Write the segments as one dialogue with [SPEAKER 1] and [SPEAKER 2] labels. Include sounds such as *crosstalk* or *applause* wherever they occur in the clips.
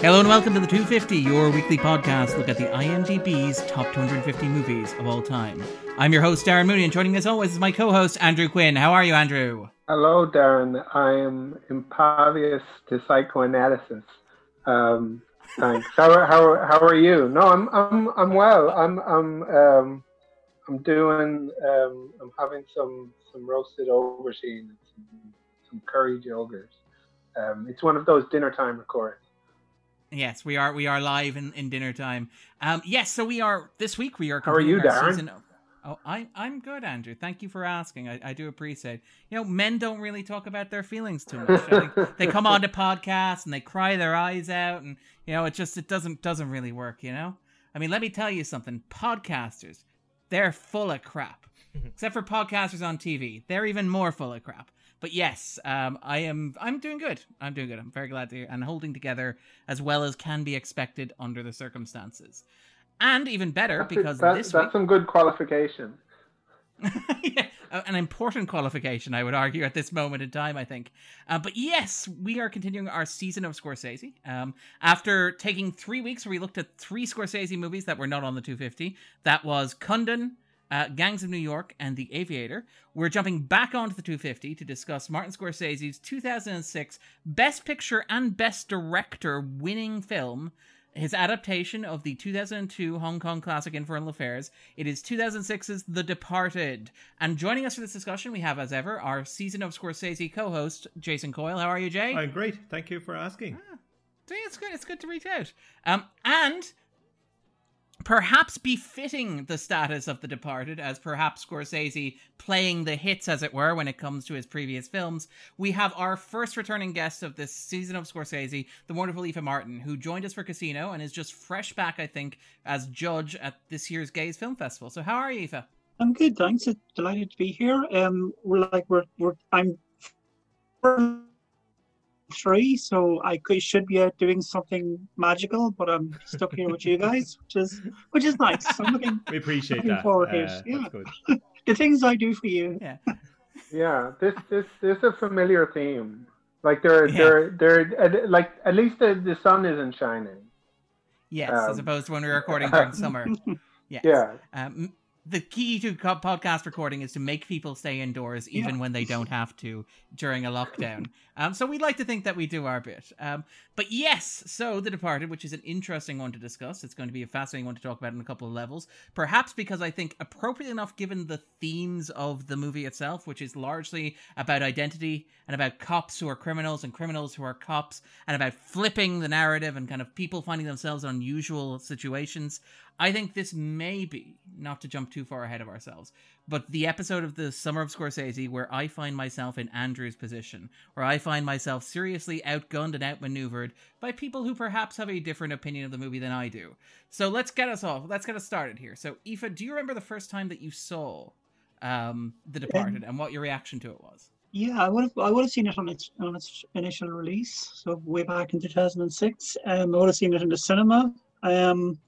[SPEAKER 1] Hello and welcome to the 250, your weekly podcast. Look at the IMDb's top 250 movies of all time. I'm your host, Darren Mooney, and joining me as always is my co host, Andrew Quinn. How are you, Andrew?
[SPEAKER 2] Hello, Darren. I am impervious to psychoanalysis. Um, thanks. how, how, how are you? No, I'm I'm I'm well. I'm I'm um, I'm doing. Um, I'm having some some roasted aubergine and some, some curry yogurt. Um, it's one of those dinner time records.
[SPEAKER 1] Yes, we are. We are live in, in dinner time. Um, yes, so we are this week. We are.
[SPEAKER 2] How are you, Darren?
[SPEAKER 1] Season oh, I I'm good, Andrew. Thank you for asking. I, I do appreciate. You know, men don't really talk about their feelings too much. they come *laughs* on to podcasts and they cry their eyes out, and you know, it just it doesn't doesn't really work. You know, I mean, let me tell you something. Podcasters, they're full of crap. *laughs* Except for podcasters on TV, they're even more full of crap. But yes, um, I am. I'm doing good. I'm doing good. I'm very glad to hear and holding together as well as can be expected under the circumstances, and even better
[SPEAKER 2] That's
[SPEAKER 1] because
[SPEAKER 2] it. That-
[SPEAKER 1] this
[SPEAKER 2] that's
[SPEAKER 1] week,
[SPEAKER 2] some good qualification. *laughs*
[SPEAKER 1] yeah, an important qualification, I would argue, at this moment in time. I think. Uh, but yes, we are continuing our season of Scorsese. Um, after taking three weeks, where we looked at three Scorsese movies that were not on the 250. That was Kundun, uh, Gangs of New York, and The Aviator. We're jumping back onto the 250 to discuss Martin Scorsese's 2006 Best Picture and Best Director winning film, his adaptation of the 2002 Hong Kong classic Infernal Affairs. It is 2006's The Departed. And joining us for this discussion, we have, as ever, our Season of Scorsese co host, Jason Coyle. How are you, Jay?
[SPEAKER 3] I'm great. Thank you for asking.
[SPEAKER 1] See, it's good. It's good to reach out. Um, and perhaps befitting the status of The Departed, as perhaps Scorsese playing the hits, as it were, when it comes to his previous films, we have our first returning guest of this season of Scorsese, the wonderful Aoife Martin, who joined us for Casino and is just fresh back, I think, as judge at this year's GAZE Film Festival. So, how are you, Aoife?
[SPEAKER 4] I'm good, thanks. Delighted to be here. Um, we're like we're we're I'm three, so I could should be out doing something magical, but I'm stuck here with you guys, which is which is nice. I'm looking *laughs*
[SPEAKER 3] We appreciate
[SPEAKER 4] Looking
[SPEAKER 3] that.
[SPEAKER 4] forward.
[SPEAKER 3] Uh,
[SPEAKER 4] Yeah. *laughs* The things I do for you.
[SPEAKER 1] Yeah.
[SPEAKER 2] Yeah, this this this is a familiar theme. Like they're
[SPEAKER 1] Yeah.
[SPEAKER 2] they're they're like at least the, the sun isn't shining.
[SPEAKER 1] Yes, as
[SPEAKER 2] Um,
[SPEAKER 1] opposed to when we were recording *laughs* during summer. Yes.
[SPEAKER 2] Yeah,
[SPEAKER 1] Um, the key to co- podcast recording is to make people stay indoors even
[SPEAKER 4] Yeah.
[SPEAKER 1] when they don't have to during a lockdown. *laughs* Um, so we'd like to think that we do our bit. Um, but yes, so The Departed, which is an interesting one to discuss. It's going to be a fascinating one to talk about on a couple of levels. Perhaps because I think, appropriate enough given the themes of the movie itself, which is largely about identity and about cops who are criminals and criminals who are cops and about flipping the narrative and kind of people finding themselves in unusual situations. I think this may be, not to jump too far ahead of ourselves, but the episode of the Summer of Scorsese where I find myself in Andrew's position, where I find myself seriously outgunned and outmaneuvered by people who perhaps have a different opinion of the movie than I do. So let's get us off. Let's get us started here. So, Aoife, do you remember the first time that you saw um, The Departed and what your reaction to it was?
[SPEAKER 4] Yeah, I would have I would have seen it on its on its initial release, so way back in 2006. Um, I would have seen it in the cinema. Um,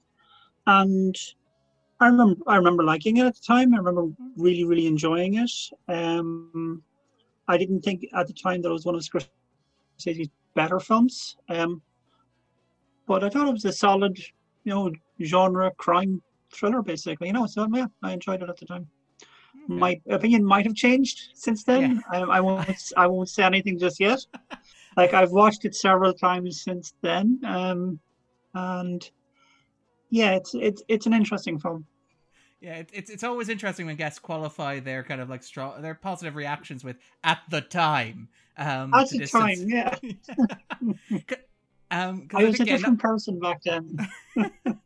[SPEAKER 4] and I remember I remember liking it at the time. I remember really really enjoying it. Um, I didn't think at the time that it was one of Scorsese's better films. Um, but I thought it was a solid, you know, genre crime thriller basically. You know, so yeah, I enjoyed it at the time.
[SPEAKER 1] Okay.
[SPEAKER 4] My opinion might have changed since then. I, I won't. I won't say anything just yet. *laughs* Like I've watched it several times since then, um, and yeah, it's it's it's an interesting film.
[SPEAKER 1] Yeah, it, it's it's always interesting when guests qualify their kind of like strong their positive reactions with "at the time." Um,
[SPEAKER 4] At the
[SPEAKER 1] distance.
[SPEAKER 4] time, yeah, *laughs*
[SPEAKER 1] um,
[SPEAKER 4] I was a
[SPEAKER 1] think,
[SPEAKER 4] different person back then. *laughs*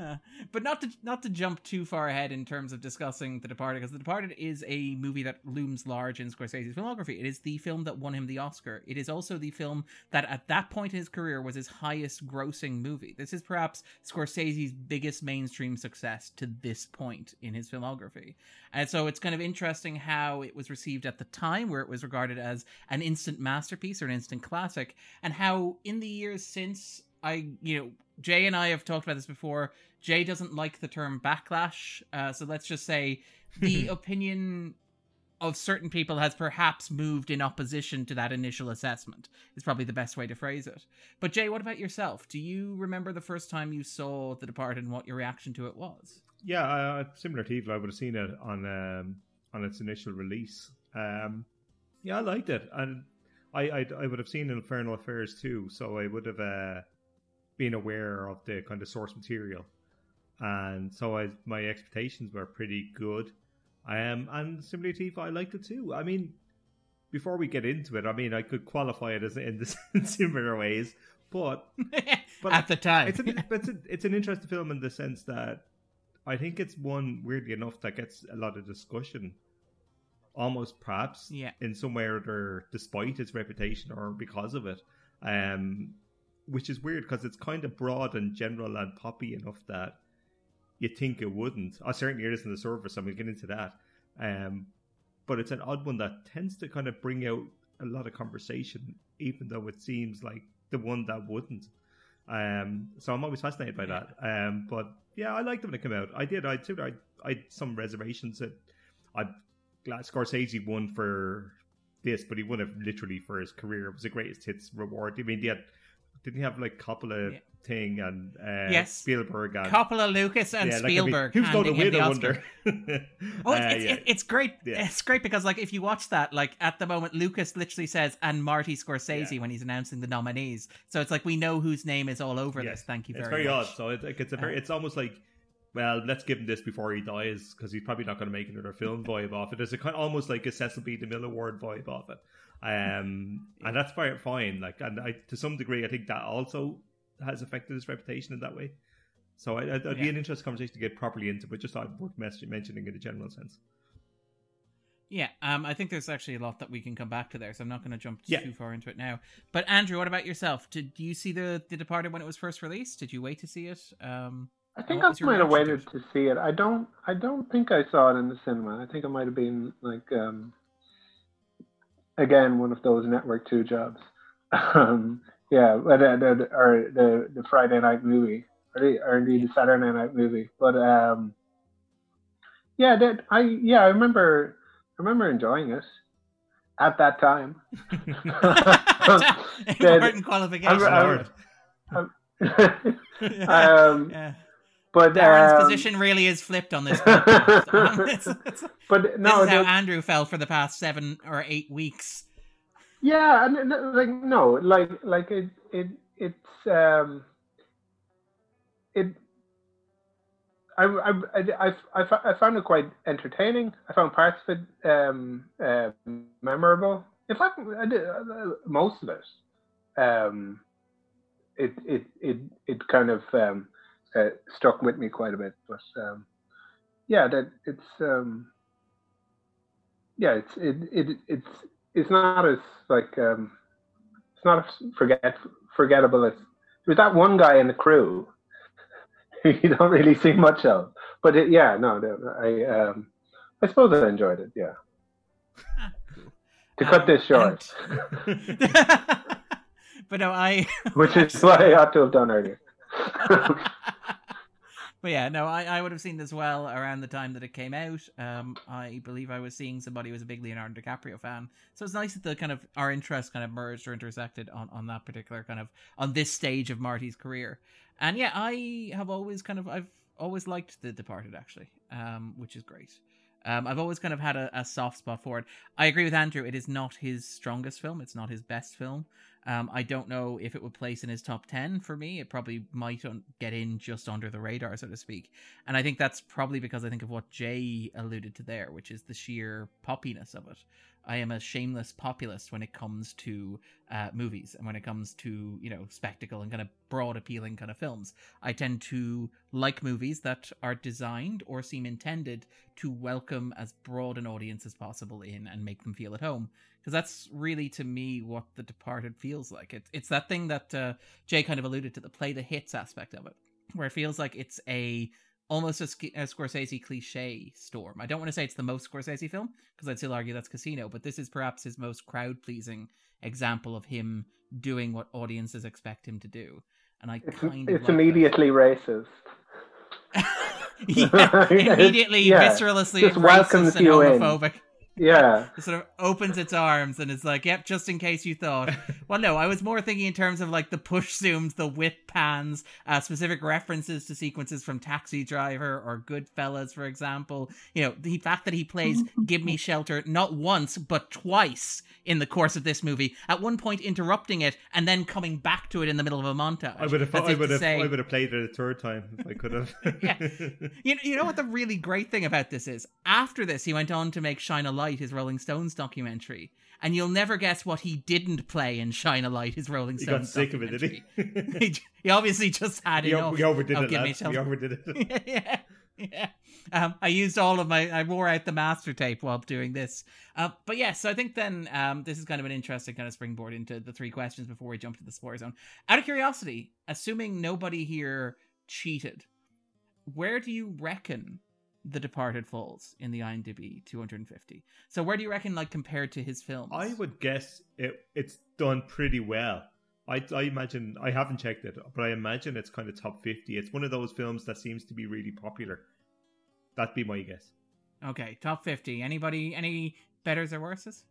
[SPEAKER 4] *laughs*
[SPEAKER 1] But not to not to jump too far ahead in terms of discussing The Departed, because The Departed is a movie that looms large in Scorsese's filmography. It is the film that won him the Oscar. It is also the film that, at that point in his career, was his highest grossing movie. This is perhaps Scorsese's biggest mainstream success to this point in his filmography. And so it's kind of interesting how it was received at the time, where it was regarded as an instant masterpiece or an instant classic, and how in the years since. I, you know, Jay and I have talked about this before. Jay doesn't like the term backlash, uh, so let's just say *laughs* the opinion of certain people has perhaps moved in opposition to that initial assessment is probably the best way to phrase it. But jay what about yourself? Do you remember the first time you saw the departed and what your reaction to it was?
[SPEAKER 3] Yeah uh, similar to Aoife, i would have seen it on um, on its initial release. Um, yeah i liked it and I, I, I would have seen infernal affairs too so i would have uh, been aware of the kind of source material and so I, my expectations were pretty good um, and similarly to Aoife, I liked it too. I mean, before we get into it, I mean, I could qualify it as in, the, in *laughs* similar ways, but, *laughs*
[SPEAKER 1] but at the time,
[SPEAKER 3] it's an, *laughs* it's, a, it's an interesting film in the sense that I think it's one weirdly enough that gets a lot of discussion, almost perhaps
[SPEAKER 1] yeah.
[SPEAKER 3] in some way or other, despite its reputation or because of it. Um, which is weird because it's kind of broad and general and poppy enough that you think it wouldn't. I certainly it is in the surface, and we'll get into that. Um, but it's an odd one that tends to kind of bring out a lot of conversation, even though it seems like the one that wouldn't. Um, so I'm always fascinated by that. Um, but yeah, I liked it when it came out. I did. I too. I, I had some reservations that I glad Scorsese won for this, but he won it literally for his career. It was the greatest hits reward. I mean, he had didn't he have like a couple of yeah thing and uh,
[SPEAKER 1] yes.
[SPEAKER 3] Spielberg and
[SPEAKER 1] Coppola, Lucas, and yeah, Spielberg. Like, who's going to win? I wonder. *laughs* oh, it's, uh, it's, yeah. it's great. Yeah. It's great because like if you watch that, like at the moment, Lucas literally says and Marty Scorsese when he's announcing the nominees. So it's like we know whose name is all over this. Thank you very
[SPEAKER 3] much. It's very
[SPEAKER 1] much.
[SPEAKER 3] odd. So it, like, it's a very. Uh, it's almost like. Well, let's give him this before he dies because he's probably not going to make another film vibe off it. There's a kind of, almost like a Cecil B. DeMille Award vibe off it, um, and that's fine. Fine, like, and I, to some degree, I think that also has affected his reputation in that way. So I, would yeah. be an interesting conversation to get properly into, but just thought worth mentioning in a general sense.
[SPEAKER 1] Yeah, um, I think there's actually a lot that we can come back to there, so I'm not going to jump yeah. too far into it now. But Andrew, what about yourself? Did you see the The Departed when it was first released? Did you wait to see it? Um,
[SPEAKER 2] I think I might have waited to see it. I don't. I don't think I saw it in the cinema. I think it might have been like, um, again, one of those network two jobs. *laughs* Um, yeah, but uh, the, or the the Friday night movie, or, the, or indeed the Saturday night movie. But um, yeah, that I yeah I remember I remember enjoying it at that time. *laughs*
[SPEAKER 1] Important qualification. I'm, I'm, *laughs*
[SPEAKER 2] um, yeah. But
[SPEAKER 1] Darren's
[SPEAKER 2] um,
[SPEAKER 1] position really is flipped on this. *laughs* it's, it's,
[SPEAKER 2] but
[SPEAKER 1] no,
[SPEAKER 2] this
[SPEAKER 1] is how Andrew fell for the past seven or eight weeks.
[SPEAKER 2] Yeah, and like no, like like it it it's um it. I, I, I, I, I found it quite entertaining. I found parts of it um, uh, memorable. In fact, I did, uh, most of it. Um, it, it, it, it kind of um, uh, stuck with me quite a bit. But um, yeah, that it's um, yeah, it's it, it it's it's not as like um, it's not as forget forgettable as there's that one guy in the crew *laughs* you don't really see much of. But it, yeah, no, I um, I suppose I enjoyed it. Yeah. to cut um, this short. *laughs*
[SPEAKER 1] But no, I. *laughs*
[SPEAKER 2] Which is what I ought to have done earlier.
[SPEAKER 1] But yeah, no, I, I would have seen this well around the time that it came out. Um, I believe I was seeing somebody who was a big Leonardo DiCaprio fan, so it's nice that the kind of our interests kind of merged or intersected on on that particular kind of on this stage of Marty's career. And yeah, I have always kind of I've always liked The Departed actually, um, which is great. Um, I've always kind of had a, a, soft spot for it. I agree with Andrew. It is not his strongest film. It's not his best film. Um, I don't know if it would place in his top 10 for me. It probably might un- get in just under the radar, so to speak. And I think that's probably because I think of what Jay alluded to there, which is the sheer poppiness of it. I am a shameless populist when it comes to uh, movies and when it comes to you know spectacle and kind of broad appealing kind of films. I tend to like movies that are designed or seem intended to welcome as broad an audience as possible in and make them feel at home because that's really to me what The Departed feels like. It's it's that thing that uh, Jay kind of alluded to the play the hits aspect of it, where it feels like it's a almost a, a Scorsese cliche storm. I don't want to say it's the most Scorsese film because I'd still argue that's Casino, but this is perhaps his most crowd pleasing example of him doing what audiences expect him to do. And I
[SPEAKER 2] it's,
[SPEAKER 1] kind
[SPEAKER 2] of
[SPEAKER 1] it's
[SPEAKER 2] like immediately that. racist. *laughs* *laughs*
[SPEAKER 1] yeah, immediately yeah. viscerally just racist and homophobic.
[SPEAKER 2] Yeah.
[SPEAKER 1] It sort of opens its arms and is like, "Yep, just in case you thought." *laughs* well, no, I was more thinking in terms of like the push zooms, the whip pans, uh, specific references to sequences from Taxi Driver or Goodfellas, for example. You know, the fact that he plays *laughs* "Gimme Shelter" not once but twice in the course of this movie. At one point, interrupting it and then coming back to it in the middle of a montage.
[SPEAKER 3] I would have.
[SPEAKER 1] That's
[SPEAKER 3] I would have.
[SPEAKER 1] say-
[SPEAKER 3] I would have played it a third time if I could have. *laughs*
[SPEAKER 1] Yeah. You, you know what the really great thing about this is? After this, he went on to make Shine a Light, his Rolling Stones documentary. And you'll never guess what he didn't play in Shine a Light, his Rolling
[SPEAKER 3] He
[SPEAKER 1] Stones
[SPEAKER 3] got sick of it, did he?
[SPEAKER 1] documentary. *laughs* he? he obviously just had
[SPEAKER 3] we,
[SPEAKER 1] enough.
[SPEAKER 3] we overdid it.
[SPEAKER 1] Give
[SPEAKER 3] lads. *laughs* We
[SPEAKER 1] Shelter.
[SPEAKER 3] overdid it.
[SPEAKER 1] yeah, yeah. Um, I used all of my, I wore out the master tape while doing this. Uh, but yes, so I think then um, this is kind of an interesting kind of springboard into the three questions before we jump to the spoiler zone. Out of curiosity, assuming nobody here cheated, where do you reckon The Departed falls in the IMDb 250? So where do you reckon, like compared to his films?
[SPEAKER 3] I would guess it. It's done pretty well. I, I imagine I haven't checked it, but I imagine it's kind of top fifty. It's one of those films that seems to be really popular. That'd be my guess.
[SPEAKER 1] Okay, top 50. Anybody, any betters or worses?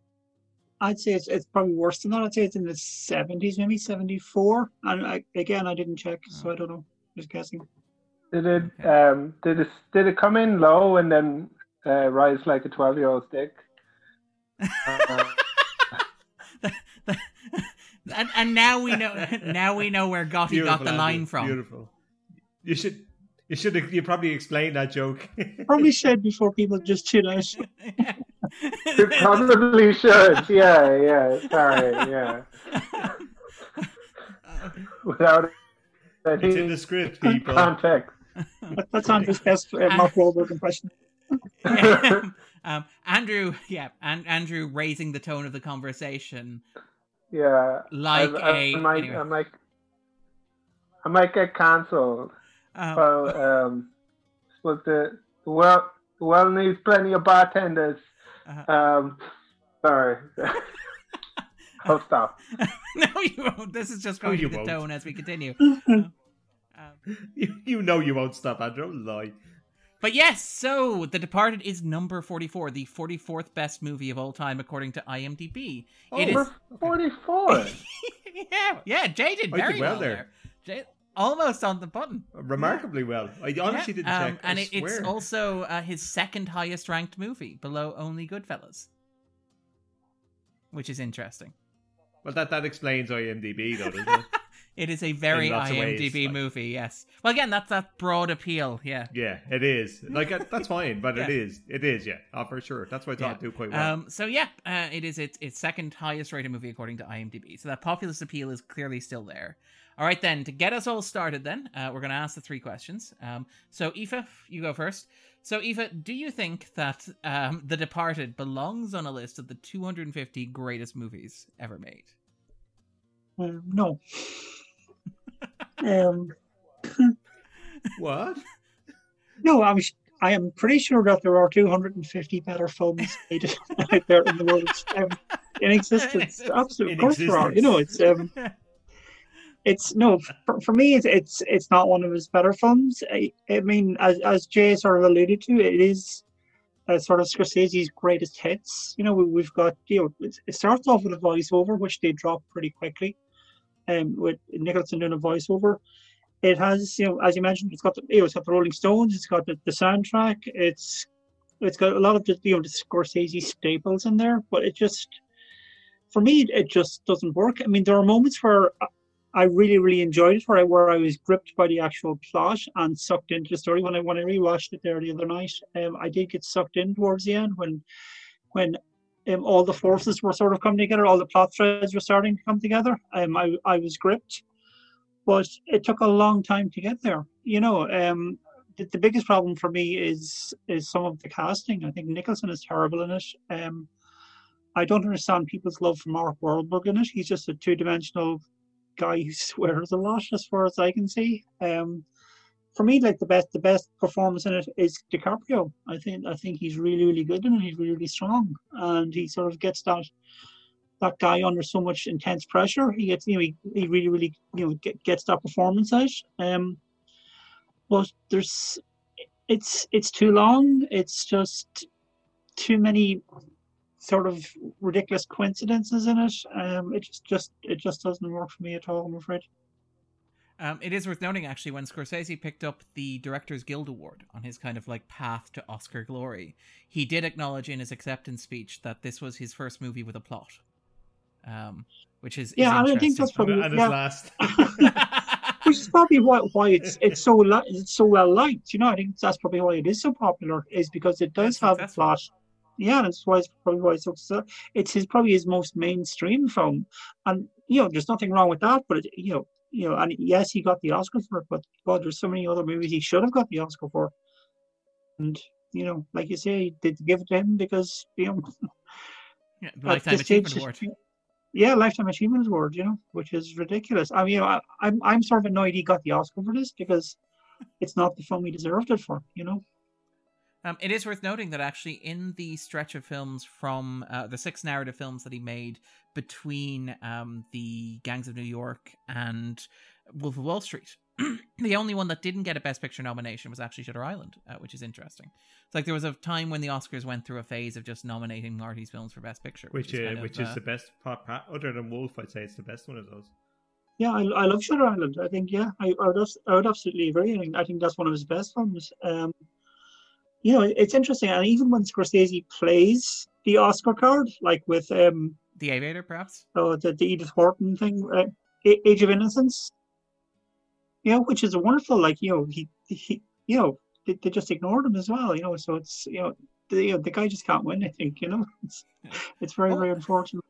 [SPEAKER 4] I'd say it's, it's probably worse than that. I'd say it's in the 70s, maybe 74. And I, again, I didn't check, so oh. I don't know. Just guessing.
[SPEAKER 2] Did it
[SPEAKER 1] Okay.
[SPEAKER 2] um did it did it come in low and then uh, rise like a twelve year old stick? Uh, *laughs*
[SPEAKER 1] and, and now we know *laughs* now we know where Gotti got the
[SPEAKER 3] Andrew.
[SPEAKER 1] line from.
[SPEAKER 3] Beautiful. You should. You should. You probably explain that joke. *laughs*
[SPEAKER 4] Probably said before people just tune out.
[SPEAKER 2] you probably should. Yeah, yeah. Sorry, yeah. Without
[SPEAKER 3] it's in the script, people.
[SPEAKER 2] context.
[SPEAKER 4] That- That's Andrew's best uh, Mark Wahlberg impression. *laughs*
[SPEAKER 1] um, Andrew, yeah, and Andrew raising the tone of the conversation
[SPEAKER 2] Yeah.
[SPEAKER 1] like
[SPEAKER 2] I, I,
[SPEAKER 1] a.
[SPEAKER 2] I might,
[SPEAKER 1] anyway.
[SPEAKER 2] I might, I might get cancelled.
[SPEAKER 1] Um,
[SPEAKER 2] Well, um, suppose the the world the world needs plenty of bartenders.
[SPEAKER 1] Uh-huh.
[SPEAKER 2] Um, sorry. *laughs* I'll stop. *laughs*
[SPEAKER 1] no, you won't. This is just
[SPEAKER 3] No,
[SPEAKER 1] going to the
[SPEAKER 3] won't.
[SPEAKER 1] tone as we continue. Um, um, *laughs*
[SPEAKER 3] You, you know you won't stop, Andrew. Lie.
[SPEAKER 1] But yes, so The Departed is number 44, the 44th best movie of all time according to IMDb.
[SPEAKER 3] Oh,
[SPEAKER 1] it is
[SPEAKER 2] 44. *laughs*
[SPEAKER 1] yeah, yeah, Jay did
[SPEAKER 3] I did
[SPEAKER 1] very
[SPEAKER 3] well
[SPEAKER 1] well,
[SPEAKER 3] there.
[SPEAKER 1] there. Jay almost on the button.
[SPEAKER 3] Remarkably well. I honestly
[SPEAKER 1] Yeah,
[SPEAKER 3] didn't
[SPEAKER 1] um,
[SPEAKER 3] check.
[SPEAKER 1] And it, it's also uh, his second highest ranked movie, below only Goodfellas. Which is interesting.
[SPEAKER 3] Well, that that explains IMDb, though, doesn't it? *laughs*
[SPEAKER 1] It is a very
[SPEAKER 3] In lots of ways,
[SPEAKER 1] IMDb
[SPEAKER 3] like-
[SPEAKER 1] movie, yes. Well, again, that's that broad appeal, yeah.
[SPEAKER 3] yeah, it is. Like uh, that's fine, but it *laughs*
[SPEAKER 1] Yeah.
[SPEAKER 3] is. It is. Yeah, oh, for sure. That's why I thought
[SPEAKER 1] Yeah.
[SPEAKER 3] it'd do quite well.
[SPEAKER 1] Um, so yeah, uh, it is its, its second highest rated movie according to IMDb. So that populist appeal is clearly still there. All right, then to get us all started, then uh, we're going to ask the three questions. Um, so Aoife, you go first. So Aoife, do you think that um, The Departed belongs on a list of the 250 greatest movies ever made?
[SPEAKER 4] Um, no. Um,
[SPEAKER 3] what?
[SPEAKER 4] no, I was. I am pretty sure that there are 250 better films made out there in the world um, in existence. Absolutely, of course there are. You know, it's um, *laughs* it's no for, for me. It's it's it's not one of his better films. I, I mean, as as Jay sort of alluded to, it is uh, sort of Scorsese's greatest hits. You know, we, we've got you know it, it starts off with a voiceover, which they drop pretty quickly, um, with Nicholson doing a voiceover. It has, you know, as you mentioned, it's got the, you know, it's got the Rolling Stones, it's got the, the soundtrack, it's it's got a lot of the you know the Scorsese staples in there, but it just for me it just doesn't work. I mean, there are moments where I- really really enjoyed it, where I where I was gripped by the actual plot and sucked into the story. When I when I rewatched it there the other night, um, I did get sucked in towards the end when when um, all the forces were sort of coming together, all the plot threads were starting to come together. Um, I I was gripped, but it took a long time to get there. You know, um, the, the biggest problem for me is is some of the casting. I think Nicholson is terrible in it. Um, I don't understand people's love for Mark Wahlberg in it. He's just a two dimensional guy who *laughs* swears a lot, as far as I can see. Um, for me, like the best, the best performance in it is DiCaprio. I think, I think he's really, really good in it. He's really, really strong, and he sort of gets that that guy under so much intense pressure. He gets, you know, he, he really, really, you know, get, gets that performance out. Um, but there's, it's it's too long. It's just too many sort of ridiculous coincidences in it. Um, it just just it just doesn't work for me at all. I'm afraid.
[SPEAKER 1] Um, it is worth noting, actually, when Scorsese picked up the Directors Guild Award on his kind of like path to Oscar glory, he did acknowledge in his acceptance speech that this was his first movie with a plot. Um, which is
[SPEAKER 4] yeah,
[SPEAKER 1] is
[SPEAKER 4] I think that's probably
[SPEAKER 3] and his
[SPEAKER 4] yeah,
[SPEAKER 3] last. *laughs*
[SPEAKER 4] which is probably why why it's it's so li- it's so well liked. You know, I think that's probably why it is so popular is because it does
[SPEAKER 1] It's
[SPEAKER 4] have a plot. Yeah, that's why it's probably why it's so successful. It's his probably his most mainstream film, and you know, there's nothing wrong with that. But it, you know, you know, and yes, he got the Oscar for it, but God, there's so many other movies he should have got the Oscar for. And you know, like you say, did give it to him because you know, *laughs*
[SPEAKER 1] Yeah, Lifetime
[SPEAKER 4] this stage,
[SPEAKER 1] Achievement Award.
[SPEAKER 4] Yeah, lifetime achievement award. You know, which is ridiculous. I mean, you know, I, I'm I'm sort of annoyed he got the Oscar for this because it's not the film he deserved it for. You know.
[SPEAKER 1] Um, it is worth noting that actually, in the stretch of films from uh, the six narrative films that he made between um, the Gangs of New York and Wolf of Wall Street, *clears throat* the only one that didn't get a Best Picture nomination was actually Shutter Island, uh, which is interesting. It's like there was a time when the Oscars went through a phase of just nominating Marty's films for Best Picture,
[SPEAKER 3] Which,
[SPEAKER 1] is
[SPEAKER 3] uh,
[SPEAKER 1] kind of,
[SPEAKER 3] which
[SPEAKER 1] uh,
[SPEAKER 3] is the best part, part- other than Wolf, I'd say it's the best one of those.
[SPEAKER 4] Yeah, I, I love Shutter Island. I think yeah, I, I would I would absolutely agree. I think I think that's one of his best films. Um, you know, it's interesting, and even when Scorsese plays the Oscar card, like with um,
[SPEAKER 1] the Aviator, perhaps.
[SPEAKER 4] oh, the, the Edith Wharton thing, uh, Age of Innocence. You know, which is wonderful. Like you know, he he you know they, they just ignored him as well. You know, so it's you know the you know, the guy just can't win. I think you know *laughs* it's it's very
[SPEAKER 1] Well-
[SPEAKER 4] very unfortunate.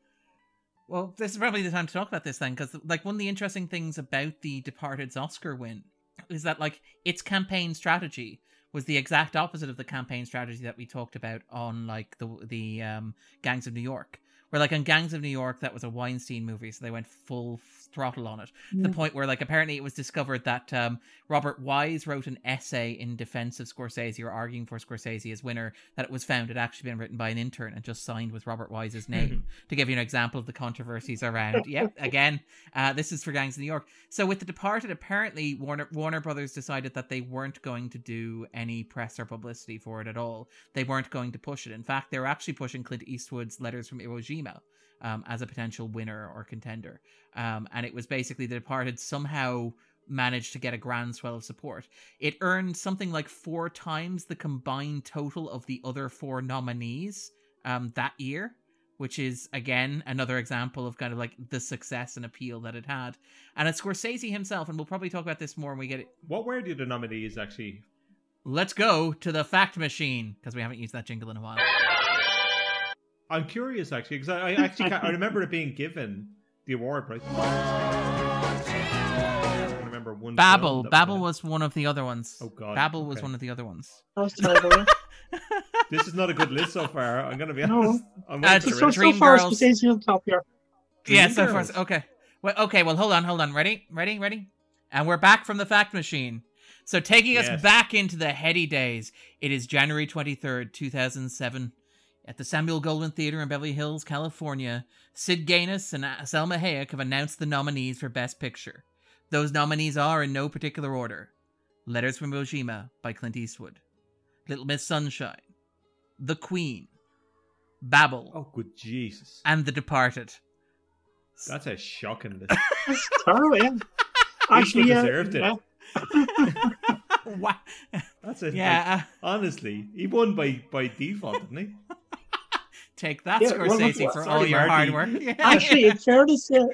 [SPEAKER 1] Well, this is probably the time to talk about this then, because like one of the interesting things about the Departed's Oscar win is that like its campaign strategy was the exact opposite of the campaign strategy that we talked about on like the the um, Gangs of New York. Where like on Gangs of New York, that was a Weinstein movie, so they went full throttle on it. To the point where like apparently it was discovered that um, Robert Wise wrote an essay in defense of Scorsese or arguing for Scorsese as winner. That it was found had actually been written by an intern and just signed with Robert Wise's name to give you an example of the controversies around. *laughs* Yep, again, uh, this is for Gangs of New York. So with The Departed, apparently Warner Warner Brothers decided that they weren't going to do any press or publicity for it at all. They weren't going to push it. In fact, they were actually pushing Clint Eastwood's Letters from Iwo Jima um, as a potential winner or contender. Um, and it was basically The Departed somehow managed to get a grand swell of support. It earned something like four times the combined total of the other four nominees um, that year which is again another example of kind of like the success and appeal that it had. And it's Scorsese himself, and we'll probably talk about this more when we get it.
[SPEAKER 3] What were the nominees actually?
[SPEAKER 1] Let's go to the fact machine because we haven't used that jingle in a while.
[SPEAKER 3] I'm curious actually because I, I *laughs* actually can't, I remember it being given the award, right? I remember one.
[SPEAKER 1] Babel, Babel
[SPEAKER 3] won
[SPEAKER 1] was one of the other ones.
[SPEAKER 3] Oh, God,
[SPEAKER 1] Babel was one of the other ones. *laughs*
[SPEAKER 4] That was terrible. yeah. *laughs*
[SPEAKER 3] This is not a good list so far. I'm gonna be
[SPEAKER 4] No.
[SPEAKER 3] honest. I'm
[SPEAKER 1] Uh,
[SPEAKER 3] waiting
[SPEAKER 1] it's
[SPEAKER 3] for
[SPEAKER 4] So,
[SPEAKER 3] the
[SPEAKER 4] so far,
[SPEAKER 1] Girls.
[SPEAKER 4] Scorsese on top here.
[SPEAKER 1] yeah, so far, okay. Well, okay, well, hold on, hold on. Ready, ready, ready. And we're back from the fact machine. So taking us back into the heady days, it is January twenty third, two thousand seven. At the Samuel Goldwyn Theater in Beverly Hills, California, Sid Ganis and Salma Hayek have announced the nominees for Best Picture. Those nominees are in no particular order Letters from Iwo Jima by Clint Eastwood, Little Miss Sunshine, The Queen, Babel,
[SPEAKER 3] Oh, good Jesus!
[SPEAKER 1] and The Departed.
[SPEAKER 3] That's a shocking list. *laughs*
[SPEAKER 4] That's terrible. Yeah.
[SPEAKER 3] Eastwood
[SPEAKER 4] yeah,
[SPEAKER 3] deserved it. *laughs*
[SPEAKER 1] wow.
[SPEAKER 3] That's a like,
[SPEAKER 1] Yeah, uh,
[SPEAKER 3] honestly, he won by by default, didn't he?
[SPEAKER 1] Take that,
[SPEAKER 4] Yeah, well,
[SPEAKER 1] Scorsese,
[SPEAKER 4] look,
[SPEAKER 1] for
[SPEAKER 3] sorry,
[SPEAKER 1] all your hard work. *laughs* Yeah.
[SPEAKER 4] Actually, in fairness, uh,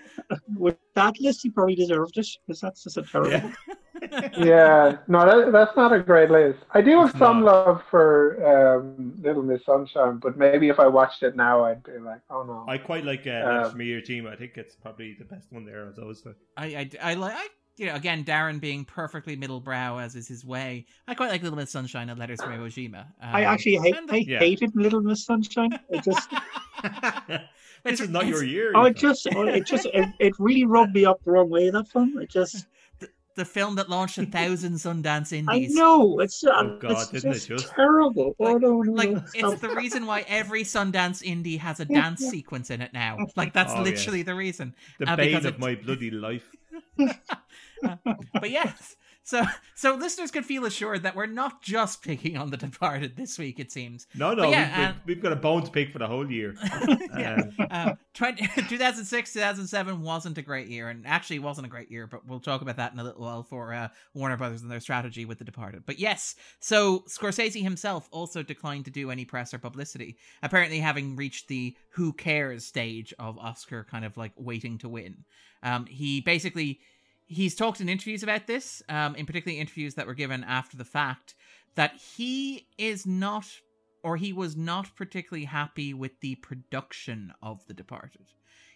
[SPEAKER 4] with that list, he probably deserved it because that's just a terrible.
[SPEAKER 3] Yeah. *laughs*
[SPEAKER 2] yeah, no, that, that's not a great list. I do have
[SPEAKER 3] It's
[SPEAKER 2] some
[SPEAKER 3] not.
[SPEAKER 2] love for um, Little Miss Sunshine, but maybe if I watched it now, I'd be like, oh no.
[SPEAKER 3] I quite like uh,
[SPEAKER 2] Um,
[SPEAKER 3] Letters from Iwo Jima. I think it's probably the best one there of those. Like,
[SPEAKER 1] I, I, I like, I, you know, again, Darren being perfectly middle brow as is his way. I quite like Little Miss Sunshine and Letters from Iwo Jima. Um,
[SPEAKER 4] I actually hate,
[SPEAKER 1] and
[SPEAKER 4] I
[SPEAKER 3] Yeah.
[SPEAKER 4] hated Little Miss Sunshine. It just, *laughs*
[SPEAKER 3] this is not
[SPEAKER 1] it's-
[SPEAKER 3] your year.
[SPEAKER 4] oh, it just, oh, it just, it, *laughs* it really rubbed me up the wrong way. That film, it just,
[SPEAKER 1] the film that launched a *laughs* thousand Sundance Indies.
[SPEAKER 4] I know it's,
[SPEAKER 3] Oh, God,
[SPEAKER 4] it's
[SPEAKER 3] didn't it
[SPEAKER 4] just,
[SPEAKER 3] just?
[SPEAKER 4] terrible. oh
[SPEAKER 1] Like-
[SPEAKER 4] no, no,
[SPEAKER 1] Like
[SPEAKER 4] no,
[SPEAKER 1] it's the reason why every Sundance indie has a dance sequence in it now. Like that's
[SPEAKER 3] Oh,
[SPEAKER 1] literally the reason.
[SPEAKER 3] the
[SPEAKER 1] uh,
[SPEAKER 3] bane of
[SPEAKER 1] it-
[SPEAKER 3] my bloody life.
[SPEAKER 1] But yes, So, so listeners can feel assured that we're not just picking on The Departed this week. It seems.
[SPEAKER 3] No, no, yeah, we've, we've, we've, got a bone to pick for the whole year. *laughs*
[SPEAKER 1] yeah. Um, 20, *laughs* 2006, 2007 wasn't a great year, and actually wasn't a great year. But we'll talk about that in a little while for uh, Warner Brothers and their strategy with The Departed. But yes, so Scorsese himself also declined to do any press or publicity, apparently having reached the "who cares" stage of Oscar kind of like waiting to win. Um, he basically he's talked in interviews about this, um, in particularly interviews that were given after the fact, that he is not, or he was not particularly happy with the production of The Departed.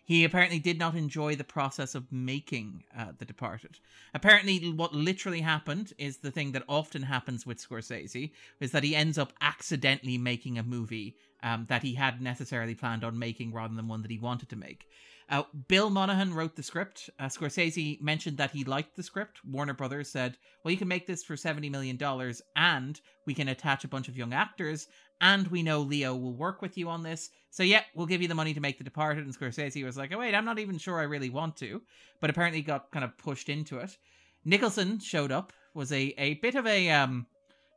[SPEAKER 1] He apparently did not enjoy the process of making uh, The Departed. Apparently, what literally happened is the thing that often happens with Scorsese is that he ends up accidentally making a movie um, that he had necessarily planned on making rather than one that he wanted to make. Uh, Bill Monahan wrote the script. Uh, Scorsese mentioned that he liked the script. Warner Brothers said, "Well, you can make this for seventy million dollars, and we can attach a bunch of young actors, and we know Leo will work with you on this. So yeah, we'll give you the money to make The Departed." And Scorsese was like, "Oh wait, I'm not even sure I really want to," but apparently got kind of pushed into it. Nicholson showed up. Was a a bit of a um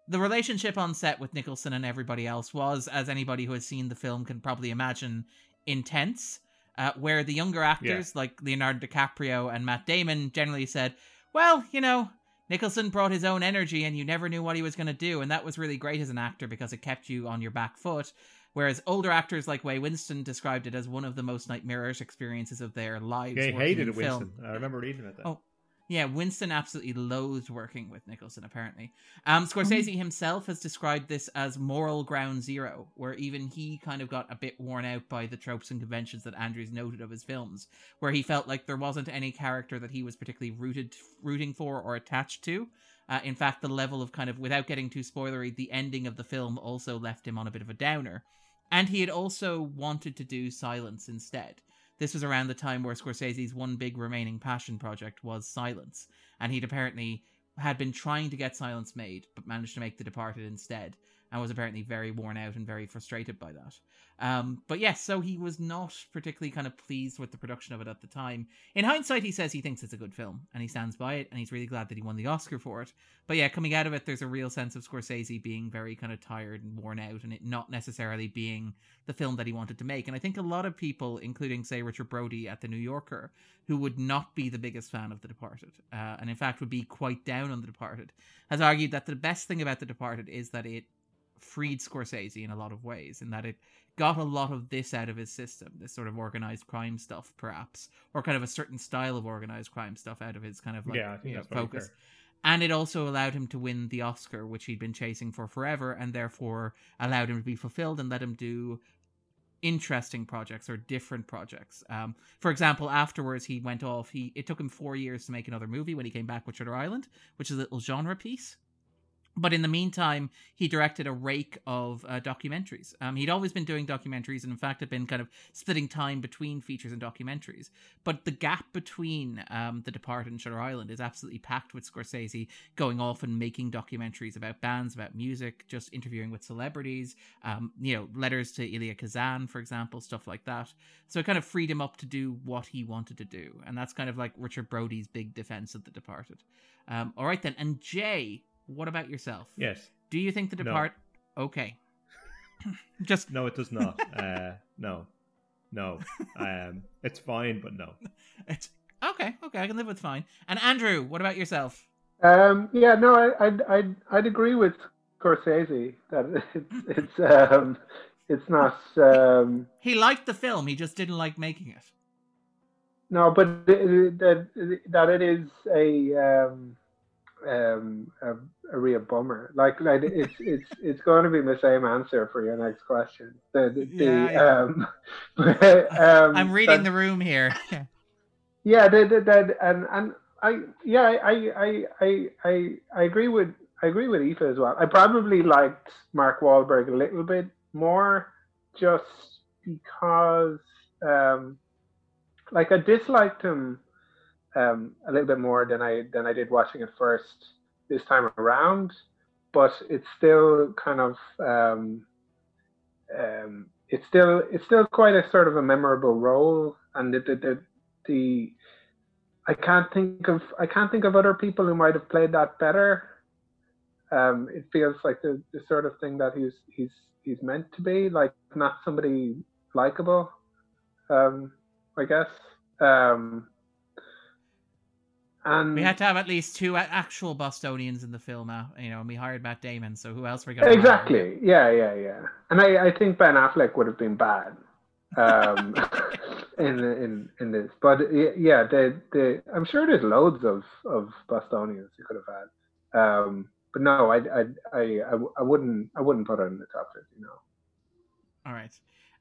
[SPEAKER 1] the relationship on set with Nicholson and everybody else was, as anybody who has seen the film can probably imagine, intense uh, where the younger actors yeah. like Leonardo DiCaprio and Matt Damon generally said, "Well, you know, Nicholson brought his own energy, and you never knew what he was going to do, and that was really great as an actor because it kept you on your back foot." Whereas older actors like Ray Winstone described it as one of the most nightmarish experiences of their lives.
[SPEAKER 3] Yeah, he hated it, Winstone. I remember reading it.
[SPEAKER 1] Oh, yeah, Winstone absolutely loathed working with Nicholson, apparently. Um, Scorsese mm-hmm. himself has described this as moral ground zero, where even he kind of got a bit worn out by the tropes and conventions that Andrews noted of his films, where he felt like there wasn't any character that he was particularly rooted, rooting for or attached to. Uh, in fact, the level of kind of, without getting too spoilery, the ending of the film also left him on a bit of a downer. And he had also wanted to do silence instead. This was around the time where Scorsese's one big remaining passion project was Silence, and he'd apparently had been trying to get Silence made, but managed to make The Departed instead and was apparently very worn out and very frustrated by that. Um, but yes, so he was not particularly kind of pleased with the production of it at the time. In hindsight, he says he thinks it's a good film and he stands by it and he's really glad that he won the Oscar for it. But yeah, coming out of it, there's a real sense of Scorsese being very kind of tired and worn out and it not necessarily being the film that he wanted to make. And I think a lot of people, including, say, Richard Brody at The New Yorker, who would not be the biggest fan of The Departed, uh, and in fact would be quite down on The Departed, has argued that the best thing about The Departed is that it freed Scorsese in a lot of ways, in that it got a lot of this out of his system, this sort of organized crime stuff, perhaps, or kind of a certain style of organized crime stuff out of his kind of like yeah, you know, focus. And it also allowed him to win the Oscar, which he'd been chasing for forever, and therefore allowed him to be fulfilled and let him do interesting projects or different projects. Um, for example, afterwards he went off. He it took him four years to make another movie when he came back with Shutter Island, which is a little genre piece. But in the meantime, he directed a rake of uh, documentaries. Um, he'd always been doing documentaries, and in fact, had been kind of splitting time between features and documentaries. But the gap between um, The Departed and Shutter Island is absolutely packed with Scorsese going off and making documentaries about bands, about music, just interviewing with celebrities. Um, you know, letters to Elia Kazan, for example, stuff like that. So it kind of freed him up to do what he wanted to do, and that's kind of like Richard Brody's big defense of The Departed. Um, all right then, and Jay what about yourself?
[SPEAKER 3] Yes.
[SPEAKER 1] Do you think the depart? No. Okay. *laughs* Just
[SPEAKER 3] no, it does not. *laughs* uh, no, no. Um, it's fine, but no.
[SPEAKER 1] It's okay. Okay, I can live with fine. And Andrew, what about yourself?
[SPEAKER 2] Um, yeah, no, I, I'd, I'd, I'd agree with Scorsese that it's, it's, um, it's not. Um,
[SPEAKER 1] he liked the film. He just didn't like making it.
[SPEAKER 2] No, but that that it is a um, um, a, a real bummer. Like, like it's it's it's going to be the same answer for your next question. The, the, yeah, the yeah. Um, *laughs*
[SPEAKER 1] but, um, I'm reading the room here. *laughs*
[SPEAKER 2] yeah, the, the, the, and and I yeah I I I I I agree with I agree with Aoife as well. I probably liked Mark Wahlberg a little bit more, just because um, like I disliked him um, a little bit more than I than I did watching it first this time around, but it's still kind of um, um, it's still it's still quite a sort of a memorable role, and the the the, the I can't think of I can't think of other people who might have played that better. Um, it feels like the, the sort of thing that he's he's he's meant to be, like not somebody likable. Um, I guess. Um, and
[SPEAKER 1] We had to have at least two actual Bostonians in the film, uh, you know, and we hired Matt Damon, so who else were we got?
[SPEAKER 2] exactly, yeah, yeah, yeah. And I, I think Ben Affleck would have been bad um, *laughs* in in in this, but yeah, the the I'm sure there's loads of of Bostonians you could have had. Um, but no, I, I I I I wouldn't I wouldn't put it in the top fifty. No.
[SPEAKER 1] All right.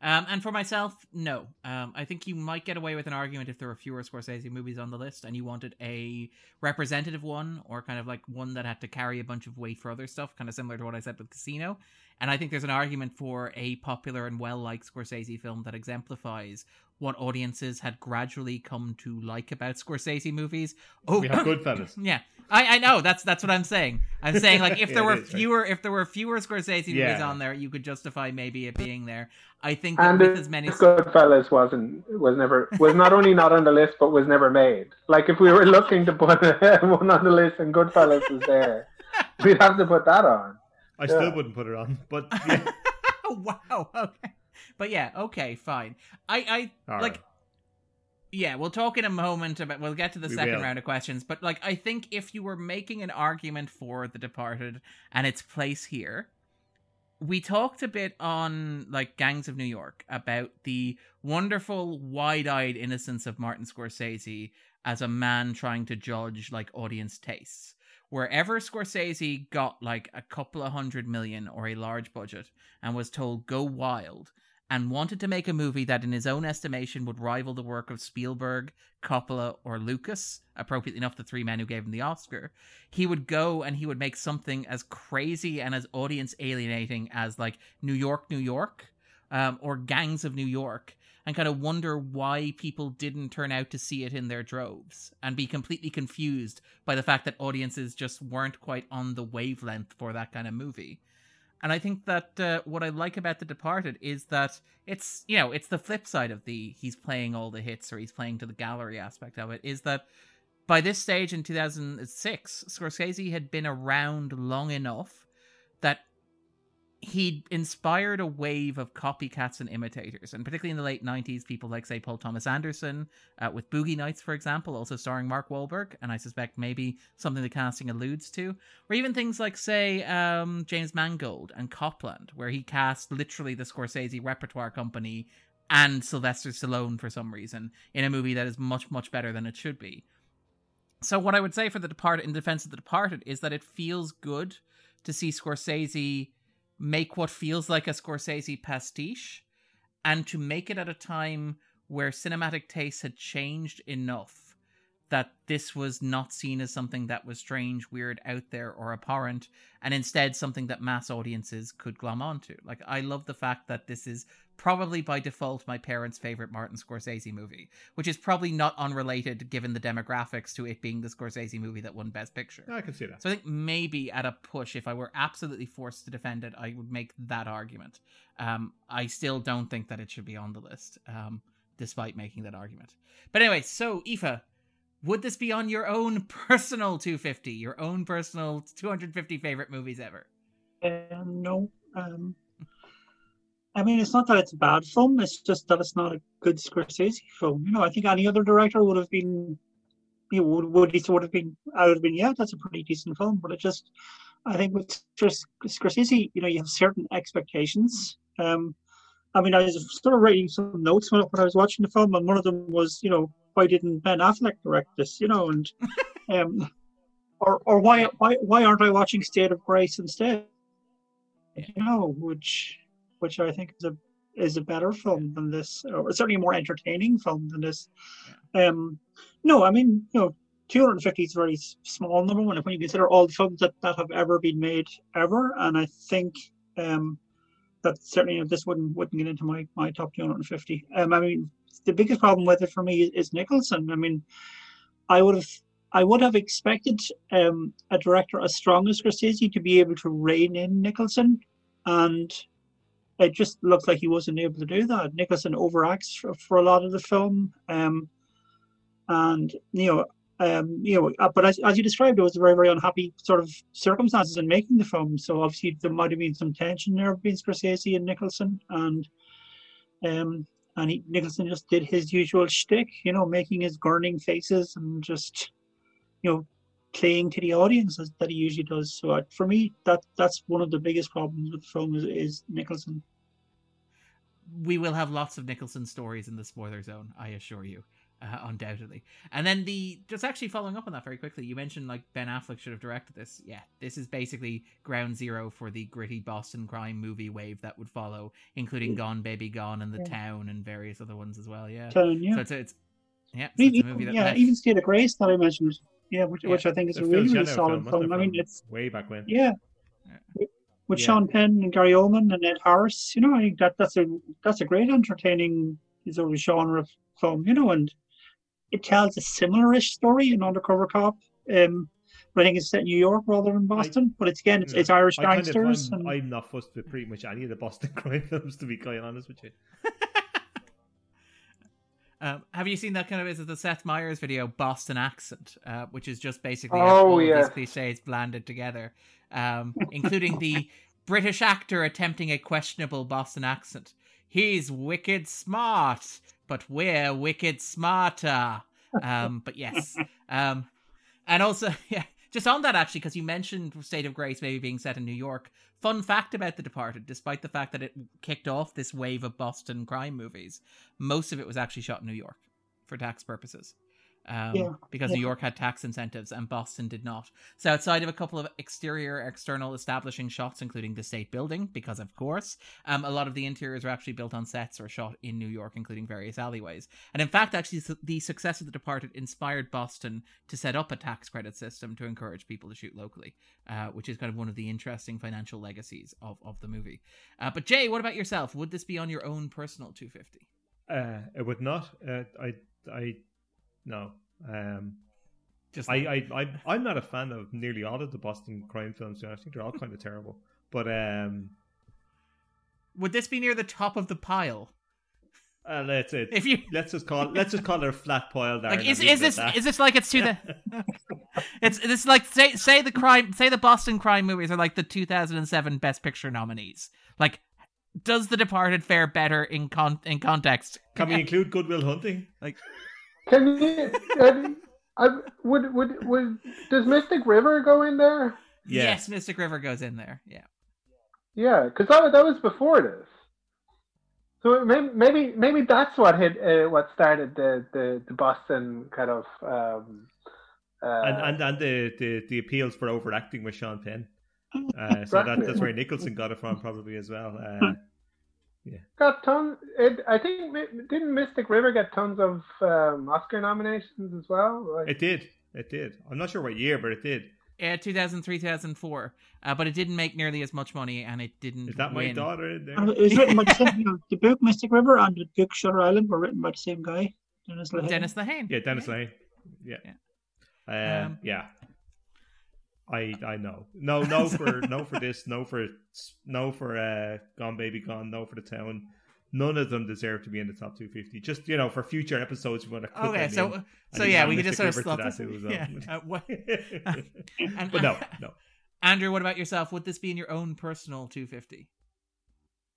[SPEAKER 1] Um, and for myself, no. Um, I think you might get away with an argument if there were fewer Scorsese movies on the list and you wanted a representative one or kind of like one that had to carry a bunch of weight for other stuff, kind of similar to what I said with Casino. And I think there's an argument for a popular and well liked Scorsese film that exemplifies what audiences had gradually come to like about Scorsese movies. Oh,
[SPEAKER 3] We have Goodfellas. *laughs*
[SPEAKER 1] yeah, I, I know that's that's what I'm saying. I'm saying like if *laughs* there
[SPEAKER 3] it
[SPEAKER 1] were
[SPEAKER 3] is, right.
[SPEAKER 1] fewer if there were fewer Scorsese movies on there, you could justify maybe it being there. I think that
[SPEAKER 2] And
[SPEAKER 1] with as many
[SPEAKER 2] Goodfellas wasn't was never was not only not on the list but was never made. Like if we were looking to put *laughs* one on the list and Goodfellas was there, we'd have to put that on.
[SPEAKER 3] I still
[SPEAKER 2] Yeah.
[SPEAKER 3] wouldn't put it on, *laughs* but *laughs* yeah.
[SPEAKER 1] wow. Okay. But yeah, okay, fine. I I
[SPEAKER 3] All
[SPEAKER 1] like
[SPEAKER 3] right.
[SPEAKER 1] yeah, we'll talk in a moment about we'll get to the
[SPEAKER 3] We
[SPEAKER 1] second
[SPEAKER 3] will.
[SPEAKER 1] round of questions, but like I think if you were making an argument for The Departed and its place here, we talked a bit on like Gangs of New York about the wonderful wide-eyed innocence of Martin Scorsese as a man trying to judge like audience tastes. Wherever Scorsese got like a couple of hundred million or a large budget and was told go wild and wanted to make a movie that in his own estimation would rival the work of Spielberg, Coppola or Lucas, appropriately enough the three men who gave him the Oscar, he would go and he would make something as crazy and as audience alienating as like New York, New York, um, or Gangs of New York, and kind of wonder why people didn't turn out to see it in their droves and be completely confused by the fact that audiences just weren't quite on the wavelength for that kind of movie. And I think that uh, what I like about The Departed is that it's, you know, it's the flip side of the he's playing all the hits or he's playing to the gallery aspect of it is that by this stage in 2006, Scorsese had been around long enough that he'd inspired a wave of copycats and imitators, and particularly in the late 90s, people like, say, Paul Thomas Anderson, uh, with Boogie Nights, for example, also starring Mark Wahlberg, and I suspect maybe something the casting alludes to, or even things like, say, um, James Mangold and Copland, where he cast literally the Scorsese repertoire company and Sylvester Stallone for some reason in a movie that is much, much better than it should be. So what I would say for the Departed, in defense of the Departed, is that it feels good to see Scorsese make what feels like a Scorsese pastiche, and to make it at a time where cinematic tastes had changed enough that this was not seen as something that was strange, weird, out there, or abhorrent, and instead something that mass audiences could glom onto. Like, I love the fact that this is probably by default my parents' favorite Martin Scorsese movie, which is probably not unrelated given the demographics to it being the Scorsese movie that won Best Picture.
[SPEAKER 3] I can see that.
[SPEAKER 1] So I think maybe at a push, if I were absolutely forced to defend it, I would make that argument. Um, I still don't think that it should be on the list, um, despite making that argument. But anyway, so Aoife, would this be on your own *laughs* personal 250, your own personal 250 favorite movies ever?
[SPEAKER 4] Uh, no. Um, I mean, it's not that it's a bad film. It's just that it's not a good Scorsese film. You know, I think any other director would have been, you know, would would, would have been. I would have been, yeah, that's a pretty decent film. But it just, I think with Scors- Scorsese, you know, you have certain expectations. Um, I mean, I was sort of writing some notes when, when I was watching the film, and one of them was, you know, why didn't Ben Affleck direct this? You know, and um, or or why why why aren't I watching State of Grace instead? You know, which which I think is a is a better film than this, or certainly a more entertaining film than this. Um, no, I mean, you know, 250 is a very small number when when you consider all the films that, that have ever been made ever, and I think um, that certainly you know, this wouldn't wouldn't get into my my top 250. Um, I mean, the biggest problem with it for me is, Nicholson. I mean, I would have I would have expected um, a director as strong as Scorsese to be able to rein in Nicholson, and it just looks like he wasn't able to do that. Nicholson overacts for, for a lot of the film, um, and you know, um, you know, uh, but as, as you described, it was very very unhappy sort of circumstances in making the film. So obviously there might have been some tension there between Scorsese and Nicholson, and um, and he, Nicholson just did his usual shtick, you know, making his gurning faces and just, you know, playing to the audience as, that he usually does. So uh, for me, that that's one of the biggest problems with the film is, is Nicholson.
[SPEAKER 1] We will have lots of Nicholson stories in the spoiler zone, I assure you. Uh, undoubtedly. And then the just actually following up on that very quickly, you mentioned like Ben Affleck should have directed this. Yeah, this is basically ground zero for the gritty Boston crime movie wave that would follow, including Gone Baby Gone and The
[SPEAKER 4] Yeah.
[SPEAKER 1] Town and various other ones as well. Yeah.
[SPEAKER 4] Town, yeah.
[SPEAKER 1] So it's, it's yeah, so it's a
[SPEAKER 4] even,
[SPEAKER 1] movie that
[SPEAKER 4] yeah,
[SPEAKER 1] left-
[SPEAKER 4] even State of Grace that I mentioned, yeah, which,
[SPEAKER 1] Yeah.
[SPEAKER 4] which I think is
[SPEAKER 3] The
[SPEAKER 4] a really, really solid
[SPEAKER 3] film,
[SPEAKER 4] film. I mean, it's
[SPEAKER 3] way back when.
[SPEAKER 4] yeah,
[SPEAKER 1] Yeah.
[SPEAKER 4] with
[SPEAKER 3] Yeah.
[SPEAKER 4] Sean Penn and Gary Oldman and Ed Harris. You know, I think that that's a that's a great entertaining sort of genre of film. You know, and it tells a similar-ish story in Undercover Cop. Um, but I think it's set in New York rather than Boston. but it's again, it's,
[SPEAKER 3] Yeah.
[SPEAKER 4] it's Irish
[SPEAKER 3] I kind of,
[SPEAKER 4] gangsters.
[SPEAKER 3] I'm,
[SPEAKER 4] and,
[SPEAKER 3] I'm not fussed with pretty much any of the Boston *laughs* crime films, to be quite honest with you. *laughs*
[SPEAKER 1] Um, have you seen that kind of is it the Seth Meyers video Boston accent, uh, which is just basically
[SPEAKER 2] Oh,
[SPEAKER 1] all of
[SPEAKER 2] yeah.
[SPEAKER 1] these cliches blanded together, um, including the *laughs* British actor attempting a questionable Boston accent. He's wicked smart, but we're wicked smarter. Um, but yes, um, and also *laughs* yeah, just on that actually, because you mentioned State of Grace maybe being set in New York. Fun fact about The Departed: despite the fact that it kicked off this wave of Boston crime movies, most of it was actually shot in New York for tax purposes. Um,
[SPEAKER 4] Yeah,
[SPEAKER 1] because
[SPEAKER 4] yeah.
[SPEAKER 1] New York had tax incentives and Boston did not. So, outside of a couple of exterior, external establishing shots, including the state building, because of course, um, a lot of the interiors were actually built on sets or shot in New York, including various alleyways. And in fact, actually, the success of The Departed inspired Boston to set up a tax credit system to encourage people to shoot locally, uh, which is kind of one of the interesting financial legacies of, of the movie. Uh, but, Jay, what about yourself? Would this be on your own personal 250?
[SPEAKER 3] Uh, it would not. Uh, I, I, no. Um,
[SPEAKER 1] Just
[SPEAKER 3] I, I, I, I'm not a fan of nearly all of the Boston crime films. I think they're all kind of terrible. But um,
[SPEAKER 1] would this be near the top of the pile?
[SPEAKER 3] uh, let's it.
[SPEAKER 1] If you
[SPEAKER 3] Let's just call. Let's just call it a flat pile there.
[SPEAKER 1] like is, is this
[SPEAKER 3] that.
[SPEAKER 1] is this like it's to the *laughs* *laughs* it's it's like say say the crime say the Boston crime movies are like the 2007 Best Picture nominees. Like, does The Departed fare better in con in context?
[SPEAKER 3] Can we include Good Will Hunting?
[SPEAKER 2] Can you? Uh, I, would would would does Mystic River go in there?
[SPEAKER 3] Yeah.
[SPEAKER 1] Yes, Mystic River goes in there. Yeah.
[SPEAKER 2] Yeah, because that, that was before this. So maybe maybe maybe that's what hit uh, what started the, the, the Boston kind of um, uh,
[SPEAKER 3] and and and the, the the appeals for overacting with Sean Penn. *laughs* Uh, so that, that's where Nicholson got it from, probably as well. Uh,
[SPEAKER 2] got tons. It, I think didn't Mystic River get tons of um, Oscar nominations as well? Like,
[SPEAKER 3] it did, it did. I'm not sure what year, but it did.
[SPEAKER 1] Uh, 2003, 2004. Uh, but it didn't make nearly as much money and it didn't
[SPEAKER 3] Is that my daughter in there?
[SPEAKER 4] it was written by the same, the book Mystic River and the book Shutter Island were written by the same guy, Dennis Lehane.
[SPEAKER 1] Dennis Lehane.
[SPEAKER 3] Yeah, Dennis Lane. Yeah, Uh,
[SPEAKER 1] Um,
[SPEAKER 3] yeah. I I know. No, no *laughs* for no for this. No for no for uh, Gone Baby Gone. No for the town. None of them deserve to be in the top 250. Just you know, for future episodes, we want to.
[SPEAKER 1] Okay, so
[SPEAKER 3] in.
[SPEAKER 1] so yeah, we could just sort of slot this.
[SPEAKER 3] too as
[SPEAKER 1] Yeah. *laughs* Uh, what- and-
[SPEAKER 3] but no, no.
[SPEAKER 1] Andrew, what about yourself? Would this be in your own personal 250?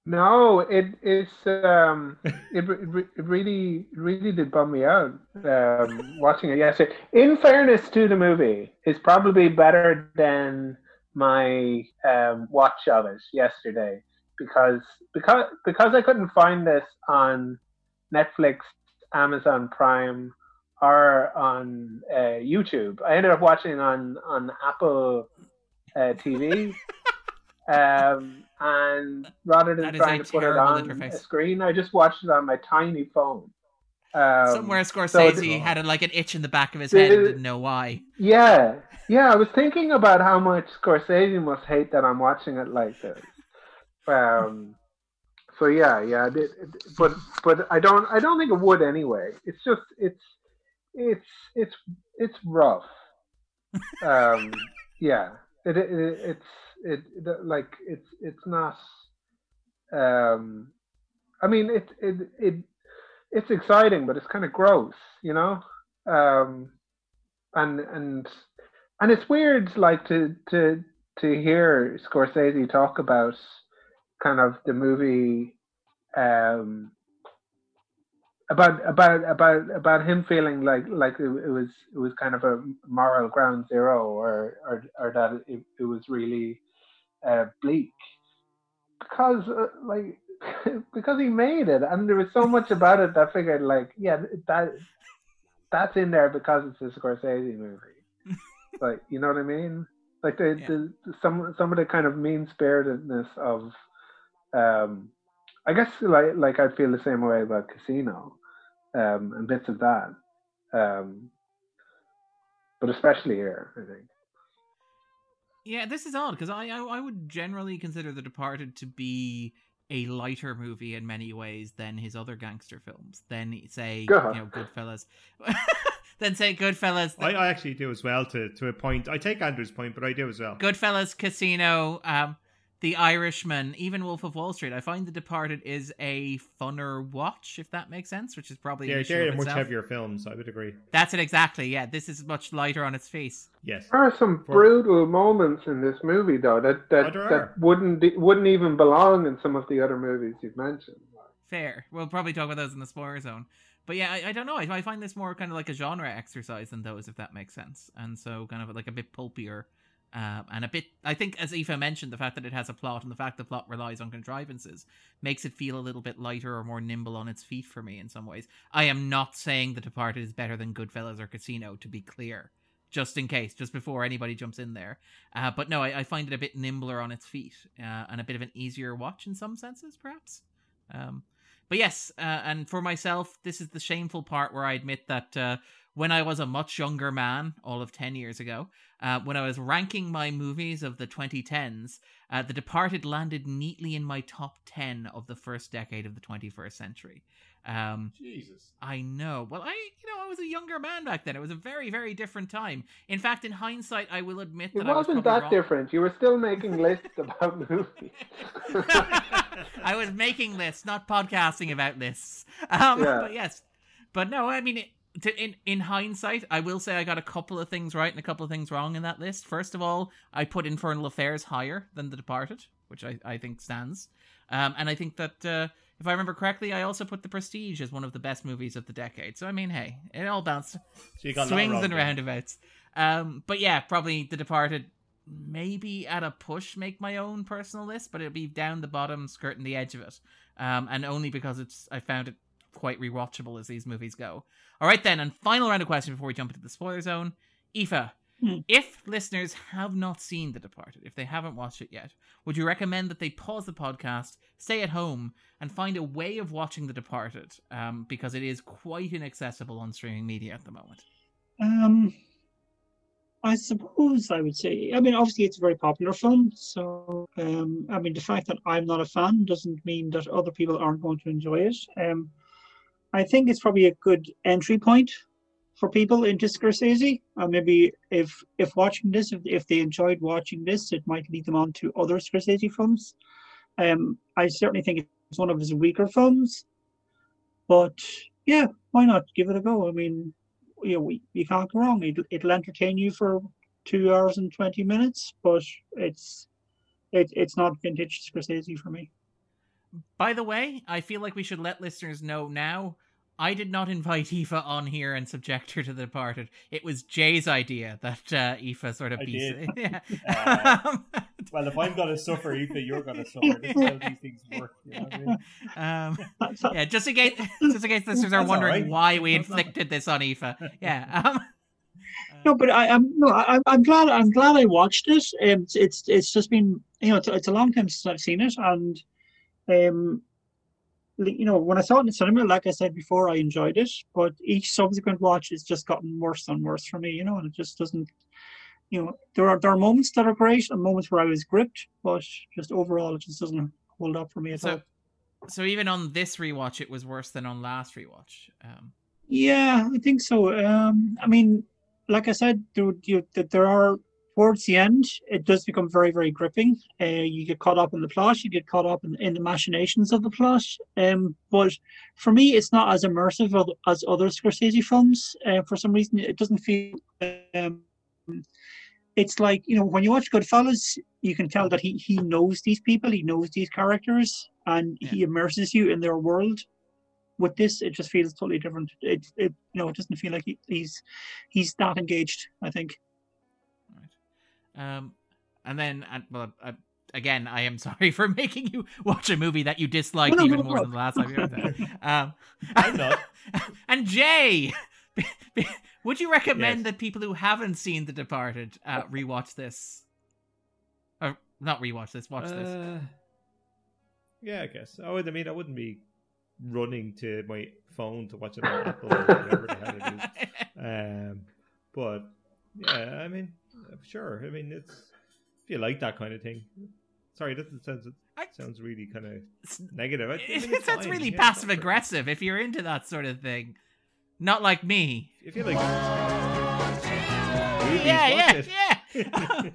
[SPEAKER 2] No, it is. Um, it, it really, really did bum me out um, watching it yesterday. In fairness to the movie, it's probably better than my um, watch of it yesterday because because because I couldn't find this on Netflix, Amazon Prime, or on uh, YouTube. I ended up watching it on on Apple uh, TV. *laughs* Um, and rather than
[SPEAKER 1] That
[SPEAKER 2] trying to put it on
[SPEAKER 1] interface.
[SPEAKER 2] a screen, I just watched it on my tiny phone. Um,
[SPEAKER 1] Somewhere
[SPEAKER 2] so
[SPEAKER 1] Scorsese
[SPEAKER 2] the-
[SPEAKER 1] had a, like an itch in the back of his head and didn't know why.
[SPEAKER 2] Yeah, yeah. I was thinking about how much Scorsese must hate that I'm watching it like this. Um. So yeah, yeah. It, it, but but I don't I don't think it would anyway. It's just it's it's it's it's rough. *laughs* Um. yeah. It, it, it's it, like it's it's not. Um. I mean it it it it's exciting, but it's kind of gross, you know. um, and and and it's weird, like to to to hear Scorsese talk about kind of the movie um, about about about about him feeling like like it, it, was it was kind of a moral ground zero or or, or that it, it was really uh, bleak because uh, like *laughs* because he made it and there was so much about it that figured like yeah that that's in there because it's a Scorsese movie *laughs* like you know what I mean like the, yeah. the some some of the kind of mean spiritedness of um I guess like like I feel the same way about Casino, um, and bits of that, um, but especially here, I think.
[SPEAKER 1] Yeah, this is odd because I, I I would generally consider The Departed to be a lighter movie in many ways than his other gangster films. Than say God. you know Goodfellas. *laughs* than say Goodfellas.
[SPEAKER 3] I, I actually do as well to to a point. I take Andrew's point, but I do as well.
[SPEAKER 1] Goodfellas, Casino, um, the Irishman, even Wolf of Wall Street. I find The Departed is a funner watch, if that makes sense, which is probably
[SPEAKER 3] yeah, they're much heavier films. I would agree.
[SPEAKER 1] That's it exactly. Yeah, this is much lighter on its face.
[SPEAKER 3] Yes,
[SPEAKER 2] there are some For... brutal moments in this movie, though, that that, oh, that wouldn't wouldn't even belong in some of the other movies you've mentioned.
[SPEAKER 1] Fair. We'll probably talk about those in the spoiler zone. But yeah, I, I don't know. I, I find this more kind of like a genre exercise than those, if that makes sense. And so, kind of like a bit pulpier uh, and a bit, I think, as Aoife mentioned, the fact that it has a plot and the fact the plot relies on contrivances makes it feel a little bit lighter or more nimble on its feet for me in some ways. I am not saying The Departed is better than Goodfellas or Casino, to be clear, just in case, just before anybody jumps in there. Uh, but no, I, I, find it a bit nimbler on its feet uh, and a bit of an easier watch in some senses, perhaps. Um, but yes, uh, and for myself, this is the shameful part where I admit that uh, when I was a much younger man, all of 10 years ago, uh, when I was ranking my movies of the 2010s, uh, The Departed landed neatly in my top 10 of the first decade of the 21st century. Um,
[SPEAKER 3] Jesus.
[SPEAKER 1] I know. Well, I, you know, I was a younger man back then. It was a very, very different time. In fact, in hindsight, I will admit that
[SPEAKER 2] it wasn't
[SPEAKER 1] was
[SPEAKER 2] that
[SPEAKER 1] wrong.
[SPEAKER 2] different. You were still making *laughs* lists about movies. *laughs*
[SPEAKER 1] I was making lists, not podcasting about lists. Um, yeah. But yes, but no, I mean, it, to, in in hindsight, I will say I got a couple of things right and a couple of things wrong in that list. First of all, I put Infernal Affairs higher than The Departed, which I, I think stands. Um, and I think that uh, if I remember correctly, I also put The Prestige as one of the best movies of the decade. So I mean, hey, it all bounced *laughs* so swings and roundabouts. Um, but yeah, probably The Departed. Maybe at a push, make my own personal list, but it'll be down the bottom, skirting the edge of it. Um, and only because it's I found it quite rewatchable as these movies go. All right, then, and final round of questions before we jump into the spoiler zone. Aoife, hmm. if listeners have not seen The Departed, if they haven't watched it yet, would you recommend that they pause the podcast, stay at home, and find a way of watching The Departed? Um, because it is quite inaccessible on streaming media at the moment.
[SPEAKER 4] Um, I suppose I would say. I mean, obviously, it's a very popular film. So, um, I mean, the fact that I'm not a fan doesn't mean that other people aren't going to enjoy it. Um, I think it's probably a good entry point for people into Scorsese. Uh, maybe if if watching this, if, if they enjoyed watching this, it might lead them on to other Scorsese films. Um, I certainly think it's one of his weaker films, but yeah, why not give it a go? I mean, you know, you can't go wrong. It, it'll entertain you for two hours and twenty minutes, but it's it, it's not vintage Scorsese for me.
[SPEAKER 1] By the way, I feel like we should let listeners know now I did not invite Aoife on here and subject her to the departed. It was Jay's idea that uh, Aoife sort of
[SPEAKER 3] be. *laughs* yeah. Uh, *laughs* well, if I'm gonna suffer, Aoife, you're gonna suffer. This is how these things work. You know I
[SPEAKER 1] mean? *laughs* um, yeah, just in case, just in case listeners are wondering right. why we inflicted this on Aoife. Yeah. Um,
[SPEAKER 4] no, but I, am no, I, am glad. I'm glad I watched it. Um, it's, it's it's just been you know it's, it's a long time since I've seen it, and um, you know, when I saw it in the cinema, like I said before, I enjoyed it. But each subsequent watch has just gotten worse and worse for me, you know, and it just doesn't. You know, there are there are moments that are great and moments where I was gripped, but just overall, it just doesn't hold up for me at
[SPEAKER 1] so,
[SPEAKER 4] all.
[SPEAKER 1] So even on this rewatch, it was worse than on last rewatch. Um...
[SPEAKER 4] Yeah, I think so. Um, I mean, like I said, there you, there are towards the end, it does become very, very gripping. Uh, you get caught up in the plot, you get caught up in, in the machinations of the plot. Um, but for me, it's not as immersive as other Scorsese films. Uh, for some reason, it doesn't feel. Um, it's like you know when you watch Goodfellas, you can tell that he he knows these people, he knows these characters, and yeah. he immerses you in their world. With this, it just feels totally different. It it you know it doesn't feel like he, he's he's that engaged. I think.
[SPEAKER 1] Right. Um, and then and well, uh, again, I am *laughs* sorry for making you watch a movie that you disliked no, even no, more no. than the last time you heard that. *laughs* um,
[SPEAKER 3] I'm not. *laughs*
[SPEAKER 1] and Jay, would you recommend yes. that people who haven't seen The Departed uh, rewatch this? Or not rewatch this, watch uh, this.
[SPEAKER 3] Yeah, I guess. I would. I mean, I wouldn't be running to my phone to watch it on Apple or whatever the hell it is. Um, but yeah, I mean, sure. I mean, it's if you like that kind of thing. Sorry, that sounds it sounds really kind of negative. I,
[SPEAKER 1] it sounds really yeah, passive aggressive if you're into that sort of thing. Not like me.
[SPEAKER 3] If you like
[SPEAKER 1] movies, yeah, yeah, yeah. *laughs*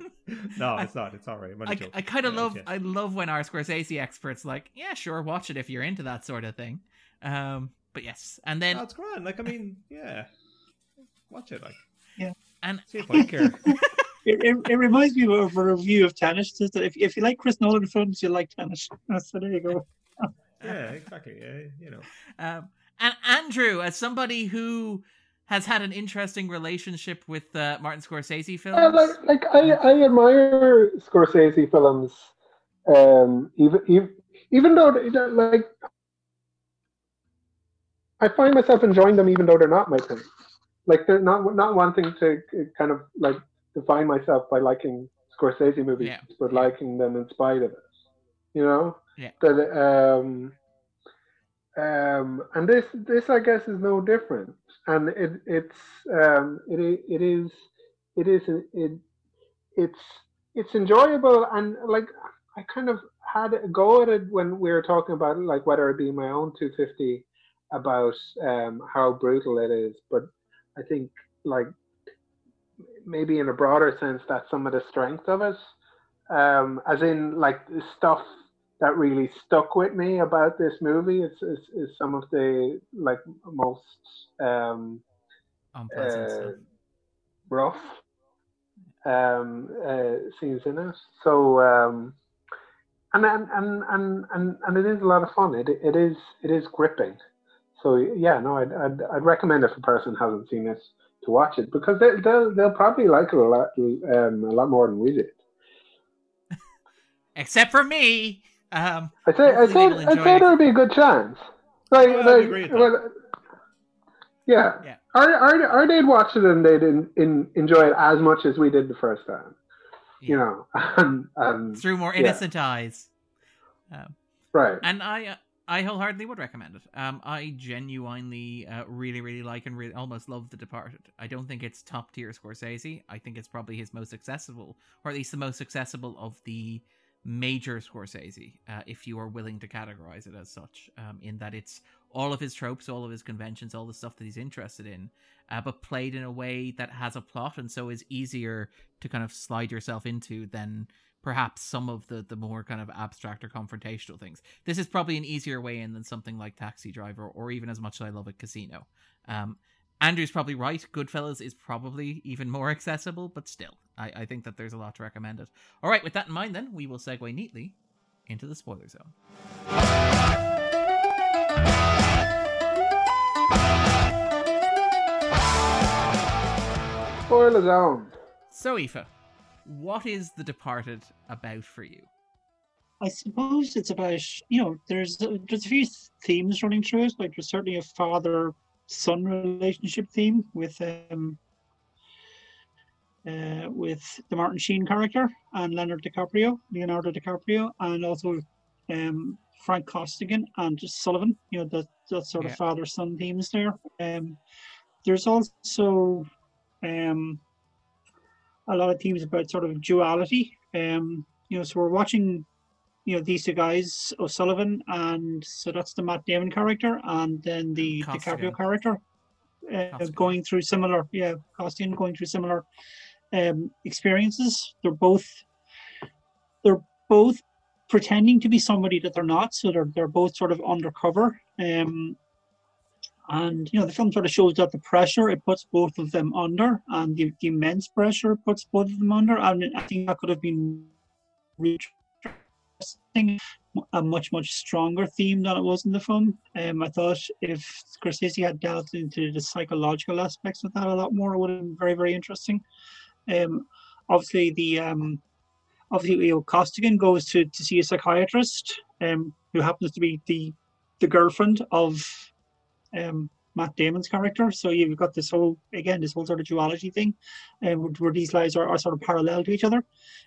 [SPEAKER 3] no, it's not. It's all right.
[SPEAKER 1] I, I kind of love. I love when our Scorsese experts like, yeah, sure, watch it if you're into that sort of thing. Um, but yes, and then
[SPEAKER 3] that's grand. Like, I mean, yeah, watch it. Like,
[SPEAKER 4] yeah,
[SPEAKER 1] and
[SPEAKER 3] see if I care. *laughs*
[SPEAKER 4] It, it, it, reminds me of a review of Tenet. That if, if you like Chris Nolan films, you like Tenet. *laughs* So there you go. *laughs*
[SPEAKER 3] yeah, exactly. Yeah, you know.
[SPEAKER 1] Um, and Andrew, as somebody who has had an interesting relationship with uh, Martin Scorsese films.
[SPEAKER 2] Yeah, like, like I, I admire Scorsese films, um, even, even even though like I find myself enjoying them, even though they're not my thing. Like they're not not wanting to kind of like define myself by liking Scorsese movies, yeah. but liking them in spite of it. You know.
[SPEAKER 1] Yeah.
[SPEAKER 2] That um um, and this this I guess is no different, and it it's um, it it is it is it it's it's enjoyable and like I kind of had a go at it when we were talking about like whether it be my own 250 about um, how brutal it is, but I think like maybe in a broader sense that's some of the strength of it, um, as in like stuff that really stuck with me about this movie is, is, is some of the like most um, uh, rough um, uh, scenes in it. So um, and, and and and and and it is a lot of fun. It it is it is gripping. So yeah, no, I'd I'd, I'd recommend if a person hasn't seen it to watch it because they they'll, they'll probably like it a lot um, a lot more than we did.
[SPEAKER 1] Except for me. Um,
[SPEAKER 2] I say, I say, I say there would be a good chance. Like, oh, like, well, yeah. yeah. Our, our, our they'd watch it and they'd in, in, enjoy it as much as we did the first time. Yeah. You know, and, *laughs* and,
[SPEAKER 1] through more innocent yeah. eyes.
[SPEAKER 2] Um, right.
[SPEAKER 1] And I, uh, I wholeheartedly would recommend it. Um, I genuinely, uh, really, really like and really almost love The Departed. I don't think it's top tier Scorsese. I think it's probably his most accessible, or at least the most accessible of the major Scorsese, uh, if you are willing to categorize it as such, um, in that it's all of his tropes, all of his conventions, all the stuff that he's interested in, uh, but played in a way that has a plot and so is easier to kind of slide yourself into than perhaps some of the the more kind of abstract or confrontational things. This is probably an easier way in than something like Taxi Driver or even as much as I love it, Casino. Um, Andrew's probably right. Goodfellas is probably even more *laughs* accessible, but still, I, I think that there's a lot to recommend it. All right, with that in mind, then we will segue neatly into the spoiler zone.
[SPEAKER 2] Spoiler zone.
[SPEAKER 1] So, Aoife, what is The Departed about for you?
[SPEAKER 4] I suppose it's about you know there's there's a few themes running through it. Like there's certainly a father son relationship theme with um, uh, with the Martin Sheen character and Leonardo DiCaprio, Leonardo DiCaprio, and also um, Frank Costigan and just Sullivan. You know that that sort yeah. of father son themes there. Um, there's also um, a lot of themes about sort of duality. Um, you know, so we're watching you know these two guys, O'Sullivan, and so that's the Matt Damon character, and then the Costigan. DiCaprio character, uh, going through similar, yeah, Costigan going through similar um, experiences. They're both they're both pretending to be somebody that they're not. So they're they're both sort of undercover. Um, and you know the film sort of shows that the pressure it puts both of them under, and the, the immense pressure it puts both of them under. And I think that could have been a much much stronger theme than it was in the film. Um, I thought if Scorsese had delved into the psychological aspects of that a lot more, it would have been very very interesting. Um, obviously the um, obviously you know, Costigan goes to, to see a psychiatrist um, who happens to be the the girlfriend of um, Matt Damon's character. So you've got this whole again this whole sort of duality thing, uh, where these lives are, are sort of parallel to each other,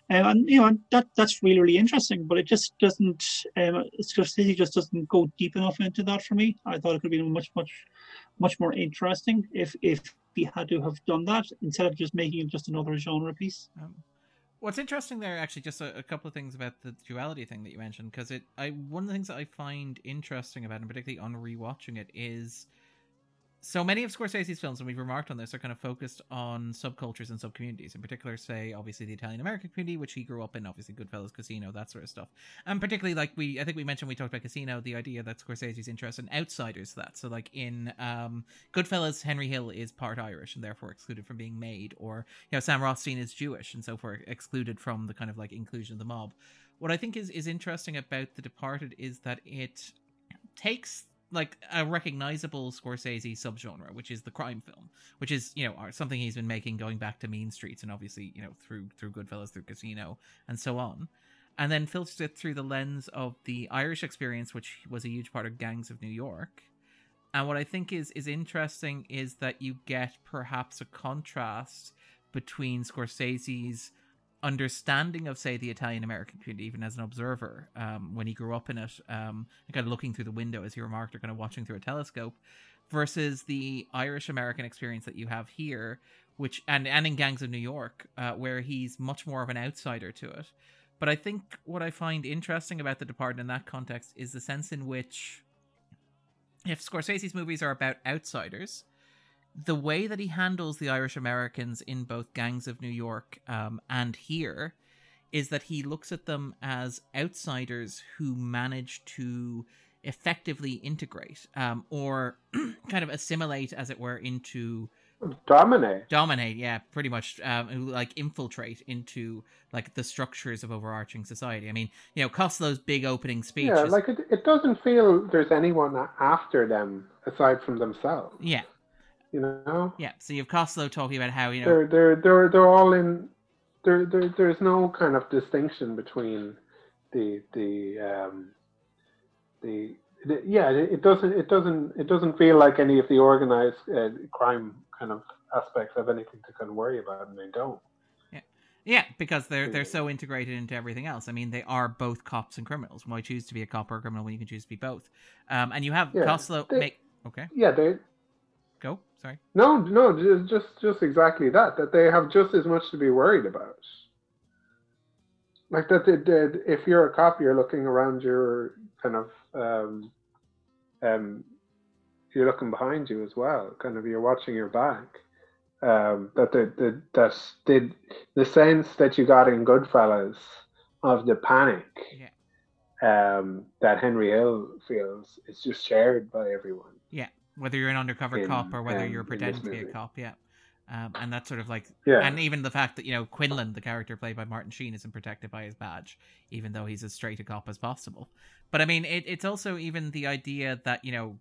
[SPEAKER 4] um, and you know that that's really really interesting. But it just doesn't um, Scorsese just doesn't go deep enough into that for me. I thought it could be much much much more interesting if if he had to have done that instead of just making it just another genre piece.
[SPEAKER 1] Um, what's interesting there, actually, just a, a, couple of things about the duality thing that you mentioned, because it, I one of the things that I find interesting about, and particularly on rewatching it, is so many of Scorsese's films, and we've remarked on this, are kind of focused on subcultures and subcommunities. In particular, say obviously the Italian American community, which he grew up in, obviously Goodfellas, Casino, that sort of stuff. And particularly, like we, I think we mentioned we talked about Casino, the idea that Scorsese's interested in outsiders. To that so, like in um, Goodfellas, Henry Hill is part Irish and therefore excluded from being made, or you know Sam Rothstein is Jewish and so forth, excluded from the kind of like inclusion of the mob. What I think is is interesting about The Departed is that it takes like a recognizable Scorsese subgenre, which is the crime film, which is you know something he's been making going back to Mean Streets and obviously you know through through Goodfellas, through Casino, and so on, and then filters it through the lens of the Irish experience, which was a huge part of Gangs of New York. And what I think is is interesting is that you get perhaps a contrast between Scorsese's understanding of, say, the Italian American community, even as an observer, um, when he grew up in it, um, and kind of looking through the window, as he remarked, or kind of watching through a telescope, versus the Irish American experience that you have here, which and and in Gangs of New York, uh, where he's much more of an outsider to it. But I think what I find interesting about The Departed in that context is the sense in which, if Scorsese's movies are about outsiders, the way that he handles the Irish Americans in both Gangs of New York um, and here is that he looks at them as outsiders who manage to effectively integrate um, or *clears throat* kind of assimilate, as it were, into
[SPEAKER 2] dominate.
[SPEAKER 1] Dominate yeah pretty much um, like infiltrate into like the structures of overarching society. I mean you know costello's big opening speech
[SPEAKER 2] yeah
[SPEAKER 1] is...
[SPEAKER 2] like it, it doesn't feel there's anyone after them aside from themselves.
[SPEAKER 1] Yeah
[SPEAKER 2] you know.
[SPEAKER 1] Yeah. So you have Costello talking about how you know
[SPEAKER 2] they're they're they're they're all in. There, there, there's no kind of distinction between the the um, the, the yeah it doesn't it doesn't it doesn't feel like any of the organized uh, crime kind of aspects have anything to kind of worry about and they don't
[SPEAKER 1] yeah yeah because they're they're so integrated into everything else i mean they are both cops and criminals why choose to be a cop or a criminal when you can choose to be both um and you have yeah, Costello they, make okay
[SPEAKER 2] yeah they
[SPEAKER 1] Go. Sorry.
[SPEAKER 2] No, no, just just exactly that. That they have just as much to be worried about. Like that, they did. If you're a cop, you're looking around your kind of, um, um, you're looking behind you as well. Kind of, you're watching your back. Um, that the, the that did the sense that you got in Goodfellas of the panic.
[SPEAKER 1] Yeah.
[SPEAKER 2] Um, that Henry Hill feels is just shared by everyone.
[SPEAKER 1] Yeah whether you're an undercover in, cop or whether um, you're pretending to be a cop. Yeah. Um, and that's sort of like,
[SPEAKER 2] yeah.
[SPEAKER 1] and even the fact that you know Quinlan, the character played by Martin Sheen, isn't protected by his badge, even though he's as straight a cop as possible. But I mean, it, it's also even the idea that you know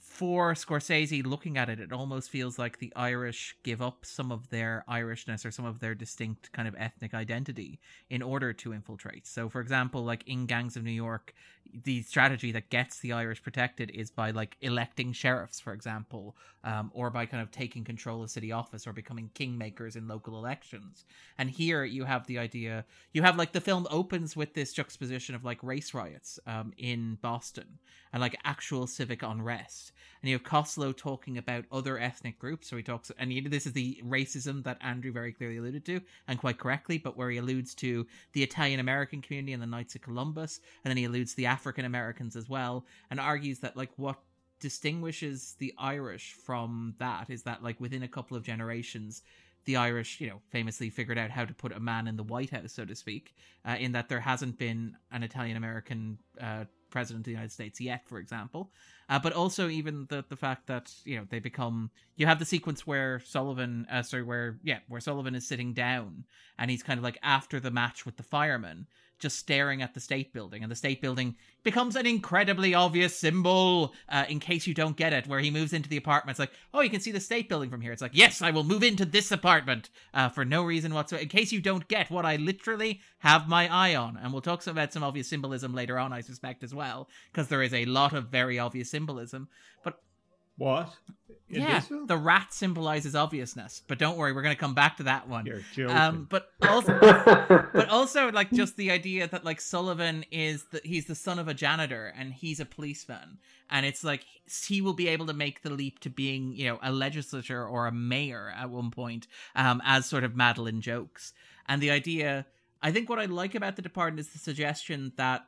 [SPEAKER 1] for Scorsese looking at it, it almost feels like the Irish give up some of their Irishness or some of their distinct kind of ethnic identity in order to infiltrate. So, for example, like in Gangs of New York, the strategy that gets the Irish protected is by like electing sheriffs, for example, um, or by kind of taking control of city office or becoming kingmakers in local elections. And here you have the idea, you have like the film opens with this juxtaposition of like race riots um, in Boston and like actual civic unrest. And you have Costello talking about other ethnic groups. So he talks, and this is the racism that Andrew very clearly alluded to, and quite correctly, but where he alludes to the Italian American community and the Knights of Columbus, and then he alludes to the African Americans as well, and argues that like what distinguishes the Irish from that is that like within a couple of generations the Irish, you know, famously figured out how to put a man in the White House, so to speak, uh, in that there hasn't been an Italian American uh, president of the United States yet, for example. Uh, but also even the the fact that you know they become you have the sequence where Sullivan, uh, sorry, where yeah, where Sullivan is sitting down and he's kind of like after the match with the fireman, just staring at the state building, and the state building becomes an incredibly obvious symbol. Uh, in case you don't get it, where he moves into the apartment, it's like, oh, you can see the state building from here. It's like, yes, I will move into this apartment uh, for no reason whatsoever. In case you don't get what I literally have my eye on, and we'll talk about some obvious symbolism later on, I suspect as well, because there is a lot of very obvious symbolism. But
[SPEAKER 3] What? In
[SPEAKER 1] yeah, the rat symbolizes obviousness, but don't worry, we're going to come back to that one.
[SPEAKER 3] You're.
[SPEAKER 1] Um, but also, *laughs* but also like just the idea that like Sullivan is that he's the son of a janitor and he's a policeman, and it's like he will be able to make the leap to being you know a legislator or a mayor at one point, um, as sort of Madeline jokes, and the idea. I think what I like about the Departed is the suggestion that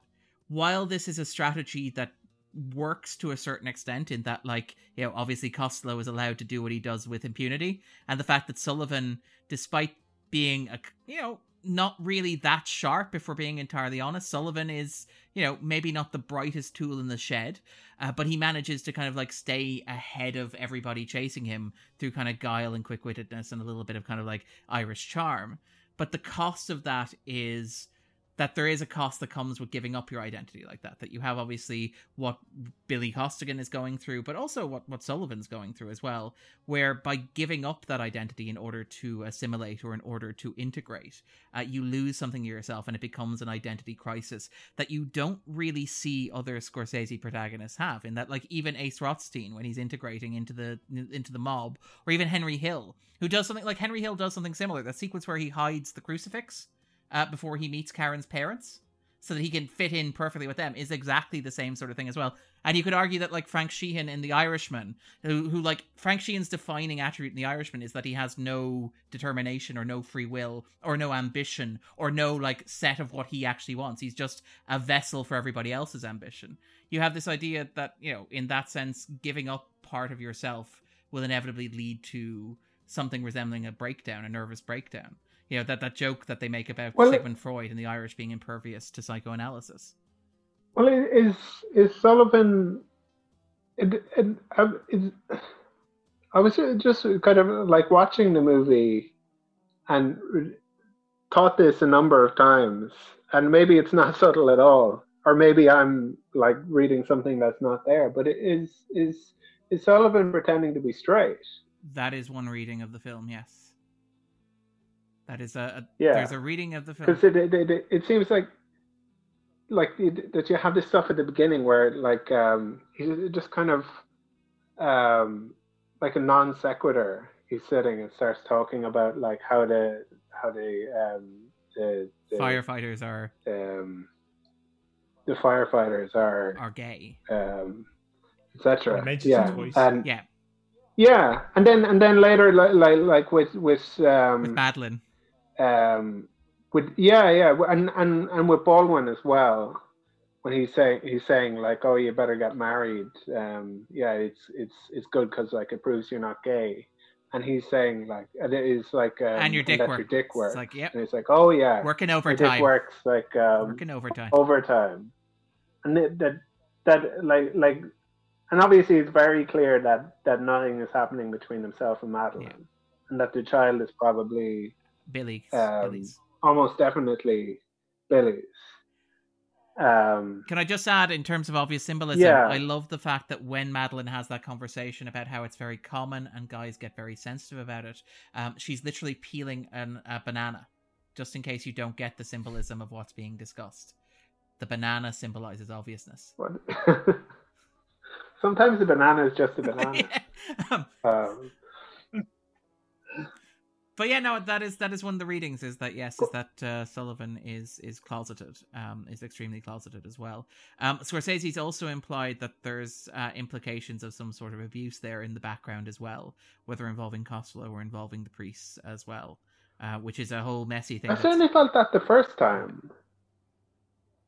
[SPEAKER 1] while this is a strategy that works to a certain extent in that like you know obviously Costello is allowed to do what he does with impunity. And the fact that Sullivan despite being a you know not really that sharp if we're being entirely honest Sullivan is you know maybe not the brightest tool in the shed uh, but he manages to kind of like stay ahead of everybody chasing him through kind of guile and quick-wittedness and a little bit of kind of like Irish charm. But the cost of that is that there is a cost that comes with giving up your identity like that. That you have obviously what Billy Costigan is going through, but also what, what Sullivan's going through as well, where by giving up that identity in order to assimilate or in order to integrate, uh, you lose something yourself and it becomes an identity crisis that you don't really see other Scorsese protagonists have. In that, like even Ace Rothstein when he's integrating into the into the mob, or even Henry Hill, who does something like Henry Hill does something similar. That sequence where he hides the crucifix uh, before he meets Karen's parents so that he can fit in perfectly with them is exactly the same sort of thing as well. And you could argue that like Frank Sheeran in The Irishman, who who like Frank Sheeran's defining attribute in The Irishman is that he has no determination or no free will or no ambition or no like set of what he actually wants. He's just a vessel for everybody else's ambition. You have this idea that, you know, in that sense, giving up part of yourself will inevitably lead to something resembling a breakdown, a nervous breakdown you know that that joke that they make about
[SPEAKER 2] Well,
[SPEAKER 1] Sigmund Freud and the Irish being impervious to psychoanalysis.
[SPEAKER 2] Well, is is Sullivan? It, it, I, is, I was just kind of like watching the movie, and thought this a number of times, and maybe it's not *laughs* subtle at all, or maybe I'm like reading something that's not there. But it is is is Sullivan pretending to be straight?
[SPEAKER 1] That is one reading of the film. Yes, that is a, a
[SPEAKER 2] Yeah.
[SPEAKER 1] there's a reading of the film.
[SPEAKER 2] because it, it, it, it seems like like it, that you have this stuff at the beginning where like um he's just kind of um like a non sequitur he's sitting and starts talking about like how the how the um the, the
[SPEAKER 1] Firefighters are
[SPEAKER 2] um the firefighters are
[SPEAKER 1] are gay.
[SPEAKER 2] um etc yeah
[SPEAKER 3] it twice.
[SPEAKER 2] and
[SPEAKER 1] Yeah,
[SPEAKER 2] yeah and then and then later like like, like with with um
[SPEAKER 1] with Madeline.
[SPEAKER 2] Um with yeah yeah and and and with Baldwin as well when he's saying he's saying like oh you better get married um yeah it's it's it's good because like it proves you're not gay. And he's saying like and it is like um,
[SPEAKER 1] and your dick work.
[SPEAKER 2] your dick work.
[SPEAKER 1] It's like, yep,
[SPEAKER 2] and it's like oh yeah.
[SPEAKER 1] Working
[SPEAKER 2] your dick works like um
[SPEAKER 1] Working overtime.
[SPEAKER 2] overtime. And it, that that like like and obviously it's very clear that that nothing is happening between himself and Madeline.
[SPEAKER 1] Yeah.
[SPEAKER 2] and that the child is probably
[SPEAKER 1] Billy.
[SPEAKER 2] um,
[SPEAKER 1] Billy's.
[SPEAKER 2] almost definitely Billy's. Um,
[SPEAKER 1] Can I just add, in terms of obvious symbolism,
[SPEAKER 2] Yeah.
[SPEAKER 1] I love the fact that when Madeline has that conversation about how it's very common and guys get very sensitive about it, um, she's literally peeling an, a banana, just in case you don't get the symbolism of what's being discussed. The banana symbolizes obviousness. *laughs*
[SPEAKER 2] Sometimes the banana is just a *laughs* banana. *laughs*
[SPEAKER 1] Um,
[SPEAKER 2] um,
[SPEAKER 1] but yeah, no, that is that is one of the readings. Is that yes? Is that uh, Sullivan is is closeted? Um, is extremely closeted as well. Um, Scorsese's also implied that there's uh, implications of some sort of abuse there in the background as well, whether involving Costello or involving the priests as well, uh, which is a whole messy thing.
[SPEAKER 2] I
[SPEAKER 1] that's-
[SPEAKER 2] certainly felt that the first time.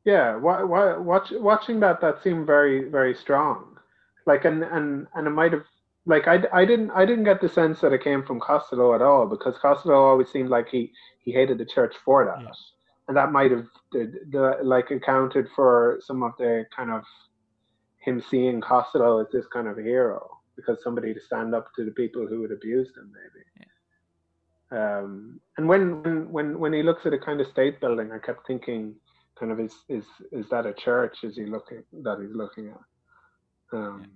[SPEAKER 2] Yeah, why, why, watch, watching that, that seemed very, very strong. Like, and and and it might have like I, I didn't I didn't get the sense that it came from Costello at all because Costello always seemed like he he hated the church for that,
[SPEAKER 1] Yeah.
[SPEAKER 2] and that might have the, the like accounted for some of the kind of him seeing Costello as this kind of hero because somebody to stand up to the people who had abused him maybe. Um, and when, when when he looks at a kind of state building, I kept thinking, kind of, is is is that a church? Is he looking that he's looking at? Um,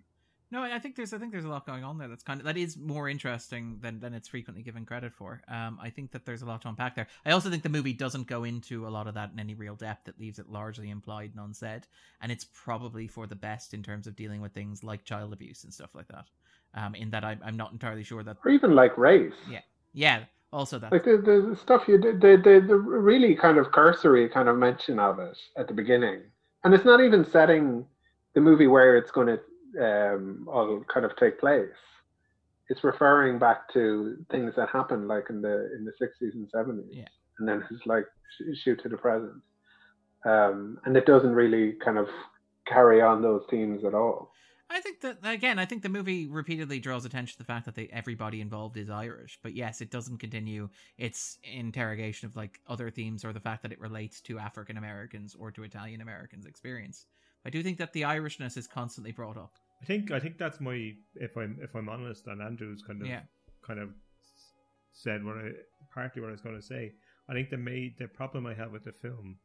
[SPEAKER 1] No, I think there's I think there's a lot going on there. That's kind of that is more interesting than than it's frequently given credit for. Um, I think that there's a lot to unpack there. I also think the movie doesn't go into a lot of that in any real depth. It leaves it largely implied and unsaid, and it's probably for the best in terms of dealing with things like child abuse and stuff like that. Um, in that I'm I'm not entirely sure that
[SPEAKER 2] or even like race.
[SPEAKER 1] Yeah. yeah also that
[SPEAKER 2] Like the, the stuff you did, the, the the really kind of cursory kind of mention of it at the beginning, and it's not even setting the movie where it's going to um, all kind of take place. It's referring back to things that happened like in the in the sixties and seventies,
[SPEAKER 1] Yeah.
[SPEAKER 2] and then it's like sh- shoot to the present, um, and it doesn't really kind of carry on those themes at all.
[SPEAKER 1] I think that again, I think the movie repeatedly draws attention to the fact that they, everybody involved is Irish. But yes, it doesn't continue its interrogation of like other themes or the fact that it relates to African Americans or to Italian Americans' experience. I do think that the Irishness is constantly brought up.
[SPEAKER 3] I think I think that's my if I'm if I'm honest, and Andrew's kind of
[SPEAKER 1] Yeah.
[SPEAKER 3] kind of said what I partly what I was going to say. I think the main the problem I have with the film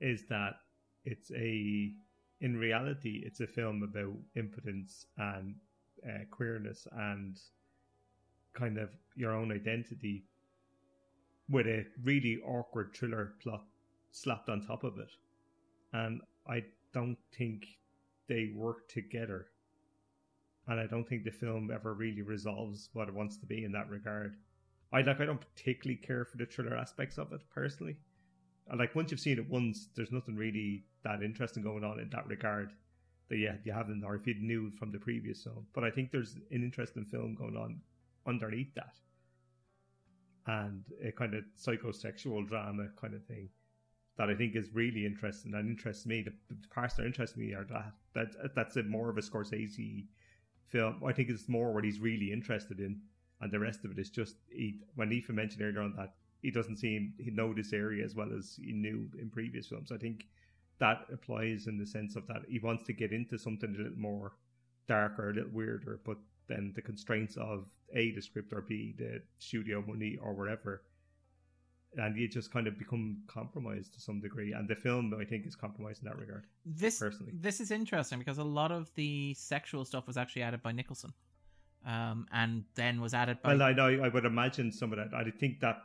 [SPEAKER 3] is that it's a in reality it's a film about impotence and uh, queerness and kind of your own identity with a really awkward thriller plot slapped on top of it and i don't think they work together. And i don't think the film ever really resolves what it wants to be in that regard. I like i don't particularly care for the thriller aspects of it personally. Like once you've seen it once there's nothing really that interesting going on in that regard that yeah you haven't or if you knew from the previous film. But i think there's an interesting film going on underneath that. And a kind of psychosexual drama kind of thing that I think is really interesting and interests me. The, the parts that interest me are that that that's a more of a Scorsese film. I think it's more what he's really interested in, and the rest of it is just he. When Aoife mentioned earlier on that he doesn't seem he know this area as well as he knew in previous films. I think that applies in the sense of that he wants to get into something a little more darker, a little weirder, but then the constraints of a the script or b the studio money or whatever and you just kind of become compromised to some degree. And the film i think is compromised in that regard
[SPEAKER 1] This
[SPEAKER 3] personally.
[SPEAKER 1] this is interesting because a lot of the sexual stuff was actually added by Nicholson, um, and then was added by
[SPEAKER 3] well i know i would imagine some of that. I think that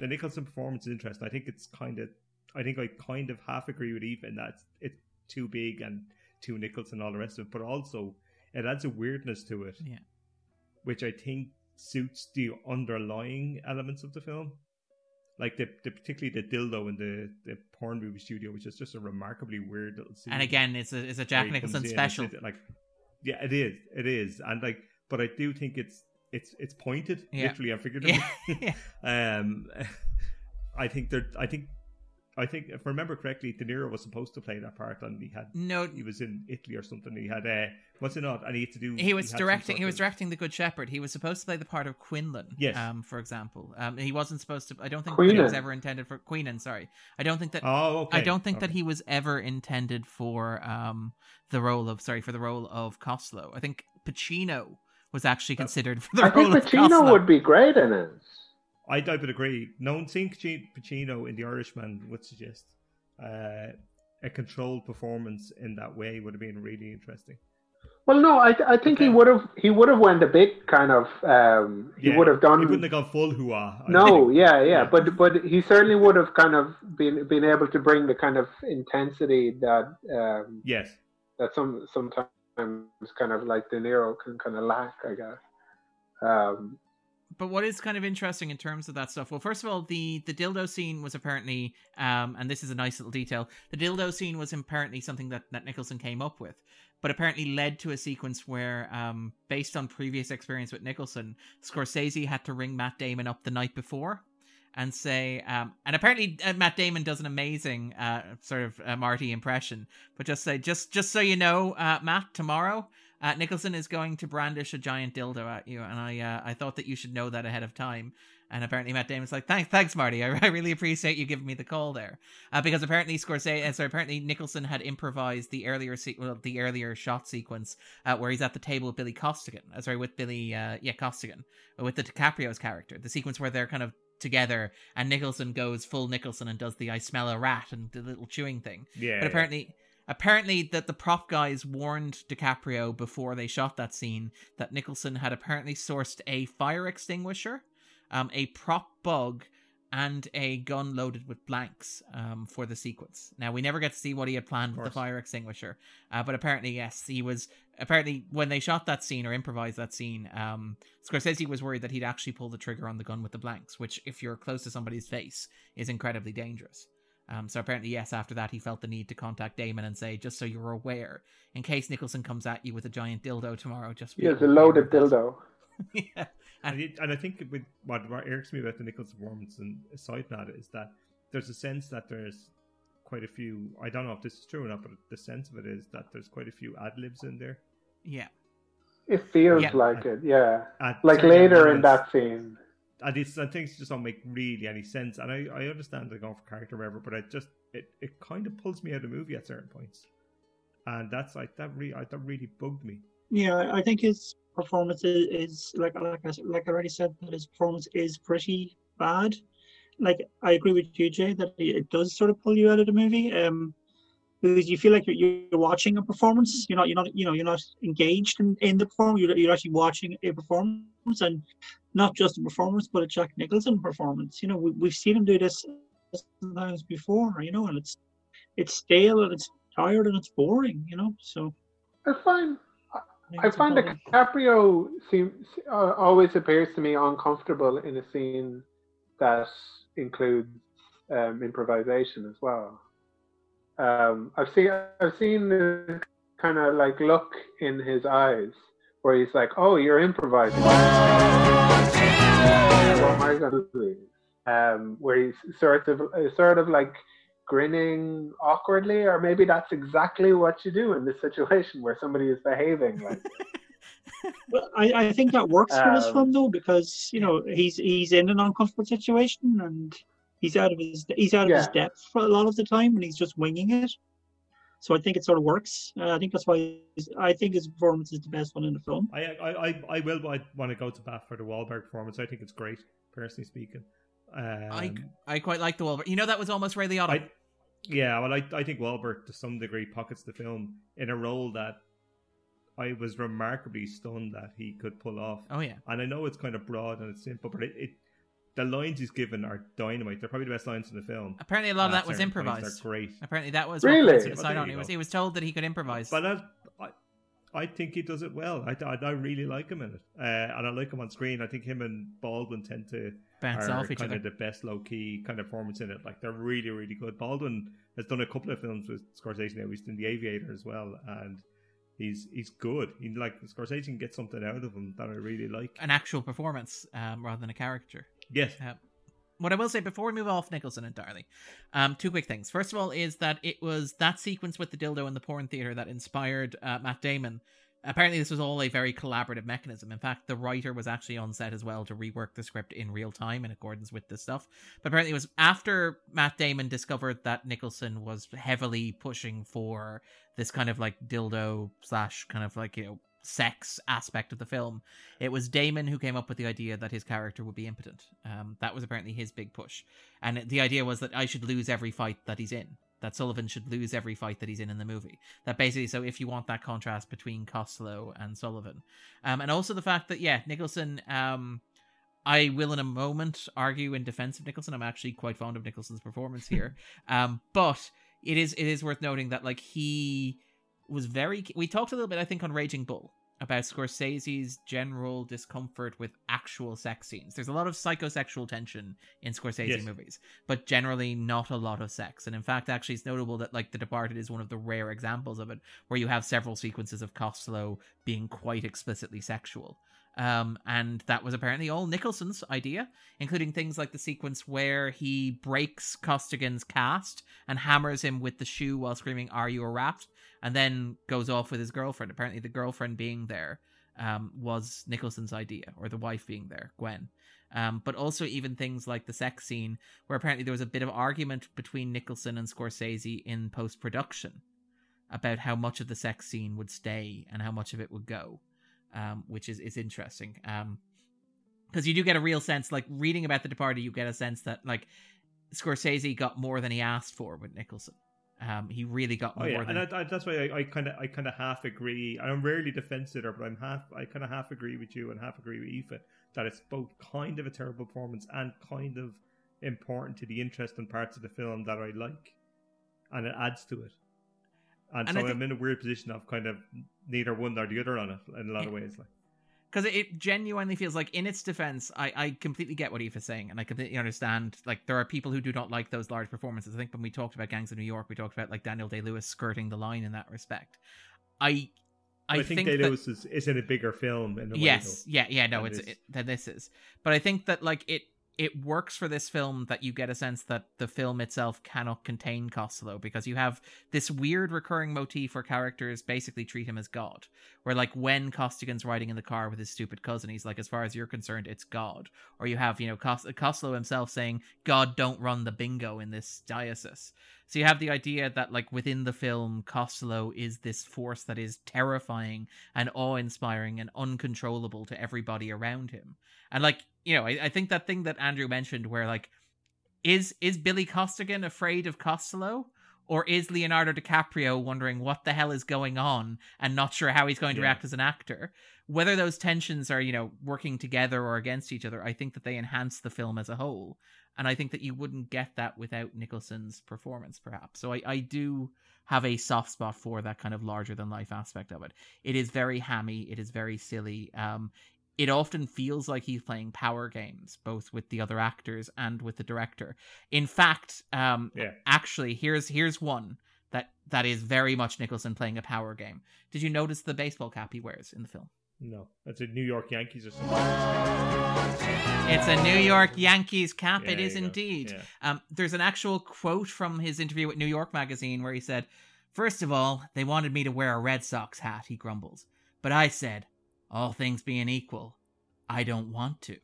[SPEAKER 3] the nicholson performance is interesting. I think it's kind of i think i kind of half agree with Aoife in that it's, it's too big and too nicholson and all the rest of it but also it adds a weirdness to it
[SPEAKER 1] Yeah.
[SPEAKER 3] which i think suits the underlying elements of the film like the, the particularly the dildo in the, the porn movie studio, which is just a remarkably weird little scene.
[SPEAKER 1] and again, it's a it's a Jack Nicholson special.
[SPEAKER 3] it's- like, yeah, it is, it is, and like, but I do think it's it's it's pointed,
[SPEAKER 1] Yeah.
[SPEAKER 3] literally and figuratively. *laughs*
[SPEAKER 1] Yeah. *laughs*
[SPEAKER 3] um, I think there, I think, I think if I remember correctly, De Niro was supposed to play that part, and he had
[SPEAKER 1] no,
[SPEAKER 3] he was in Italy or something. He had uh, what's it not? And he had to do.
[SPEAKER 1] he was
[SPEAKER 3] had some
[SPEAKER 1] directing. He was
[SPEAKER 3] of-
[SPEAKER 1] directing the Good Shepherd. He was supposed to play the part of Quinlan.
[SPEAKER 3] Yes.
[SPEAKER 1] Um, for example, um, he wasn't supposed to. I don't think that he was ever intended for Queenan. Sorry, I don't think that.
[SPEAKER 3] Oh, okay.
[SPEAKER 1] I don't think that he was ever intended for um the role of sorry for the role of Costello. I think Pacino was actually considered for the
[SPEAKER 2] I
[SPEAKER 1] role
[SPEAKER 2] think Pacino
[SPEAKER 1] Costello.
[SPEAKER 2] would be great in it.
[SPEAKER 3] I, I would agree. No, seeing Paci- Pacino in The Irishman would suggest uh, a controlled performance in that way would have been really interesting.
[SPEAKER 2] Well, no, I, I think he would have he would have went a bit kind of um, he
[SPEAKER 3] Yeah,
[SPEAKER 2] would have done
[SPEAKER 3] He wouldn't have gone full. I
[SPEAKER 2] no,
[SPEAKER 3] think.
[SPEAKER 2] yeah, yeah,
[SPEAKER 3] Yeah.
[SPEAKER 2] but but he certainly would have kind of been been able to bring the kind of intensity that um,
[SPEAKER 3] Yes.
[SPEAKER 2] that some sometimes kind of like De Niro can kind of lack, I guess. Um,
[SPEAKER 1] but what is kind of interesting in terms of that stuff well first of all the the dildo scene was apparently um and this is a nice little detail the dildo scene was apparently something that that nicholson came up with but apparently led to a sequence where um based on previous experience with nicholson scorsese had to ring matt damon up the night before and say um and apparently uh, matt damon does an amazing uh sort of uh, marty impression but just say just just so you know uh matt tomorrow Uh, Nicholson is going to brandish a giant dildo at you, and I uh, I thought that you should know that ahead of time. And apparently Matt Damon's like, thanks, thanks, Marty. I, *laughs* I really appreciate you giving me the call there, uh, because apparently Scorsese, uh, so apparently Nicholson had improvised the earlier se- well, the earlier shot sequence uh, where he's at the table with Billy Costigan, uh, sorry, with Billy, uh, yeah, Costigan, with the DiCaprio's character, the sequence where they're kind of together, and Nicholson goes full Nicholson and does the I smell a rat and the little chewing thing.
[SPEAKER 3] Yeah.
[SPEAKER 1] But apparently, apparently that the prop guys warned DiCaprio before they shot that scene that Nicholson had apparently sourced a fire extinguisher, um, a prop bug, and a gun loaded with blanks um, for the sequence. Now we never get to see what he had planned with the fire extinguisher, uh, but apparently yes, he was. Apparently, when they shot that scene or improvised that scene, um, Scorsese was worried that he'd actually pull the trigger on the gun with the blanks, which, if you're close to somebody's face, is incredibly dangerous. Um, so apparently, yes, after that, he felt the need to contact Damon and say, just so you're aware, in case Nicholson comes at you with a giant dildo tomorrow, just be
[SPEAKER 2] He has a
[SPEAKER 1] aware
[SPEAKER 2] loaded
[SPEAKER 1] of
[SPEAKER 2] dildo. *laughs*
[SPEAKER 1] yeah.
[SPEAKER 3] And, it, and I think with what, what irks me about the Nicholson performance, and aside from that, is that there's a sense that there's quite a few. I don't know if this is true or not, but the sense of it is that there's quite a few ad libs in there.
[SPEAKER 1] Yeah.
[SPEAKER 2] It feels
[SPEAKER 1] Yeah.
[SPEAKER 2] like it, yeah. Like
[SPEAKER 3] certain
[SPEAKER 2] later in that scene.
[SPEAKER 3] And it's and things just don't make really any sense. And I, I understand they're going for character, whatever, but it just it, it kind of pulls me out of the movie at certain points, and that's like that really that really bugged me.
[SPEAKER 4] Yeah, I- I think his performance is, is like like I, like I already said that his performance is pretty bad. Like I agree with you, Jay, that it it does sort of pull you out of the movie. Um, because you feel like you're, you're watching a performance. You're not you're not you know you're not engaged in, in the performance. You're, you're actually watching a performance, and not just a performance, but a Jack Nicholson performance. You know, we, we've seen him do this sometimes before. You know, and it's it's stale and it's tired and it's boring. You know, so
[SPEAKER 2] I find I
[SPEAKER 4] a
[SPEAKER 2] find
[SPEAKER 4] problem.
[SPEAKER 2] DiCaprio seems uh, always appears to me uncomfortable in a scene that includes um, improvisation as well. Um, I've seen I've seen the kind of like look in his eyes where he's like, "Oh, you're improvising." what am I going to do? Um, where he's sort of sort of like grinning awkwardly, or maybe that's exactly what you do in this situation where somebody is behaving like. *laughs*
[SPEAKER 4] Well, I, I think that works for this
[SPEAKER 2] Um,
[SPEAKER 4] film though because you know he's he's in an uncomfortable situation and he's out of his he's out of his depth for a lot of the time and he's just winging it. So I think it sort of works. Uh, I think that's why I think his performance is the best one in the film.
[SPEAKER 3] I I I, I will want to go to bat for the Wahlberg performance. I think it's great, personally speaking. Um,
[SPEAKER 1] I, I quite like the Wahlberg. You know, that was almost Ray Liotta.
[SPEAKER 3] I, yeah, well, I, I think Wahlberg to some degree pockets the film in a role that I was remarkably stunned that he could pull off.
[SPEAKER 1] oh, yeah.
[SPEAKER 3] And I know it's kind of broad and it's simple, but it, it the lines he's given are dynamite. They're probably the best lines in the film.
[SPEAKER 1] Apparently, a lot of
[SPEAKER 3] At
[SPEAKER 1] that was improvised.
[SPEAKER 3] They're great.
[SPEAKER 1] Apparently, that was
[SPEAKER 2] Really?
[SPEAKER 1] what Prince
[SPEAKER 3] Well,
[SPEAKER 1] Decide
[SPEAKER 3] there
[SPEAKER 1] on.
[SPEAKER 3] you
[SPEAKER 1] He was, he was told that he could improvise.
[SPEAKER 3] But I, I, I think he does it well. I, I, I really like him in it, uh, and I like him on screen. I think him and Baldwin tend to
[SPEAKER 1] Bounce
[SPEAKER 3] are
[SPEAKER 1] off each
[SPEAKER 3] kind
[SPEAKER 1] other.
[SPEAKER 3] of the best low key kind of performance in it. Like they're really really good. Baldwin has done a couple of films with Scorsese now. He's in The Aviator as well, and he's he's good. He like Scorsese can get something out of him that I really like.
[SPEAKER 1] An actual performance um, rather than a caricature.
[SPEAKER 3] Yes,
[SPEAKER 1] Uh, what I will say before we move off Nicholson entirely, um, two quick things. First of all, is that it was that sequence with the dildo in the porn theater that inspired uh, Matt Damon. Apparently, this was all a very collaborative mechanism. In fact, the writer was actually on set as well to rework the script in real time in accordance with this stuff. But apparently, it was after Matt Damon discovered that Nicholson was heavily pushing for this kind of like dildo slash kind of like you know sex aspect of the film it was Damon who came up with the idea that his character would be impotent. Um, that was apparently his big push, and it- the idea was that I should lose every fight that he's in. That Sullivan should lose every fight that he's in in the movie. That basically, so if you want that contrast between Costello and Sullivan, um, and also the fact that yeah, Nicholson. Um, I will in a moment argue in defense of Nicholson. I'm actually quite fond of Nicholson's performance here, *laughs* um, but it is it is worth noting that like he was very. We talked a little bit, I think, on Raging Bull about Scorsese's general discomfort with actual sex scenes. There's a lot of psychosexual tension in Scorsese
[SPEAKER 3] Yes.
[SPEAKER 1] movies, but generally not a lot of sex. And in fact, actually, it's notable that like The Departed is one of the rare examples of it, where you have several sequences of Costello being quite explicitly sexual. Um, and that was apparently all Nicholson's idea, including things like the sequence where he breaks Costigan's cast and hammers him with the shoe while screaming, Are you a rat? And then goes off with his girlfriend. Apparently, the girlfriend being there um, was Nicholson's idea, or the wife being there, Gwen. Um, but also even things like the sex scene, where apparently there was a bit of argument between Nicholson and Scorsese in post production about how much of the sex scene would stay and how much of it would go, um, which is is interesting. Um, because you do get a real sense, like reading about the Departed, you get a sense that like Scorsese got more than he asked for with Nicholson. Um, he really got
[SPEAKER 3] Oh
[SPEAKER 1] more
[SPEAKER 3] yeah,
[SPEAKER 1] than
[SPEAKER 3] and I, I, that's why I kind of, I kind of half agree. I'm rarely defensive, but I'm half, I kind of half agree with you and half agree with Aoife that it's both kind of a terrible performance and kind of important to the interesting parts of the film that I like, and it adds to it. And,
[SPEAKER 1] And
[SPEAKER 3] so
[SPEAKER 1] I think-
[SPEAKER 3] I'm in a weird position of kind of neither one nor the other on it in a lot of ways. Like,
[SPEAKER 1] because it genuinely feels like in its defense I, I completely get what Aoife is saying and i completely understand like there are people who do not like those large performances. I think when we talked about gangs of new york we talked about like daniel day-lewis skirting the line in that respect. I i,
[SPEAKER 3] I, think,
[SPEAKER 1] think,
[SPEAKER 3] day-lewis is, is in a bigger film in
[SPEAKER 1] yes. yeah yeah no it's it, than this is. But i think that like it it works for this film that you get a sense that the film itself cannot contain Costello because you have this weird recurring motif where characters basically treat him as God. Where, like, when Costigan's riding in the car with his stupid cousin, he's like, as far as you're concerned, it's God. Or you have, you know, Cos- Costello himself saying, God don't run the bingo in this diocese. So you have the idea that, like, within the film, Costello is this force that is terrifying and awe inspiring and uncontrollable to everybody around him. And like, you know, I, I think that thing that Andrew mentioned where like is is Billy Costigan afraid of Costello? Or is Leonardo DiCaprio wondering what the hell is going on and not sure how he's going to
[SPEAKER 3] Yeah.
[SPEAKER 1] react as an actor? Whether those tensions are, you know, working together or against each other, I think that they enhance the film as a whole. And I think that you wouldn't get that without Nicholson's performance, perhaps. So I, I do have a soft spot for that kind of larger than life aspect of it. It is very hammy, it is very silly. Um, it often feels like he's playing power games, both with the other actors and with the director. In fact, um,
[SPEAKER 3] Yeah.
[SPEAKER 1] actually, here's here's one that that is very much Nicholson playing a power game. Did you notice the baseball cap he wears in the film?
[SPEAKER 3] No, that's a New York Yankees or something.
[SPEAKER 1] It's a New York Yankees cap.
[SPEAKER 3] Yeah,
[SPEAKER 1] it is indeed.
[SPEAKER 3] Yeah.
[SPEAKER 1] Um, there's an actual quote from his interview with New York Magazine where he said, First of all, they wanted me to wear a Red Sox hat, he grumbles. But I said, all things being equal, I don't want to.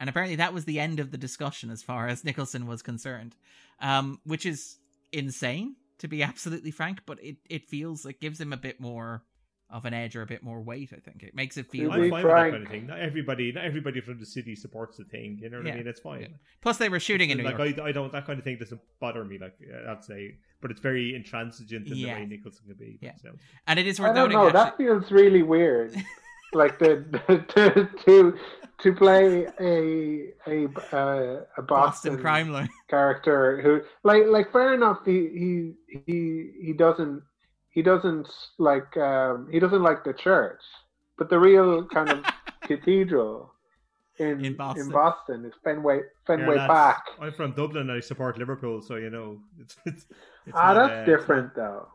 [SPEAKER 1] And apparently that was the end of the discussion as far as *laughs* Nicholson was concerned, um, which is insane, to be *laughs* absolutely frank, but it, it feels, it gives him a bit more of an edge or a bit more weight, I think. It makes it feel.
[SPEAKER 2] To
[SPEAKER 3] I'm
[SPEAKER 2] be
[SPEAKER 3] fine with that kind of thing. Not everybody, not everybody from the city supports the thing. You know what
[SPEAKER 1] Yeah.
[SPEAKER 3] I mean? It's fine.
[SPEAKER 1] Yeah. Plus, they were shooting in New
[SPEAKER 3] like
[SPEAKER 1] York.
[SPEAKER 3] I, I don't that kind of thing doesn't bother me. Like I'd say, but it's very intransigent in
[SPEAKER 1] Yeah.
[SPEAKER 3] the way Nicholson can be.
[SPEAKER 1] Yeah.
[SPEAKER 3] So,
[SPEAKER 1] and it is
[SPEAKER 2] I don't
[SPEAKER 1] noting.
[SPEAKER 2] know.
[SPEAKER 1] actually-
[SPEAKER 2] That feels really weird. *laughs* like the, *laughs* the to to to play a a uh, a
[SPEAKER 1] Boston
[SPEAKER 2] Boston,
[SPEAKER 1] crime line.
[SPEAKER 2] character who like like fair enough he he he he doesn't he doesn't like um he doesn't like the church but the real kind of *laughs* cathedral in
[SPEAKER 1] In Boston.
[SPEAKER 2] in Boston is Fenway Fenway
[SPEAKER 3] Yeah,
[SPEAKER 2] Park
[SPEAKER 3] I'm from Dublin. I support Liverpool, so you know it's it's. it's
[SPEAKER 2] ah
[SPEAKER 3] not,
[SPEAKER 2] that's
[SPEAKER 3] uh,
[SPEAKER 2] different though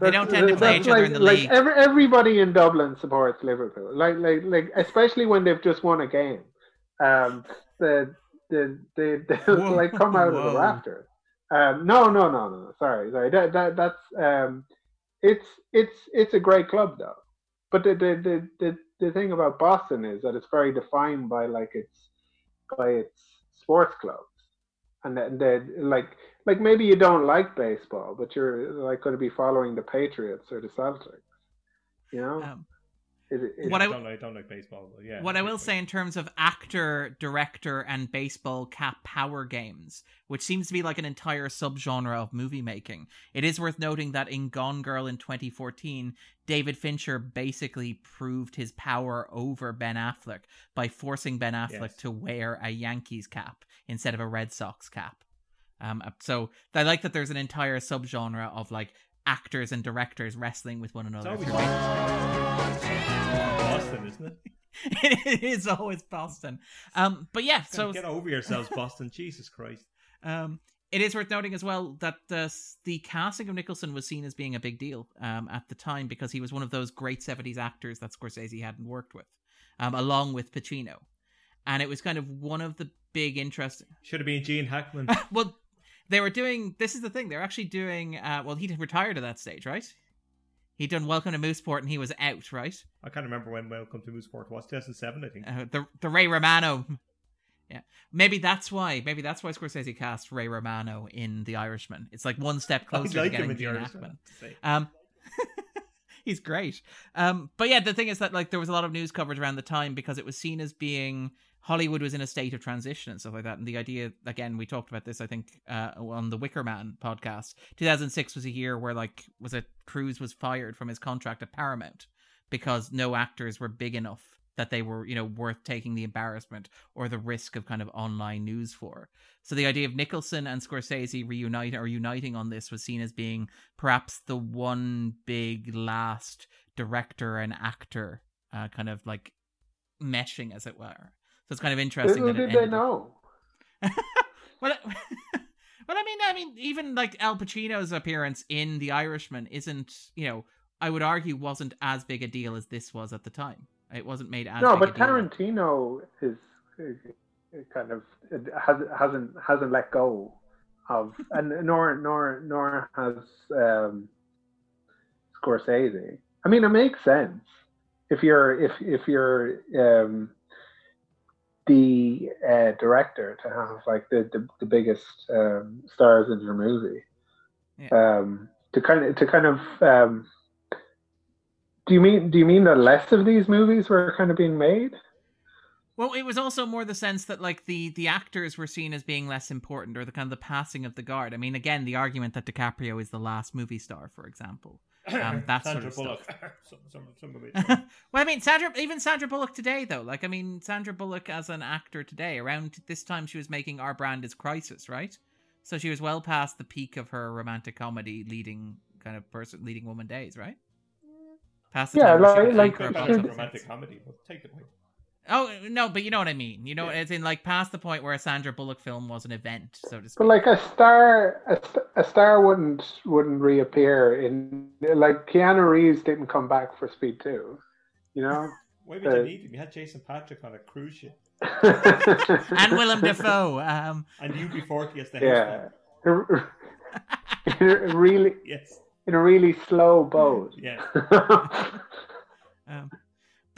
[SPEAKER 1] They don't tend to play each other
[SPEAKER 2] like,
[SPEAKER 1] in the
[SPEAKER 2] like
[SPEAKER 1] league.
[SPEAKER 2] Every, everybody in Dublin supports Liverpool, like like like especially when they've just won a game. Um, the the the *laughs* they
[SPEAKER 1] Whoa,
[SPEAKER 2] like come out of the rafters. Um, no, no, no, no, no. Sorry, sorry. That that that's um, it's it's it's a great club though. But the the the the, the thing about Boston is that it's very defined by like its by its sports clubs, and the like like maybe you don't like baseball, but you're like going to be following the Patriots or the Celtics. You know,
[SPEAKER 1] Um,
[SPEAKER 2] Is it- is-
[SPEAKER 1] What
[SPEAKER 3] I,
[SPEAKER 1] I-
[SPEAKER 3] don't, I don't like baseball. But yeah.
[SPEAKER 1] what I will say in terms of actor, director, and baseball cap power games, which seems to be like an entire subgenre of movie making, it is worth noting that in Gone Girl in 2014, David Fincher basically proved his power over Ben Affleck by forcing Ben Affleck
[SPEAKER 3] Yes.
[SPEAKER 1] to wear a Yankees cap instead of a Red Sox cap. Um, so I like that there's an entire subgenre of like actors and directors wrestling with one
[SPEAKER 3] It's
[SPEAKER 1] another.
[SPEAKER 3] always. Boston, isn't it? *laughs*
[SPEAKER 1] it is always Boston. Um, but yeah, so
[SPEAKER 3] get over yourselves, Boston. *laughs* Jesus Christ.
[SPEAKER 1] um, it is worth noting as well that the the casting of Nicholson was seen as being a big deal um, at the time because he was one of those great seventies actors that Scorsese hadn't worked with. um, along with Pacino, and it was kind of one of the big interesting.
[SPEAKER 3] Should have been Gene Hackman. *laughs*
[SPEAKER 1] well, they were doing. This is the thing. They're actually doing. Uh, well, he'd retired at that stage, right? He'd done Welcome to Mooseport and he was out, right?
[SPEAKER 3] I can't remember when Welcome to Mooseport was. 2007, I think.
[SPEAKER 1] Uh, the the Ray Romano. Yeah, maybe that's why. Maybe that's why Scorsese cast Ray Romano in The Irishman. It's like one step closer
[SPEAKER 3] like
[SPEAKER 1] to getting
[SPEAKER 3] him in
[SPEAKER 1] Gene
[SPEAKER 3] the
[SPEAKER 1] Hackman.
[SPEAKER 3] Irishman.
[SPEAKER 1] Um, *laughs* he's great. Um, but yeah, the thing is that like there was a lot of news coverage around the time because it was seen as being Hollywood was in a state of transition and stuff like that. And the idea, again, we talked about this, I think, uh, on the Wicker Man podcast. 2006 was a year where like was it Cruise was fired from his contract at Paramount because no actors were big enough that they were, you know, worth taking the embarrassment or the risk of kind of online news for. So the idea of Nicholson and Scorsese reuniting or uniting on this was seen as being perhaps the one big last director and actor uh, kind of like meshing, as it were. So it's kind of interesting.
[SPEAKER 2] Little did they know.
[SPEAKER 1] well, *laughs* well, I mean, I mean, even like Al Pacino's appearance in The Irishman isn't, you know, I would argue wasn't as big a deal as this was at the time. It wasn't made as
[SPEAKER 2] No, but. Tarantino is uh, kind of has hasn't hasn't let go of, *laughs* and nor nor nor has um, Scorsese. I mean, it makes sense if you're if if you're um, the uh, director to have like the the, the biggest um, stars in your movie. Um, to kind of to kind of um, do you mean do you mean that less of these movies were kind of being made?
[SPEAKER 1] Well, it was also more the sense that like the the actors were seen as being less important, or the kind of the passing of the guard. I mean, again, the argument that DiCaprio is the last movie star, for example. Um, *clears throat* that sort of
[SPEAKER 3] Bullock.
[SPEAKER 1] stuff. *laughs*
[SPEAKER 3] some, some, some of it. *laughs*
[SPEAKER 1] well, I mean, Sandra, even Sandra Bullock today, though. Like, I mean, Sandra Bullock as an actor today, around this time, she was making Our Brand is Crisis, right? So she was well past the peak of her romantic comedy leading kind of person, leading woman days, right? Past the
[SPEAKER 2] Yeah,
[SPEAKER 1] time where
[SPEAKER 2] like- like
[SPEAKER 1] anchor a
[SPEAKER 3] Good
[SPEAKER 1] box
[SPEAKER 3] balance
[SPEAKER 2] should-
[SPEAKER 3] of
[SPEAKER 1] office
[SPEAKER 3] romantic
[SPEAKER 1] hits.
[SPEAKER 3] comedy, but take it away.
[SPEAKER 1] Oh no, but you know what I mean. You know,
[SPEAKER 3] Yeah.
[SPEAKER 1] as in like past the point where a Sandra Bullock film was an event, so to speak.
[SPEAKER 2] But like a star, a, a star wouldn't wouldn't reappear in like Keanu Reeves didn't come back for Speed Two, you know.
[SPEAKER 3] Why would you need him? You had Jason Patric on a cruise ship, *laughs*
[SPEAKER 1] and Willem Dafoe. Um,
[SPEAKER 3] and UB40 as the
[SPEAKER 2] yeah, *laughs* in a really *laughs*
[SPEAKER 3] Yes.
[SPEAKER 2] in a really slow boat.
[SPEAKER 3] Yeah.
[SPEAKER 1] Um,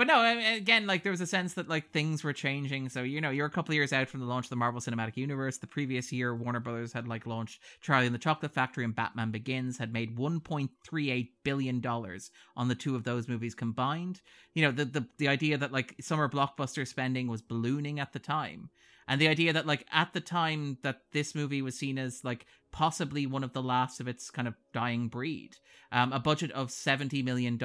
[SPEAKER 1] but no, again, like there was a sense that like things were changing. So you know, you're a couple of years out from the launch of the Marvel Cinematic Universe. The previous year, Warner Brothers had like launched Charlie and the Chocolate Factory and Batman Begins, had made 1.38 billion dollars on the two of those movies combined. You know, the the the idea that like summer blockbuster spending was ballooning at the time. And the idea that, like, at the time that this movie was seen as, like, possibly one of the last of its kind of dying breed, um, a budget of $70 million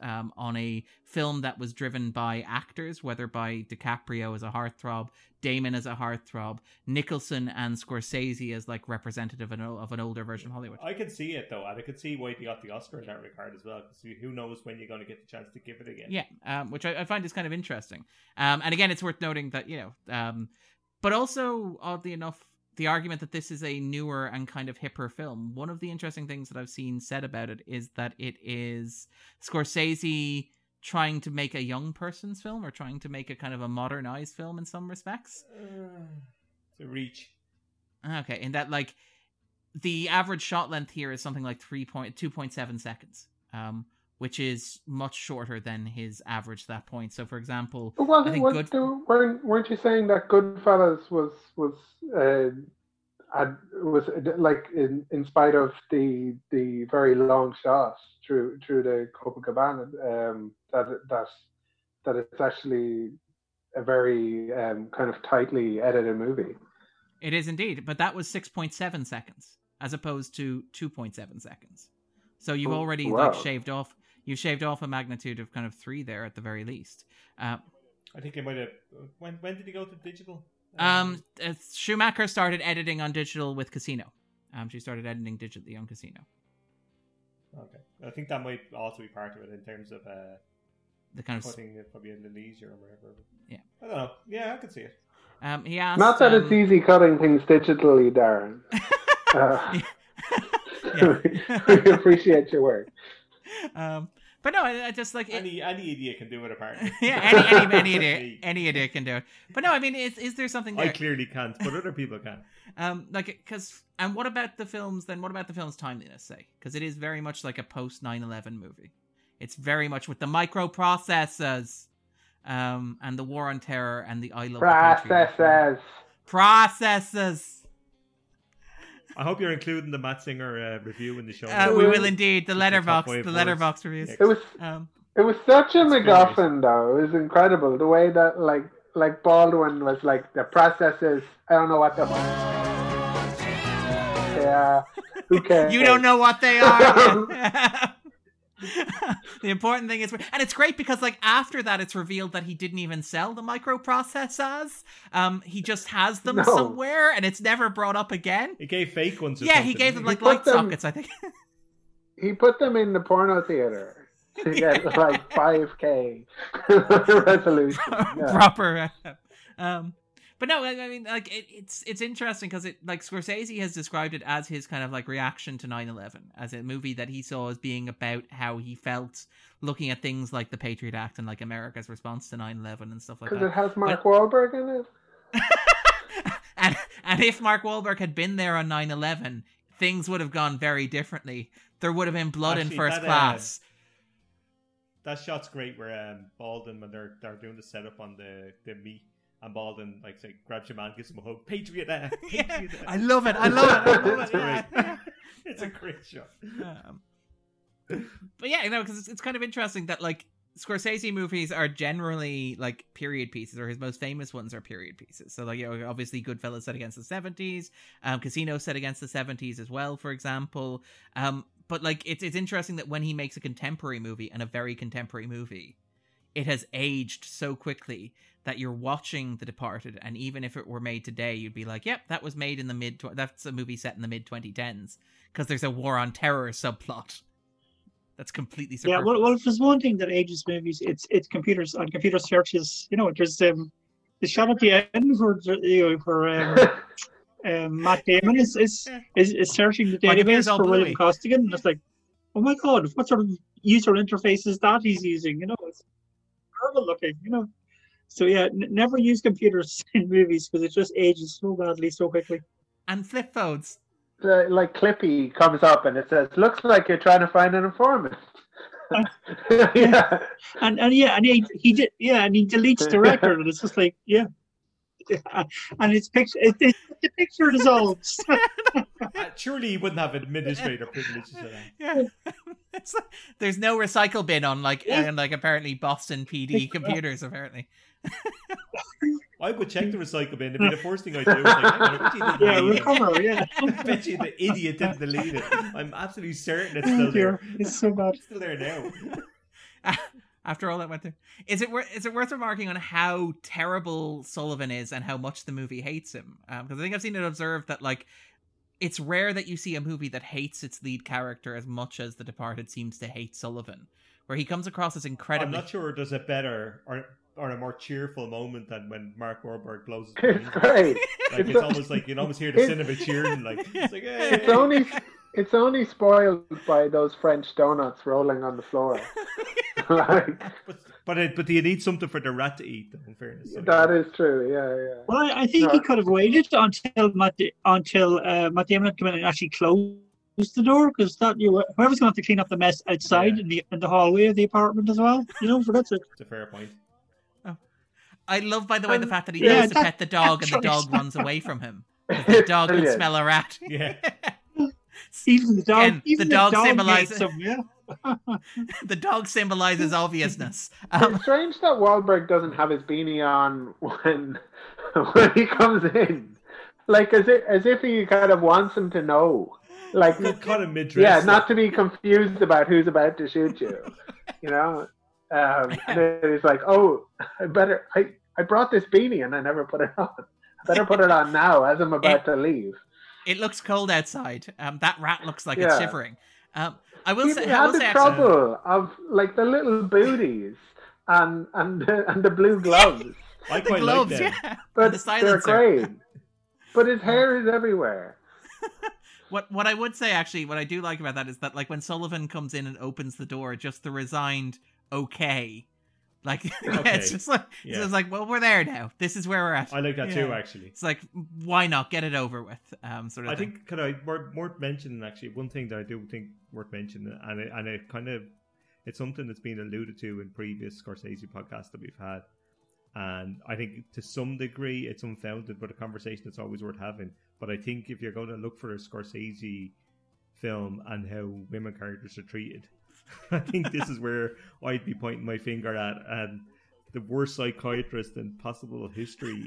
[SPEAKER 1] um, on a film that was driven by actors, whether by DiCaprio as a heartthrob, Damon as a heartthrob, Nicholson and Scorsese as, like, representative of an, of an older version of Hollywood.
[SPEAKER 3] I can see it though, and I could see why they got the Oscar in that regard as well. Because who knows when you're going to get the chance to give it again?
[SPEAKER 1] Yeah, um, which I, I find is kind of interesting. Um, and again, it's worth noting that you know, um, but also oddly enough, the argument that this is a newer and kind of hipper film. One of the interesting things that I've seen said about it is that it is Scorsese trying to make a young person's film or trying to make a kind of a modernized film in some respects.
[SPEAKER 3] Uh, it's a reach.
[SPEAKER 1] Okay, in that like the average shot length here is something like 3.2.7 seconds. Um which is much shorter than his average at that point. So for example,
[SPEAKER 2] But wasn't
[SPEAKER 1] think
[SPEAKER 2] was
[SPEAKER 1] good-
[SPEAKER 2] weren't weren't you saying that Goodfellas was was uh, was like in, in spite of the the very long shots through through the Copacabana um, that that that it's actually a very um, kind of tightly edited movie.
[SPEAKER 1] It is indeed, but that was 6.7 seconds as opposed to 2.7 seconds. So you've
[SPEAKER 2] Oh,
[SPEAKER 1] already like shaved off you've shaved off a magnitude of kind of 3 there at the very least. Uh,
[SPEAKER 3] I think it might have. When when did he go to digital?
[SPEAKER 1] um uh, Schoonmaker started editing on digital with Casino. Um she started editing digitally on Casino.
[SPEAKER 3] Okay, I think that might also be part of it in terms of uh,
[SPEAKER 1] The kind of
[SPEAKER 3] putting it probably in the leisure or whatever.
[SPEAKER 1] Yeah.
[SPEAKER 3] I don't know. Yeah, I could see it.
[SPEAKER 1] um he asked
[SPEAKER 2] Not that
[SPEAKER 1] um,
[SPEAKER 2] it's easy cutting things digitally, Darren. *laughs* Uh,
[SPEAKER 1] Yeah. *laughs* *laughs*
[SPEAKER 2] we appreciate your work.
[SPEAKER 1] Um, But no, I, I just like it,
[SPEAKER 3] Any any idiot can do it apparently. *laughs*
[SPEAKER 1] yeah, any any, any *laughs* idiot, any idiot can do it. But no, I mean, is is there something
[SPEAKER 3] I clearly can't, but other people can. *laughs*
[SPEAKER 1] Um, like, because and what about the films? Then what about the film's timeliness? Say, because it is very much like a post 9-11 movie. It's very much with the microprocessors, um, and the war on terror and the I love the Patriot.
[SPEAKER 2] Processes.
[SPEAKER 1] Processes.
[SPEAKER 3] I hope you're including the Matt Singer uh, review in the show.
[SPEAKER 1] Uh, we will indeed. The
[SPEAKER 3] Just the
[SPEAKER 1] Letterboxd,
[SPEAKER 3] five
[SPEAKER 1] the Letterboxd reviews.
[SPEAKER 2] It was
[SPEAKER 1] Um,
[SPEAKER 2] it was such a
[SPEAKER 3] It's
[SPEAKER 2] MacGuffin though. It was incredible the way that like like Baldwin was like the processes. I don't know what the. *laughs* Yeah, who cares?
[SPEAKER 1] you don't know what they are. *laughs* *laughs* *laughs* the important thing is, and it's great because like after that, it's revealed that he didn't even sell the microprocessors. Um, he just has them
[SPEAKER 2] No.
[SPEAKER 1] somewhere, and it's never brought up again.
[SPEAKER 3] He gave fake ones. Or
[SPEAKER 1] Yeah, he gave them like
[SPEAKER 2] put
[SPEAKER 1] light
[SPEAKER 2] them-
[SPEAKER 1] sockets. I think. *laughs*
[SPEAKER 2] He put them in the porno theater to *laughs* get like 5K resolution. Yeah.
[SPEAKER 1] proper. uh, Um, but no, I I mean, like it, it's it's interesting because it like Scorsese has described it as his kind of like reaction to 9-11, as a movie that he saw as being about how he felt looking at things like the Patriot Act and like America's response to 9-11 and stuff like that.
[SPEAKER 2] Because it has Mark Wahlberg in it. *laughs*
[SPEAKER 1] and and if Mark Wahlberg had been there on 9-11, things would have gone very differently. There would have been blood in first
[SPEAKER 3] that, uh,
[SPEAKER 1] class.
[SPEAKER 3] That shot's great where um, Baldwin when they're they're doing the setup on the, the meat and Baldwin like say, grabs your man, gives him a hug. Patriot, uh, *laughs*
[SPEAKER 1] yeah,
[SPEAKER 3] Patriot. uh."
[SPEAKER 1] I love it. I love it. I *laughs* love
[SPEAKER 3] It's
[SPEAKER 1] it. yeah.
[SPEAKER 3] great. it's a great shot.
[SPEAKER 1] Um, but yeah, you know, because it's, it's kind of interesting that like Scorsese movies are generally like period pieces, or his most famous ones are period pieces. So like, you know, obviously Goodfellas set against the seventies, um, Casino set against the seventies as well, for example. Um, but like, it's it's interesting that when he makes a contemporary movie and a very contemporary movie, it has aged so quickly that you're watching The Departed, and even if it were made today, you'd be like, "Yep, that was made in the mid. Tw- that's a movie set in the mid 2010s." Because there's a war on terror subplot. That's completely
[SPEAKER 4] Yeah,
[SPEAKER 1] superfluous.
[SPEAKER 4] well, well, if there's one thing that ages movies, it's it's computers and computer searches. You know, there's um, the shot at the end for you know, for um, *laughs* um, Matt Damon is is, is is searching the
[SPEAKER 1] My computer's
[SPEAKER 4] database for
[SPEAKER 1] bluey.
[SPEAKER 4] William Costigan, and it's like, oh my god, what sort of user interface is that he's using? You know, it's horrible looking. You know, so yeah, n- never use computers *laughs* in movies because it just ages so badly so quickly.
[SPEAKER 1] and flip phones.
[SPEAKER 2] the, like Clippy comes up and it says, "Looks like you're trying to find an informant." *laughs* yeah, *laughs*
[SPEAKER 4] And and yeah, and he he did yeah, and he deletes the record, and it's just like yeah. And it's picture, it, it, the picture dissolves.
[SPEAKER 3] Uh, surely he wouldn't have administrator privileges for.
[SPEAKER 1] Yeah. Like- there's no recycle bin on like
[SPEAKER 4] Yeah.
[SPEAKER 1] and like apparently Boston PD computers apparently.
[SPEAKER 3] I would check the recycle bin. It'd be the first thing I do. It's like, on, I bet you didn't
[SPEAKER 4] yeah,
[SPEAKER 3] delete it.
[SPEAKER 4] recover. Yeah. *laughs*
[SPEAKER 3] I bet you the idiot didn't delete it. I'm absolutely certain it's still
[SPEAKER 4] dear,
[SPEAKER 3] there.
[SPEAKER 4] it's so bad.
[SPEAKER 3] It's still there now. *laughs*
[SPEAKER 1] After all that went through, is it worth is it worth remarking on how terrible Sullivan is and how much the movie hates him? Um, because I think I've seen it observed that like it's rare that you see a movie that hates its lead character as much as The Departed seems to hate Sullivan, where he comes across as incredibly.
[SPEAKER 3] I'm not sure there's a better or or a more cheerful moment than when Mark Wahlberg blows his *laughs*
[SPEAKER 2] it's great.
[SPEAKER 3] Like
[SPEAKER 2] It's
[SPEAKER 3] it's
[SPEAKER 2] a-
[SPEAKER 3] almost like you can almost hear the
[SPEAKER 2] it's-
[SPEAKER 3] cinema cheering. Like *laughs* it's like hey.
[SPEAKER 2] It's only it's only spoiled by those French donuts rolling on the floor. *laughs* like
[SPEAKER 3] But but, it, but do you need something for the rat to eat? Though, in fairness,
[SPEAKER 2] that is true. Yeah, yeah.
[SPEAKER 4] Well, I, I think he could have waited until Matt, until uh, Matt Damon had come in and actually closed the door, because that you whoever's going to have to clean up the mess outside
[SPEAKER 3] Yeah.
[SPEAKER 4] in the in the hallway of the apartment as well. You know, for that's it.
[SPEAKER 3] It's a fair point.
[SPEAKER 1] I love, by the way, the
[SPEAKER 2] Um,
[SPEAKER 1] fact that he
[SPEAKER 4] yeah,
[SPEAKER 1] goes to pet the dog and the dog runs away from him. *laughs* The dog can smell a rat.
[SPEAKER 3] Yeah. *laughs*
[SPEAKER 4] Even the dog,
[SPEAKER 1] Again,
[SPEAKER 4] even
[SPEAKER 1] the dog
[SPEAKER 4] hates
[SPEAKER 1] symbolises- *laughs* the dog symbolizes obviousness.
[SPEAKER 2] It's
[SPEAKER 1] Um,
[SPEAKER 2] strange that Wahlberg doesn't have his beanie on when when he comes in, like as if as if he kind of wants him to know, like
[SPEAKER 3] Got caught in mid
[SPEAKER 2] yeah, not to be confused about who's about to shoot you, you know. Um, *laughs* and then he's like, "Oh, I better I I brought this beanie and I never put it on. I better put it on now as I'm about to leave."
[SPEAKER 1] it looks cold outside. Um, that rat looks like it's shivering. Um, I will
[SPEAKER 2] He
[SPEAKER 1] say, I will
[SPEAKER 2] the
[SPEAKER 1] say actually-
[SPEAKER 2] trouble of like the little booties and and *laughs* and the blue *laughs* gloves.
[SPEAKER 3] I
[SPEAKER 1] the
[SPEAKER 3] quite
[SPEAKER 1] gloves,
[SPEAKER 3] like them.
[SPEAKER 1] yeah,
[SPEAKER 2] But
[SPEAKER 1] the
[SPEAKER 2] they're great. But his hair is everywhere.
[SPEAKER 1] What what I would say actually, what I do like about that is that like when Sullivan comes in and opens the door, just the resigned okay. Like yeah, *laughs*
[SPEAKER 3] Okay.
[SPEAKER 1] it's just like it's
[SPEAKER 3] Yeah.
[SPEAKER 1] just like well we're there now. This is where we're at.
[SPEAKER 3] I like that too, actually.
[SPEAKER 1] It's like why not get it over with? Um, sort of.
[SPEAKER 3] I
[SPEAKER 1] thing.
[SPEAKER 3] think could I worth, worth mentioning actually one thing that I do think worth mentioning, and it, and it kind of it's something that's been alluded to in previous Scorsese podcasts that we've had, and I think to some degree it's unfounded, but a conversation that's always worth having. But I think if you're going to look for a Scorsese film and how women characters are treated, *laughs* I think this is where I'd be pointing my finger at, and the worst psychiatrist in possible history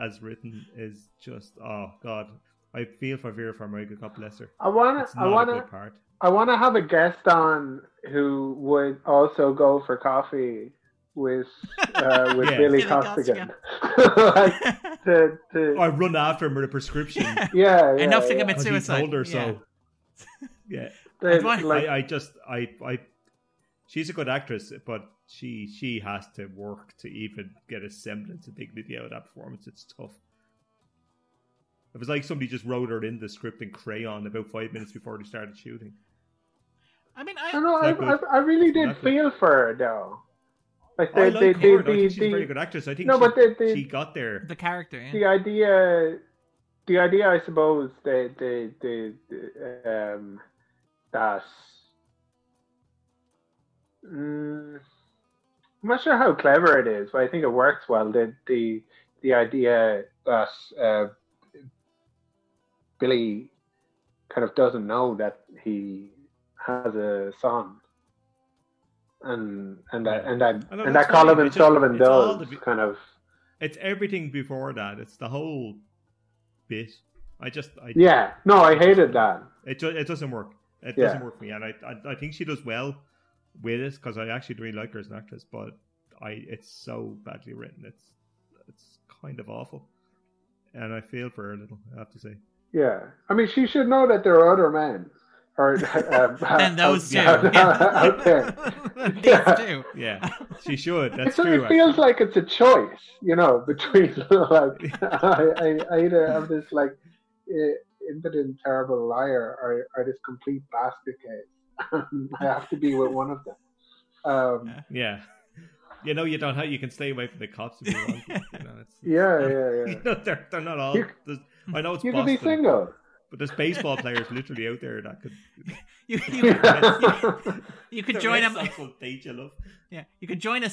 [SPEAKER 3] as written is just oh god. I feel for Vera Farmiga, God bless her.
[SPEAKER 2] I wanna, I wanna,
[SPEAKER 3] part.
[SPEAKER 2] I wanna have a guest on who would also go for coffee with uh, *laughs* with
[SPEAKER 3] Yeah.
[SPEAKER 2] Billy
[SPEAKER 1] Billy
[SPEAKER 2] Costigan. *laughs* like, to, to,
[SPEAKER 3] I run after him with a prescription.
[SPEAKER 2] yeah, yeah,
[SPEAKER 1] Enough to commit
[SPEAKER 3] because he
[SPEAKER 1] suicide.
[SPEAKER 3] told her
[SPEAKER 1] Yeah.
[SPEAKER 3] so. Yeah,
[SPEAKER 2] They-
[SPEAKER 1] I'd
[SPEAKER 2] like,
[SPEAKER 3] I, I just, I, I, she's a good actress, but she, she has to work to even get a semblance of dignity out of that performance. It's tough. It was like somebody just wrote her in the script in crayon about five minutes before they started shooting.
[SPEAKER 1] I mean,
[SPEAKER 2] I
[SPEAKER 1] I
[SPEAKER 2] don't know. I, I, I really did
[SPEAKER 3] Not good.
[SPEAKER 2] feel for her though. Like
[SPEAKER 3] I
[SPEAKER 2] the,
[SPEAKER 3] like
[SPEAKER 2] the,
[SPEAKER 3] her.
[SPEAKER 2] the,
[SPEAKER 3] I think she's
[SPEAKER 2] the,
[SPEAKER 3] a very good actress. I think
[SPEAKER 2] no,
[SPEAKER 3] she,
[SPEAKER 2] but the, the,
[SPEAKER 3] she got there.
[SPEAKER 1] the character. Yeah.
[SPEAKER 2] the idea the idea i suppose the the the, the um that mm, i'm not sure how clever it is but i think it works well the the the idea that uh, billy kind of doesn't know that he has a son and and that and that
[SPEAKER 3] I know,
[SPEAKER 2] and that. Colin
[SPEAKER 3] just-
[SPEAKER 2] Sullivan
[SPEAKER 3] all
[SPEAKER 2] does
[SPEAKER 3] the-
[SPEAKER 2] kind of
[SPEAKER 3] It's everything before that. It's the whole bit. I just, I,
[SPEAKER 2] yeah no i hated that
[SPEAKER 3] It it doesn't work. It
[SPEAKER 2] Yeah.
[SPEAKER 3] doesn't work for me, and I I, I think she does well with it because I actually really like her as an actress. But I it's so badly written. It's it's kind of awful, and I feel for her a little. I have to say.
[SPEAKER 2] Yeah, I mean, she should know that there are other men, or *laughs* um, *laughs*
[SPEAKER 1] Then those two.
[SPEAKER 2] out, out there.
[SPEAKER 1] These
[SPEAKER 2] Yeah.
[SPEAKER 1] two.
[SPEAKER 3] Yeah, she should. That's
[SPEAKER 2] So
[SPEAKER 3] true.
[SPEAKER 2] it feels
[SPEAKER 3] actually.
[SPEAKER 2] like it's a choice, you know, between *laughs* like I, I, I either have this like eh, impotent, terrible liar, or, or this complete basket case. *laughs* I have to be with one of them. Um,
[SPEAKER 3] Yeah, you know, you don't have. You can stay away from the cops if you want. *laughs* You know, it's,
[SPEAKER 2] yeah, yeah, *laughs*
[SPEAKER 3] You
[SPEAKER 2] yeah.
[SPEAKER 3] know, they're they're not all. I know it's
[SPEAKER 2] You could
[SPEAKER 3] Boston,
[SPEAKER 2] be single.
[SPEAKER 3] but there's baseball players literally out there that could.
[SPEAKER 1] You, you, you, you could join
[SPEAKER 3] a.
[SPEAKER 1] them.
[SPEAKER 3] Date you, love.
[SPEAKER 1] Yeah, you could join a,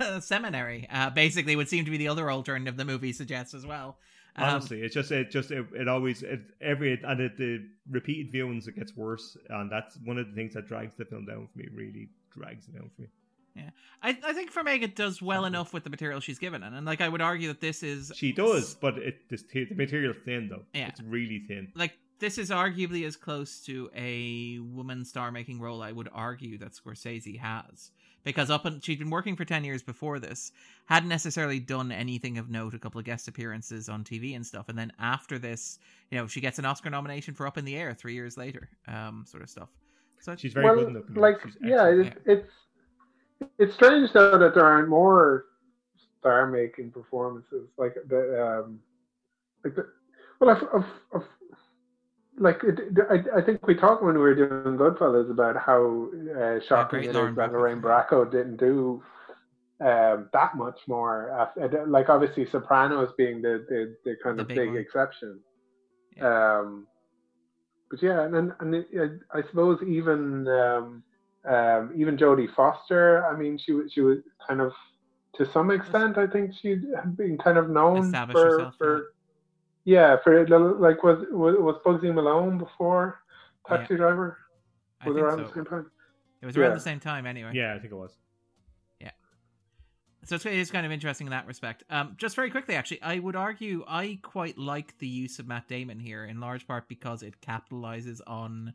[SPEAKER 1] a seminary. Uh, basically, would seem to be the other alternative the movie suggests as well. Um,
[SPEAKER 3] Honestly, it's just it just it, it always it, every and it, the repeated viewings it gets worse, and that's one of the things that drags the film down for me. Really drags it down for me.
[SPEAKER 1] Yeah, I, I think Farmiga does well enough with the material she's given, and, and like I would argue that this is
[SPEAKER 3] She does, but it this the material's thin though.
[SPEAKER 1] Yeah.
[SPEAKER 3] it's really thin.
[SPEAKER 1] like this is arguably as close to a woman star making role I would argue that Scorsese has. Because up and she'd been working for ten years before this, hadn't necessarily done anything of note, a couple of guest appearances on TV and stuff, and then after this, you know, she gets an Oscar nomination for Up in the Air three years later, um, sort of stuff. So
[SPEAKER 3] She's very
[SPEAKER 2] well,
[SPEAKER 3] good in the
[SPEAKER 2] like
[SPEAKER 3] She's
[SPEAKER 2] yeah,
[SPEAKER 3] excellent.
[SPEAKER 2] it, it's it's strange though that there aren't more star-making performances like the um like the well I've, I've, I've like it, I, I think we talked when we were doing Goodfellas about how uh, shocking
[SPEAKER 1] great
[SPEAKER 2] it is that Lorraine Bracco didn't do um, that much more. After, like obviously Sopranos being the the, the kind
[SPEAKER 1] The
[SPEAKER 2] of
[SPEAKER 1] big
[SPEAKER 2] big, exception. Um, but yeah, and and, and it, I suppose even um, um, even Jodie Foster. I mean, she was she was kind of to some extent. I think she had been kind of known for
[SPEAKER 1] herself,
[SPEAKER 2] for yeah for like was was, was Bugsy Malone before Taxi Driver
[SPEAKER 1] I
[SPEAKER 2] was
[SPEAKER 1] think
[SPEAKER 2] around
[SPEAKER 1] so.
[SPEAKER 2] the same time.
[SPEAKER 1] It was around
[SPEAKER 2] Yeah.
[SPEAKER 1] the same time anyway.
[SPEAKER 3] Yeah, I think it was. Yeah.
[SPEAKER 1] So it's, it's kind of interesting in that respect. Um, just very quickly, actually, I would argue I quite like the use of Matt Damon here, in large part because it capitalizes on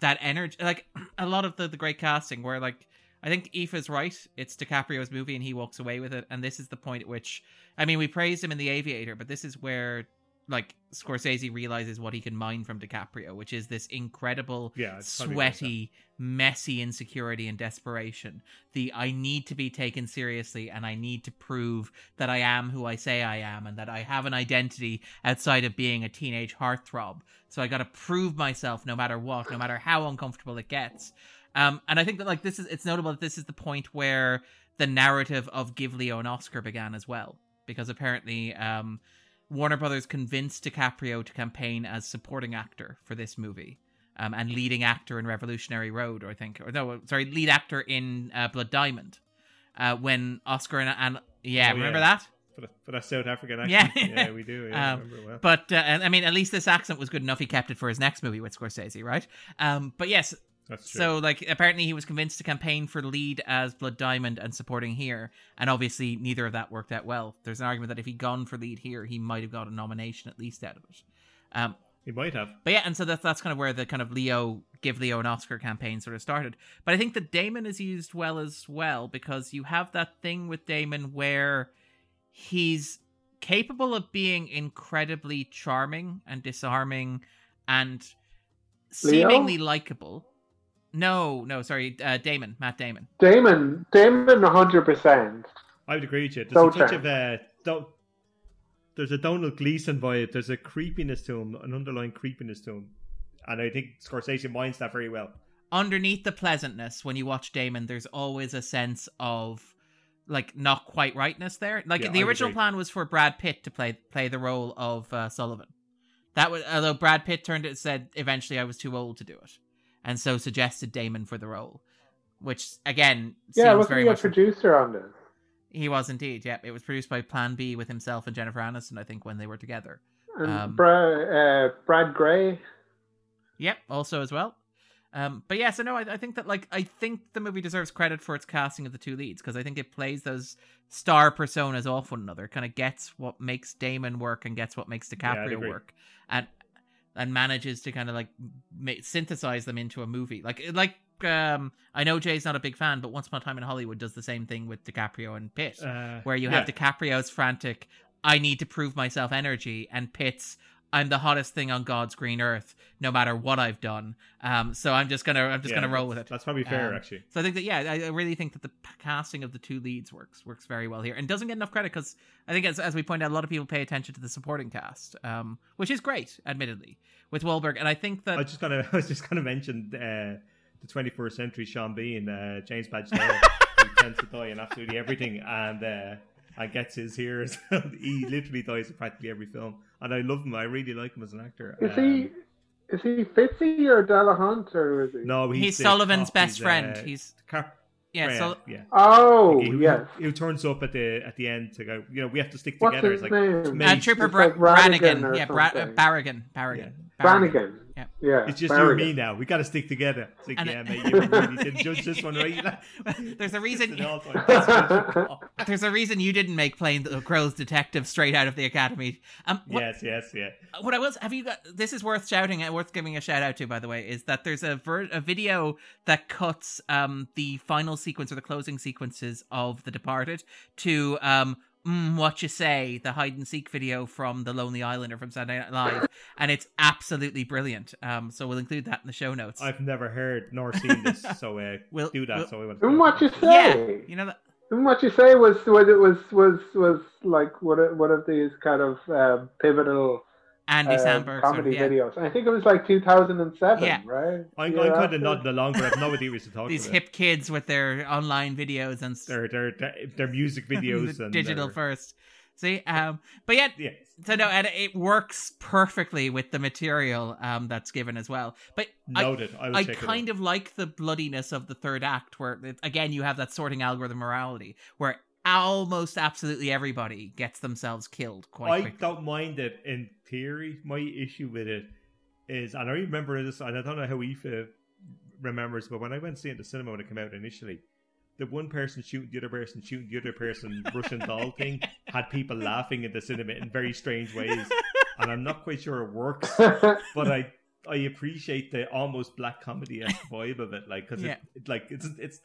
[SPEAKER 1] that energy. Like *clears throat* a lot of the, the great casting, where like I think Aoife's right. It's DiCaprio's movie, and he walks away with it. And this is the point at which, I mean, we praised him in The Aviator, but this is where like Scorsese realizes what he can mine from DiCaprio, which is this incredible,
[SPEAKER 3] Yeah,
[SPEAKER 1] sweaty, messy insecurity and desperation. The I need to be taken seriously and I need to prove that I am who I say I am and that I have an identity outside of being a teenage heartthrob. So I got to prove myself no matter what, no matter how uncomfortable it gets. Um, and I think that like this is it's notable that this is the point where the narrative of Give Leo an Oscar began as well, because apparently um, Warner Brothers convinced DiCaprio to campaign as supporting actor for this movie. Um, and leading actor in Revolutionary Road, or I think, or no, sorry, lead actor in uh, Blood Diamond. Uh, when Oscar and, and yeah,
[SPEAKER 3] Oh,
[SPEAKER 1] remember
[SPEAKER 3] yeah.
[SPEAKER 1] that?
[SPEAKER 3] For, the, for that South African accent. Yeah, yeah we do. Yeah,
[SPEAKER 1] Um,
[SPEAKER 3] I remember well.
[SPEAKER 1] But uh, I mean, at least this accent was good enough. He kept it for his next movie with Scorsese, right? Um, but yes,
[SPEAKER 3] That's true.
[SPEAKER 1] so like apparently he was convinced to campaign for lead as Blood Diamond and supporting here, and obviously neither of that worked out well. There's an argument that if he'd gone for lead here, he might have got a nomination at least out of it. Um,
[SPEAKER 3] he might have.
[SPEAKER 1] but yeah, and so that's that's kind of where the kind of Leo give Leo an Oscar campaign sort of started. But I think that Damon is used well as well because you have that thing with Damon where he's capable of being incredibly charming and disarming and seemingly likable. No, no, sorry, uh, Damon, Matt Damon.
[SPEAKER 2] Damon, Damon, hundred percent.
[SPEAKER 3] I would agree with you. There's
[SPEAKER 2] So
[SPEAKER 3] a touch
[SPEAKER 2] charmed.
[SPEAKER 3] of uh, don't. There's a Domhnall Gleeson vibe. There's a creepiness to him, an underlying creepiness to him, and I think Scorsese minds that very well.
[SPEAKER 1] underneath the pleasantness when you watch Damon, there's always a sense of like not quite rightness there. Like
[SPEAKER 3] Yeah,
[SPEAKER 1] the
[SPEAKER 3] I
[SPEAKER 1] original
[SPEAKER 3] agree.
[SPEAKER 1] plan was for Brad Pitt to play play the role of uh, Sullivan. That was although Brad Pitt turned it said eventually I was too old to do it, and so suggested Damon for the role, which again
[SPEAKER 2] Yeah,
[SPEAKER 1] seems
[SPEAKER 2] wasn't
[SPEAKER 1] very
[SPEAKER 2] he a producer on this?
[SPEAKER 1] he was indeed. Yeah, it was produced by Plan B with himself and Jennifer Aniston. I think when they were together.
[SPEAKER 2] And
[SPEAKER 1] Um,
[SPEAKER 2] Bra- uh, Brad Grey.
[SPEAKER 1] Yep, also as well. Um, but yeah, so no, I, I think that like I think the movie deserves credit for its casting of the two leads because I think it plays those star personas off one another, kind of gets what makes Damon work and gets what makes
[SPEAKER 3] I'd
[SPEAKER 1] DiCaprio
[SPEAKER 3] agree.
[SPEAKER 1] work, and and manages to kind of like ma- synthesize them into a movie. Like like um, I know Jay's not a big fan, but Once Upon a Time in Hollywood does the same thing with DiCaprio and Pitt
[SPEAKER 3] Uh,
[SPEAKER 1] where you
[SPEAKER 3] yeah.
[SPEAKER 1] have DiCaprio's frantic "I need to prove myself" energy, and Pitt's "I'm the hottest thing on God's green earth, no matter what I've done." Um, so I'm just gonna I'm just
[SPEAKER 3] Yeah,
[SPEAKER 1] gonna roll with it.
[SPEAKER 3] That's probably fair,
[SPEAKER 1] Um,
[SPEAKER 3] actually.
[SPEAKER 1] So I think that yeah, I, I really think that the casting of the two leads works works very well here, and doesn't get enough credit because I think as as we point out, a lot of people pay attention to the supporting cast, um, which is great, admittedly, with Wahlberg, and I think that
[SPEAKER 3] I was just gonna, *laughs* I was just gonna mention uh, the 21st century Sean Bean, uh, James Badge who *laughs* tends to die in absolutely everything, and uh, and gets his here as well. *laughs* He literally dies in practically every film, and I love him. I really like him as an actor.
[SPEAKER 2] Is
[SPEAKER 3] Um,
[SPEAKER 2] he is he Fitzy or Delahunt or is he?
[SPEAKER 3] No, he's,
[SPEAKER 1] he's Sullivan's
[SPEAKER 3] cop-
[SPEAKER 1] best
[SPEAKER 3] he's,
[SPEAKER 1] friend.
[SPEAKER 3] Uh,
[SPEAKER 1] he's
[SPEAKER 3] Car-
[SPEAKER 1] yeah,
[SPEAKER 3] yeah,
[SPEAKER 1] so
[SPEAKER 3] yeah.
[SPEAKER 2] Oh
[SPEAKER 3] He- who,
[SPEAKER 2] yes.
[SPEAKER 3] who turns up at the at the end to go. You know, we have to stick
[SPEAKER 2] What's
[SPEAKER 3] together.
[SPEAKER 2] his
[SPEAKER 3] It's like
[SPEAKER 2] name?
[SPEAKER 3] mate,
[SPEAKER 1] uh, Trooper
[SPEAKER 2] It's
[SPEAKER 1] Bra-
[SPEAKER 2] like Brannigan
[SPEAKER 1] Brannigan, yeah, Bra- uh,
[SPEAKER 2] something.
[SPEAKER 1] Barrigan, Barrigan,
[SPEAKER 2] Brannigan.
[SPEAKER 1] Yeah.
[SPEAKER 2] Yeah.
[SPEAKER 3] it's just you and me now. We got to stick together. It's like,
[SPEAKER 1] And-
[SPEAKER 3] yeah, mate, you really *laughs* didn't judge this one right. *laughs*
[SPEAKER 1] There's a *laughs* reason.
[SPEAKER 3] It's
[SPEAKER 1] There's a reason you didn't make playing the Crow's detective straight out of the academy. Um, what,
[SPEAKER 3] yes, yes, yeah.
[SPEAKER 1] what I was have you got? This is worth shouting and worth giving a shout out to, by the way, is that there's a ver- a video that cuts um the final sequence or the closing sequences of The Departed to um. Mm, what you say? The hide and seek video from The Lonely Islander from Saturday Night Live, *laughs* and it's absolutely brilliant. Um, so we'll include that in the show notes.
[SPEAKER 3] I've never heard nor seen this, *laughs* so uh,
[SPEAKER 1] We'll-
[SPEAKER 3] do that.
[SPEAKER 1] we'll-
[SPEAKER 3] so I want
[SPEAKER 2] And what you say?
[SPEAKER 1] yeah,
[SPEAKER 2] say?
[SPEAKER 1] you know that.
[SPEAKER 2] And what you say was was it was was was like one of one of these kind of um, pivotal
[SPEAKER 1] Andy
[SPEAKER 2] uh,
[SPEAKER 1] Samberg sort of,
[SPEAKER 2] comedy
[SPEAKER 1] yeah.
[SPEAKER 2] videos. I think it was like 2007,
[SPEAKER 1] Yeah.
[SPEAKER 2] right?
[SPEAKER 3] I'm,
[SPEAKER 2] Year
[SPEAKER 3] I'm kind of nodding along, but I have no idea what you're talking
[SPEAKER 1] these
[SPEAKER 3] about.
[SPEAKER 1] hip kids with their online videos and s-
[SPEAKER 3] Their, their, their, their music *laughs* videos and
[SPEAKER 1] digital
[SPEAKER 3] their-
[SPEAKER 1] first. See, um, but yet,
[SPEAKER 3] Yes.
[SPEAKER 1] so no, and it works perfectly with the material um that's given as well. But I,
[SPEAKER 3] Noted. I, will
[SPEAKER 1] I
[SPEAKER 3] check
[SPEAKER 1] kind of like the bloodiness of the third act, where it, again you have that sorting algorithm morality, where almost absolutely everybody gets themselves killed quite
[SPEAKER 3] I
[SPEAKER 1] quickly.
[SPEAKER 3] don't mind it in theory. My issue with it is, and I remember this, and I don't know how Aoife remembers, but when I went to see it in the cinema when it came out initially, the one person shooting the other person shooting the other person *laughs* Russian doll thing had people laughing in the cinema in very strange ways, *laughs* and I'm not quite sure it works. *laughs* but I I appreciate the almost black comedy vibe of it, like because
[SPEAKER 1] Yeah.
[SPEAKER 3] it, it, like it's it's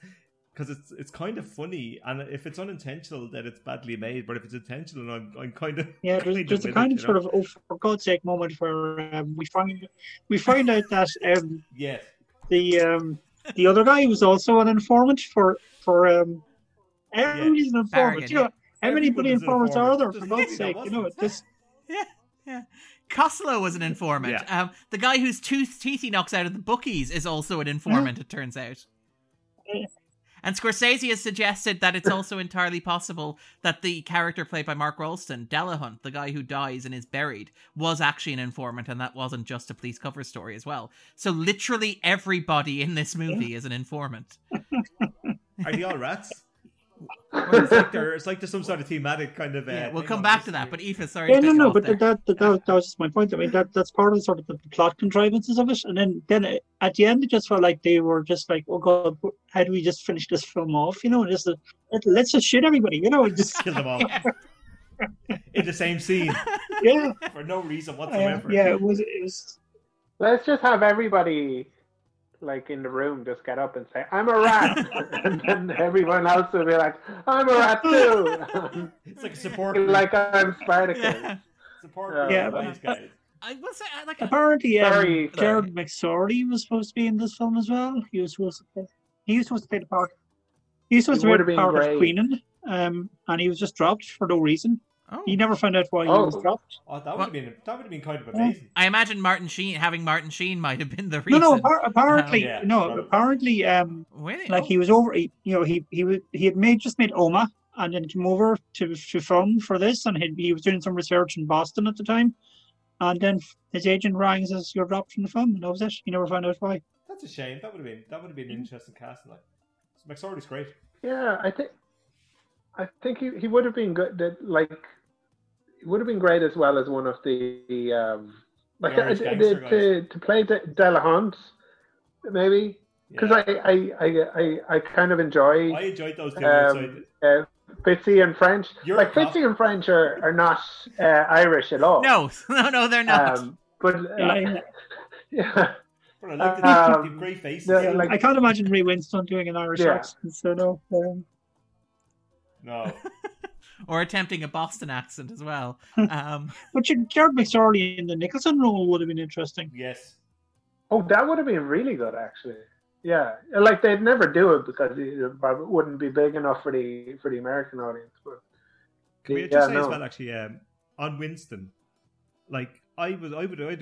[SPEAKER 3] because it's it's kind of funny, and if it's unintentional, then it's badly made. But if it's intentional, I'm I'm kind of
[SPEAKER 4] Yeah, there's, there's a kind of sort of oh for God's sake moment where um, we find we find out that um,
[SPEAKER 3] yeah
[SPEAKER 4] the um, the other guy was also an informant for for um, everybody's an informant.
[SPEAKER 1] Barrigan,
[SPEAKER 4] you know, how many
[SPEAKER 3] Everyone
[SPEAKER 4] bloody
[SPEAKER 3] is an
[SPEAKER 4] informants are there?
[SPEAKER 3] informant.
[SPEAKER 4] For
[SPEAKER 3] Just
[SPEAKER 4] God's
[SPEAKER 3] maybe
[SPEAKER 4] sake, you know,
[SPEAKER 3] wasn't.
[SPEAKER 4] this *laughs*
[SPEAKER 1] Yeah, yeah. Costello was an informant.
[SPEAKER 3] Yeah.
[SPEAKER 1] Um, the guy whose tooth teeth he knocks out of the bookies is also an informant. It turns out.
[SPEAKER 4] Yeah.
[SPEAKER 1] And Scorsese has suggested that it's also entirely possible that the character played by Mark Rolston, Delahunt, the guy who dies and is buried, was actually an informant, and that wasn't just a police cover story as well. So literally everybody in this movie is an informant.
[SPEAKER 3] Are they all rats? Or it's like *laughs* they're it's like there's some sort of thematic kind of. Uh,
[SPEAKER 1] yeah, we'll come back to that. But Aoife, sorry.
[SPEAKER 4] Yeah, no, no, but
[SPEAKER 1] there.
[SPEAKER 4] that, that, that, that was just my point. I mean, that that's part of the sort of the plot contrivances of it. And then, then uh, at the end, it just felt like they were just like, oh God, how do we just finish this film off? You know, just uh, let, let's just shoot everybody. You know, just
[SPEAKER 3] Kill them all *laughs* in the same scene
[SPEAKER 4] yeah,
[SPEAKER 3] for no reason
[SPEAKER 4] uh,
[SPEAKER 3] whatsoever.
[SPEAKER 4] yeah. It was, it was.
[SPEAKER 2] Let's just have everybody, like in the room, just get up and say, "I'm a rat," *laughs* and then everyone else will be like, "I'm a rat too," *laughs*
[SPEAKER 3] It's like a support
[SPEAKER 2] like I'm Spartacus.
[SPEAKER 1] Yeah.
[SPEAKER 3] support
[SPEAKER 2] Yeah,
[SPEAKER 4] Yeah, but-
[SPEAKER 3] these guys.
[SPEAKER 1] I will say, like,
[SPEAKER 4] Apparently, um,
[SPEAKER 2] Sorry, sorry.
[SPEAKER 4] Gerard McSorley was supposed to be in this film as well. He was supposed to play, he was supposed to play the part. He was supposed
[SPEAKER 2] He
[SPEAKER 4] to
[SPEAKER 2] would
[SPEAKER 4] play the part
[SPEAKER 2] been
[SPEAKER 4] of. Queenan, um, and he was just dropped for no reason.
[SPEAKER 1] Oh.
[SPEAKER 4] He never found out why he was
[SPEAKER 2] Oh.
[SPEAKER 4] dropped.
[SPEAKER 3] Oh, that would
[SPEAKER 1] What?
[SPEAKER 3] have been that would have been kind of amazing.
[SPEAKER 1] I imagine Martin Sheen having Martin Sheen might have been the reason.
[SPEAKER 4] no. appar- apparently,
[SPEAKER 3] Um, yeah,
[SPEAKER 4] no.
[SPEAKER 3] probably.
[SPEAKER 4] Apparently, um,
[SPEAKER 1] Really?
[SPEAKER 4] like
[SPEAKER 1] Oh.
[SPEAKER 4] he was over. He, you know, he he was he had made just made Omagh, and then came over to to film for this, and he, he was doing some research in Boston at the time, and then his agent rang and says you're dropped from the film, and that was it. He never found out why.
[SPEAKER 3] That's a shame. That would have been that would have been an interesting casting. Like McSorley's great.
[SPEAKER 2] Yeah, I think, I think he, he would have been good. That like, he would have been great as well as one of the um, like
[SPEAKER 3] The Irish
[SPEAKER 2] uh,
[SPEAKER 3] gangster
[SPEAKER 2] to, to to play De- Delahunt, maybe because
[SPEAKER 3] Yeah.
[SPEAKER 2] I, I I I I kind of enjoy.
[SPEAKER 3] I enjoyed those two. outside.
[SPEAKER 2] um, uh, Fitzy and French.
[SPEAKER 3] You're
[SPEAKER 2] like
[SPEAKER 3] a.
[SPEAKER 2] Fitzy and French are, are not uh, Irish at all.
[SPEAKER 1] No, *laughs* no, no, they're not.
[SPEAKER 2] Um, but uh,
[SPEAKER 4] Yeah, I, *laughs*
[SPEAKER 2] yeah,
[SPEAKER 3] But I like
[SPEAKER 2] um,
[SPEAKER 3] the, they have great faces.
[SPEAKER 2] the- like-
[SPEAKER 4] I can't imagine Ray Winstone doing an Irish
[SPEAKER 2] Yeah.
[SPEAKER 4] accent. So no. Um,
[SPEAKER 3] no, *laughs*
[SPEAKER 1] or attempting a Boston accent as well. *laughs* Um,
[SPEAKER 4] but you- Gerard McSorley in the Nicholson role would have been interesting.
[SPEAKER 3] yes,
[SPEAKER 2] Oh, that would have been really good, actually. Yeah, like they'd never do it because it wouldn't be big enough for the for the American audience. But
[SPEAKER 3] Can we
[SPEAKER 2] Yeah,
[SPEAKER 3] just say
[SPEAKER 2] no.
[SPEAKER 3] as well, actually, um, on Winstone, like I was, I would, I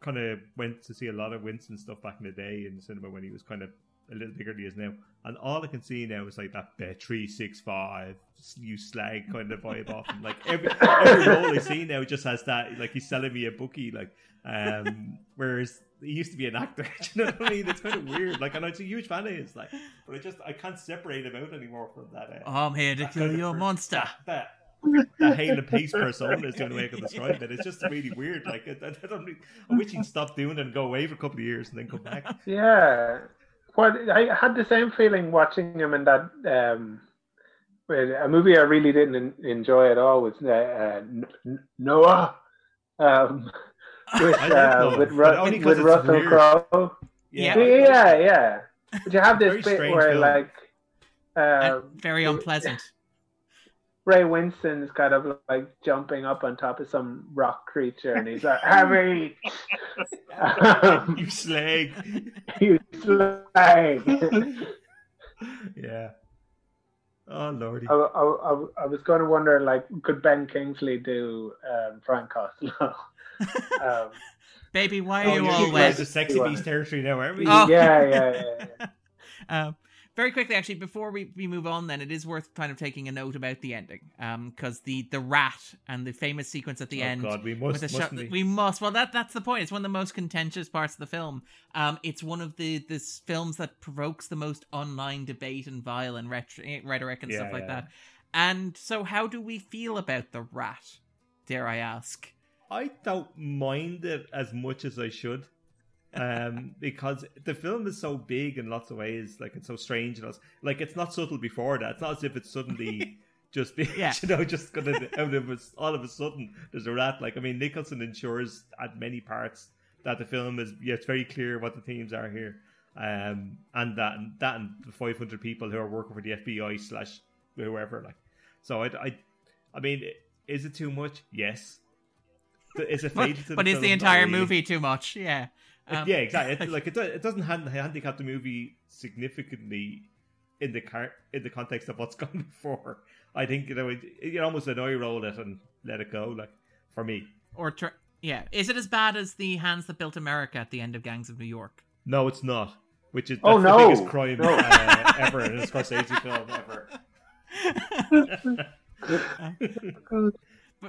[SPEAKER 3] kind of went to see a lot of Winstone stuff back in the day in the cinema when he was kind of a little bigger than he is now, and all I can see now is like that bet three six five, you slag kind of vibe off him. Like every every role I see now just has that, like he's selling me a bookie, like, um, whereas he used to be an actor. *laughs* Do you know what I mean? It's kind of weird. Like, and I'm a huge fan of his, like, but I just I can't separate him out anymore from that. Uh,
[SPEAKER 1] I'm here to kill
[SPEAKER 3] kind
[SPEAKER 1] your
[SPEAKER 3] per-
[SPEAKER 1] monster.
[SPEAKER 3] That, that Hale and Pace persona is the only way I can describe it. It's just really weird. Like I, I don't. really- I wish he'd stop doing it and go away for a couple of years and then come back.
[SPEAKER 2] yeah, what I had the same feeling watching him in that um, a movie I really didn't enjoy at all was uh, uh, N- N- Noah. Um, *laughs* *laughs* with uh,
[SPEAKER 3] Noah,
[SPEAKER 2] with, Ru- with Russell. Crowe.
[SPEAKER 1] Yeah.
[SPEAKER 2] Yeah, yeah. *laughs* But you have this bit where
[SPEAKER 3] film.
[SPEAKER 2] like
[SPEAKER 1] And
[SPEAKER 2] uh,
[SPEAKER 1] very unpleasant.
[SPEAKER 2] Ray Winstone's kind of like jumping up on top of some rock creature, and he's like, "Harry, *laughs* *laughs* um, *laughs*
[SPEAKER 3] you slag.
[SPEAKER 2] you slag."
[SPEAKER 3] Yeah. Oh lordy.
[SPEAKER 2] I, I, I, I was going to wonder, like, could Ben Kingsley do um, Frank Costello? um,
[SPEAKER 1] Baby, why
[SPEAKER 3] Oh,
[SPEAKER 1] are you
[SPEAKER 3] you're
[SPEAKER 1] all wet?
[SPEAKER 3] to sexy beast territory now, aren't we?
[SPEAKER 1] Oh.
[SPEAKER 2] Yeah, yeah, yeah. yeah.
[SPEAKER 1] Um, very quickly, actually, before we, we move on, then it is worth kind of taking a note about the ending, because the the rat and the famous sequence at the
[SPEAKER 3] oh
[SPEAKER 1] end.
[SPEAKER 3] God, we must,
[SPEAKER 1] the shot,
[SPEAKER 3] mustn't we?
[SPEAKER 1] we must. Well, that that's the point. It's one of the most contentious parts of the film. Um, it's one of the this films that provokes the most online debate and vile and ret- rhetoric and stuff like
[SPEAKER 3] yeah.
[SPEAKER 1] that. And so, how do we feel about the rat? Dare I ask?
[SPEAKER 3] I don't mind it as much as I should. Um, because the film is so big in lots of ways, like it's so strange and it's, like it's not subtle before that. It's not as if it's suddenly *laughs* just be,
[SPEAKER 1] Yeah. *laughs*
[SPEAKER 3] you know, just gonna out of all of a sudden there's a rat. Like I mean, Nicholson ensures at many parts that the film is yeah, it's very clear what the themes are here. um, and that and that and the 500 people who are working for the FBI slash whoever. Like, so I, I, I mean, is it too much? Yes. Is it *laughs*
[SPEAKER 1] but, but is the entire movie too much? Yeah.
[SPEAKER 3] Um, yeah, exactly. It, *laughs* like it, it doesn't handicap the movie significantly in the car in the context of what's *laughs* gone before. I think you know it, you almost annoy roll it and let it go. Like for me,
[SPEAKER 1] or tr- yeah, is it as bad as the hands that built America at the end of Gangs of New York?
[SPEAKER 3] No, it's not. Which is
[SPEAKER 2] oh,
[SPEAKER 3] no.
[SPEAKER 2] the
[SPEAKER 3] biggest crime no. uh, ever in a Scorsese *laughs* film ever.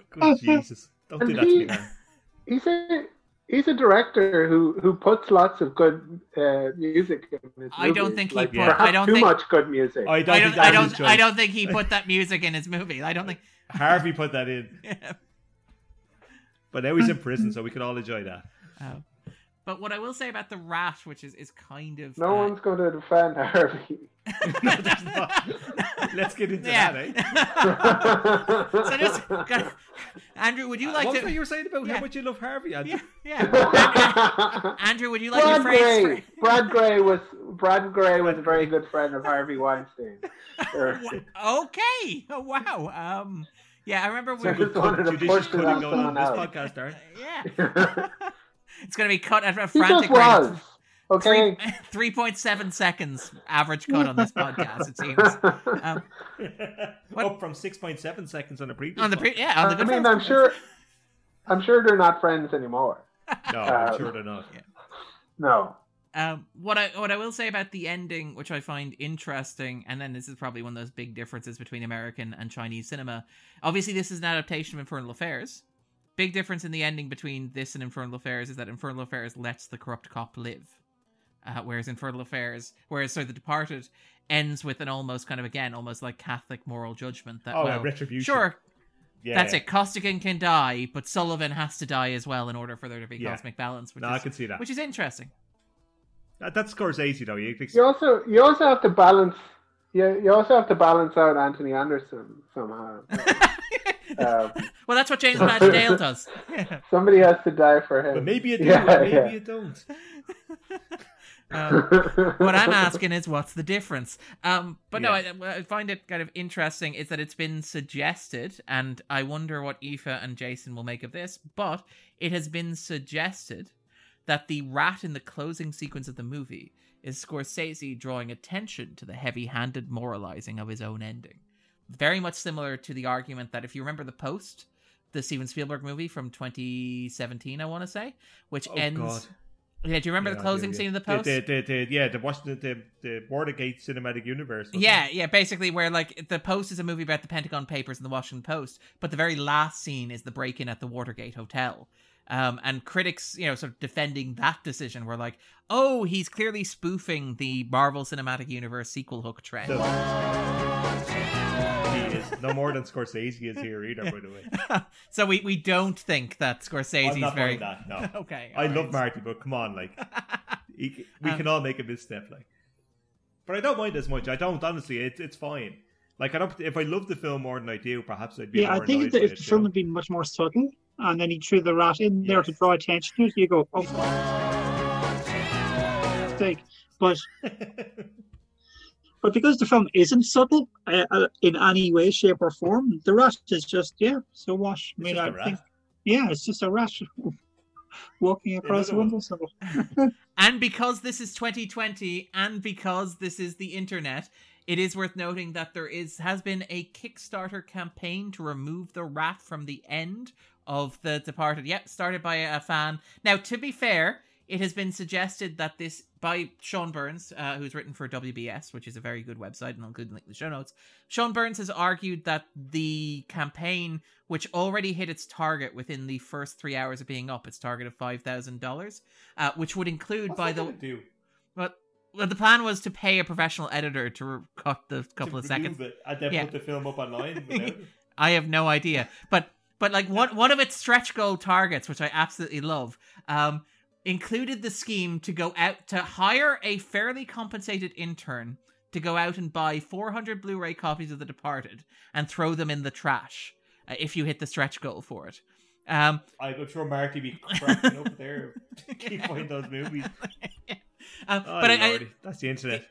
[SPEAKER 3] Good Jesus! Don't do that to me, man.
[SPEAKER 2] He's a he's a director who who puts lots of good uh, music in his movie.
[SPEAKER 1] I don't think he
[SPEAKER 2] like,
[SPEAKER 1] put. I don't
[SPEAKER 2] too
[SPEAKER 1] think,
[SPEAKER 2] much good music.
[SPEAKER 3] I don't.
[SPEAKER 1] I
[SPEAKER 3] don't.
[SPEAKER 1] I don't, I don't think he put that music in his movie. I don't think *laughs*
[SPEAKER 3] Harvey put that in. *laughs* Yeah. But now he's in prison, so we can all enjoy that.
[SPEAKER 1] Oh. But what I will say about the rat, which is, is kind of
[SPEAKER 2] no uh, one's going to defend *laughs* Harvey. *laughs*
[SPEAKER 3] no, there's not. Let's get into yeah. that,
[SPEAKER 1] eh? *laughs* so just, gotta, Andrew, would you like
[SPEAKER 3] what
[SPEAKER 1] to?
[SPEAKER 3] What you were saying about yeah. how much you love Harvey?
[SPEAKER 1] Andrew? Yeah, yeah. *laughs* Andrew, would you like
[SPEAKER 2] Brad
[SPEAKER 1] your phrase?
[SPEAKER 2] Grey. For... Brad Grey was Brad Grey was a very good friend of Harvey Weinstein.
[SPEAKER 1] Okay. Oh, wow. Um. Yeah, I remember we
[SPEAKER 2] so
[SPEAKER 1] were
[SPEAKER 3] judicious cutting going on this podcast, Darren.
[SPEAKER 1] yeah. it's going to be cut at a
[SPEAKER 2] frantic
[SPEAKER 1] rate.
[SPEAKER 2] Okay. *laughs*
[SPEAKER 1] Three point seven seconds average cut on this podcast. It seems. *laughs* Um, *laughs*
[SPEAKER 3] Up from six point seven seconds on the previous.
[SPEAKER 1] On the pre- yeah, on the
[SPEAKER 2] I mean, I'm sure. I'm sure they're not friends anymore.
[SPEAKER 3] No, I'm um, sure they're not.
[SPEAKER 1] Yeah.
[SPEAKER 2] No.
[SPEAKER 1] Um, what I what I will say about the ending, which I find interesting, and then this is probably one of those big differences between American and Chinese cinema. Obviously, this is an adaptation of Infernal Affairs. Big difference in the ending between this and Infernal Affairs is that Infernal Affairs lets the corrupt cop live uh, whereas Infernal Affairs, whereas so The Departed ends with an almost kind of again almost like Catholic moral judgment that
[SPEAKER 3] oh
[SPEAKER 1] well,
[SPEAKER 3] retribution.
[SPEAKER 1] Sure,
[SPEAKER 3] yeah,
[SPEAKER 1] that's
[SPEAKER 3] yeah.
[SPEAKER 1] it. Costigan can die, but Sullivan has to die as well in order for there to be
[SPEAKER 3] Yeah.
[SPEAKER 1] cosmic balance. Which
[SPEAKER 3] No,
[SPEAKER 1] is,
[SPEAKER 3] I can see that.
[SPEAKER 1] Which is interesting.
[SPEAKER 3] That, scores Scorsese though. You,
[SPEAKER 2] You also you also have to balance. You, you also have to balance out Anthony Anderson somehow. *laughs* Um,
[SPEAKER 1] well, that's what James *laughs* Badge Dale does. Yeah.
[SPEAKER 2] somebody has to die for him.
[SPEAKER 3] but maybe you do,
[SPEAKER 2] Yeah,
[SPEAKER 3] maybe
[SPEAKER 2] yeah.
[SPEAKER 3] you don't. *laughs*
[SPEAKER 1] Um, what I'm *laughs* asking is, what's the difference? Um, but no,
[SPEAKER 3] Yeah.
[SPEAKER 1] I, I find it kind of interesting is that it's been suggested, and I wonder what Aoife and Jason will make of this. But it has been suggested that the rat in the closing sequence of the movie is Scorsese drawing attention to the heavy-handed moralizing of his own ending. Very much similar to the argument that if you remember the Post, the Steven Spielberg movie from 2017, I want to say, which
[SPEAKER 3] Oh,
[SPEAKER 1] ends.
[SPEAKER 3] God.
[SPEAKER 1] Yeah, do you remember
[SPEAKER 3] Yeah,
[SPEAKER 1] the closing
[SPEAKER 3] do,
[SPEAKER 1] scene of the Post?
[SPEAKER 3] The, the, the, yeah, the Washington, the, the Watergate cinematic universe.
[SPEAKER 1] Yeah,
[SPEAKER 3] it?
[SPEAKER 1] yeah, basically where like the Post is a movie about the Pentagon Papers and the Washington Post, but the very last scene is the break-in at the Watergate Hotel. Um, and critics, you know, sort of defending that decision were like, "Oh, he's clearly spoofing the Marvel Cinematic Universe sequel hook trend."
[SPEAKER 3] He *laughs* no more than Scorsese is here either. By the way, *laughs*
[SPEAKER 1] so we, we don't think that Scorsese
[SPEAKER 3] is
[SPEAKER 1] very
[SPEAKER 3] buying that. No, *laughs*
[SPEAKER 1] okay.
[SPEAKER 3] I
[SPEAKER 1] alright.
[SPEAKER 3] love Marty, but come on, like he, we
[SPEAKER 1] Um,
[SPEAKER 3] can all make a misstep, like. But I don't mind as much. I don't honestly. It's it's fine. Like I don't. If I love the film more than I do, perhaps I'd be.
[SPEAKER 4] Yeah,
[SPEAKER 3] more
[SPEAKER 4] I think if the, if the film
[SPEAKER 3] know?
[SPEAKER 4] had been much more subtle, and then he threw the rat in there to draw attention to it, you go, oh, mistake. But but because the film isn't subtle uh, uh, in any way, shape, or form, the rat is just yeah. So wash. I mean,
[SPEAKER 3] just
[SPEAKER 4] I
[SPEAKER 3] a rat.
[SPEAKER 4] think yeah, it's just a rat *laughs* walking across the
[SPEAKER 3] Another one.
[SPEAKER 4] windowsill. *laughs*
[SPEAKER 1] And because this is 2020 and because this is the internet, it is worth noting that there is has been a Kickstarter campaign to remove the rat from the end of The Departed. Yep, started by a fan. Now, to be fair, it has been suggested that this by Sean Burns, uh, who's written for WBS, which is a very good website, and I'll include the link in the show notes. Sean Burns has argued that the campaign, which already hit its target within the first three hours of being up, its target of five thousand dollars, uh, which would include
[SPEAKER 3] What's
[SPEAKER 1] by the
[SPEAKER 3] do?
[SPEAKER 1] but well, the plan was to pay a professional editor to cut the couple of seconds.
[SPEAKER 3] it and then
[SPEAKER 1] Yeah.
[SPEAKER 3] put the film up online. *laughs*
[SPEAKER 1] I have no idea, but but like one one of its stretch goal targets, which I absolutely love, um, included the scheme to go out to hire a fairly compensated intern to go out and buy 400 Blu-ray copies of The Departed and throw them in the trash uh, if you hit the stretch goal for it. Um,
[SPEAKER 3] I'm sure Marty be *laughs* cracking up there. To keep finding those movies.
[SPEAKER 1] um, *laughs*
[SPEAKER 3] Oh,
[SPEAKER 1] but I, I,
[SPEAKER 3] that's the internet.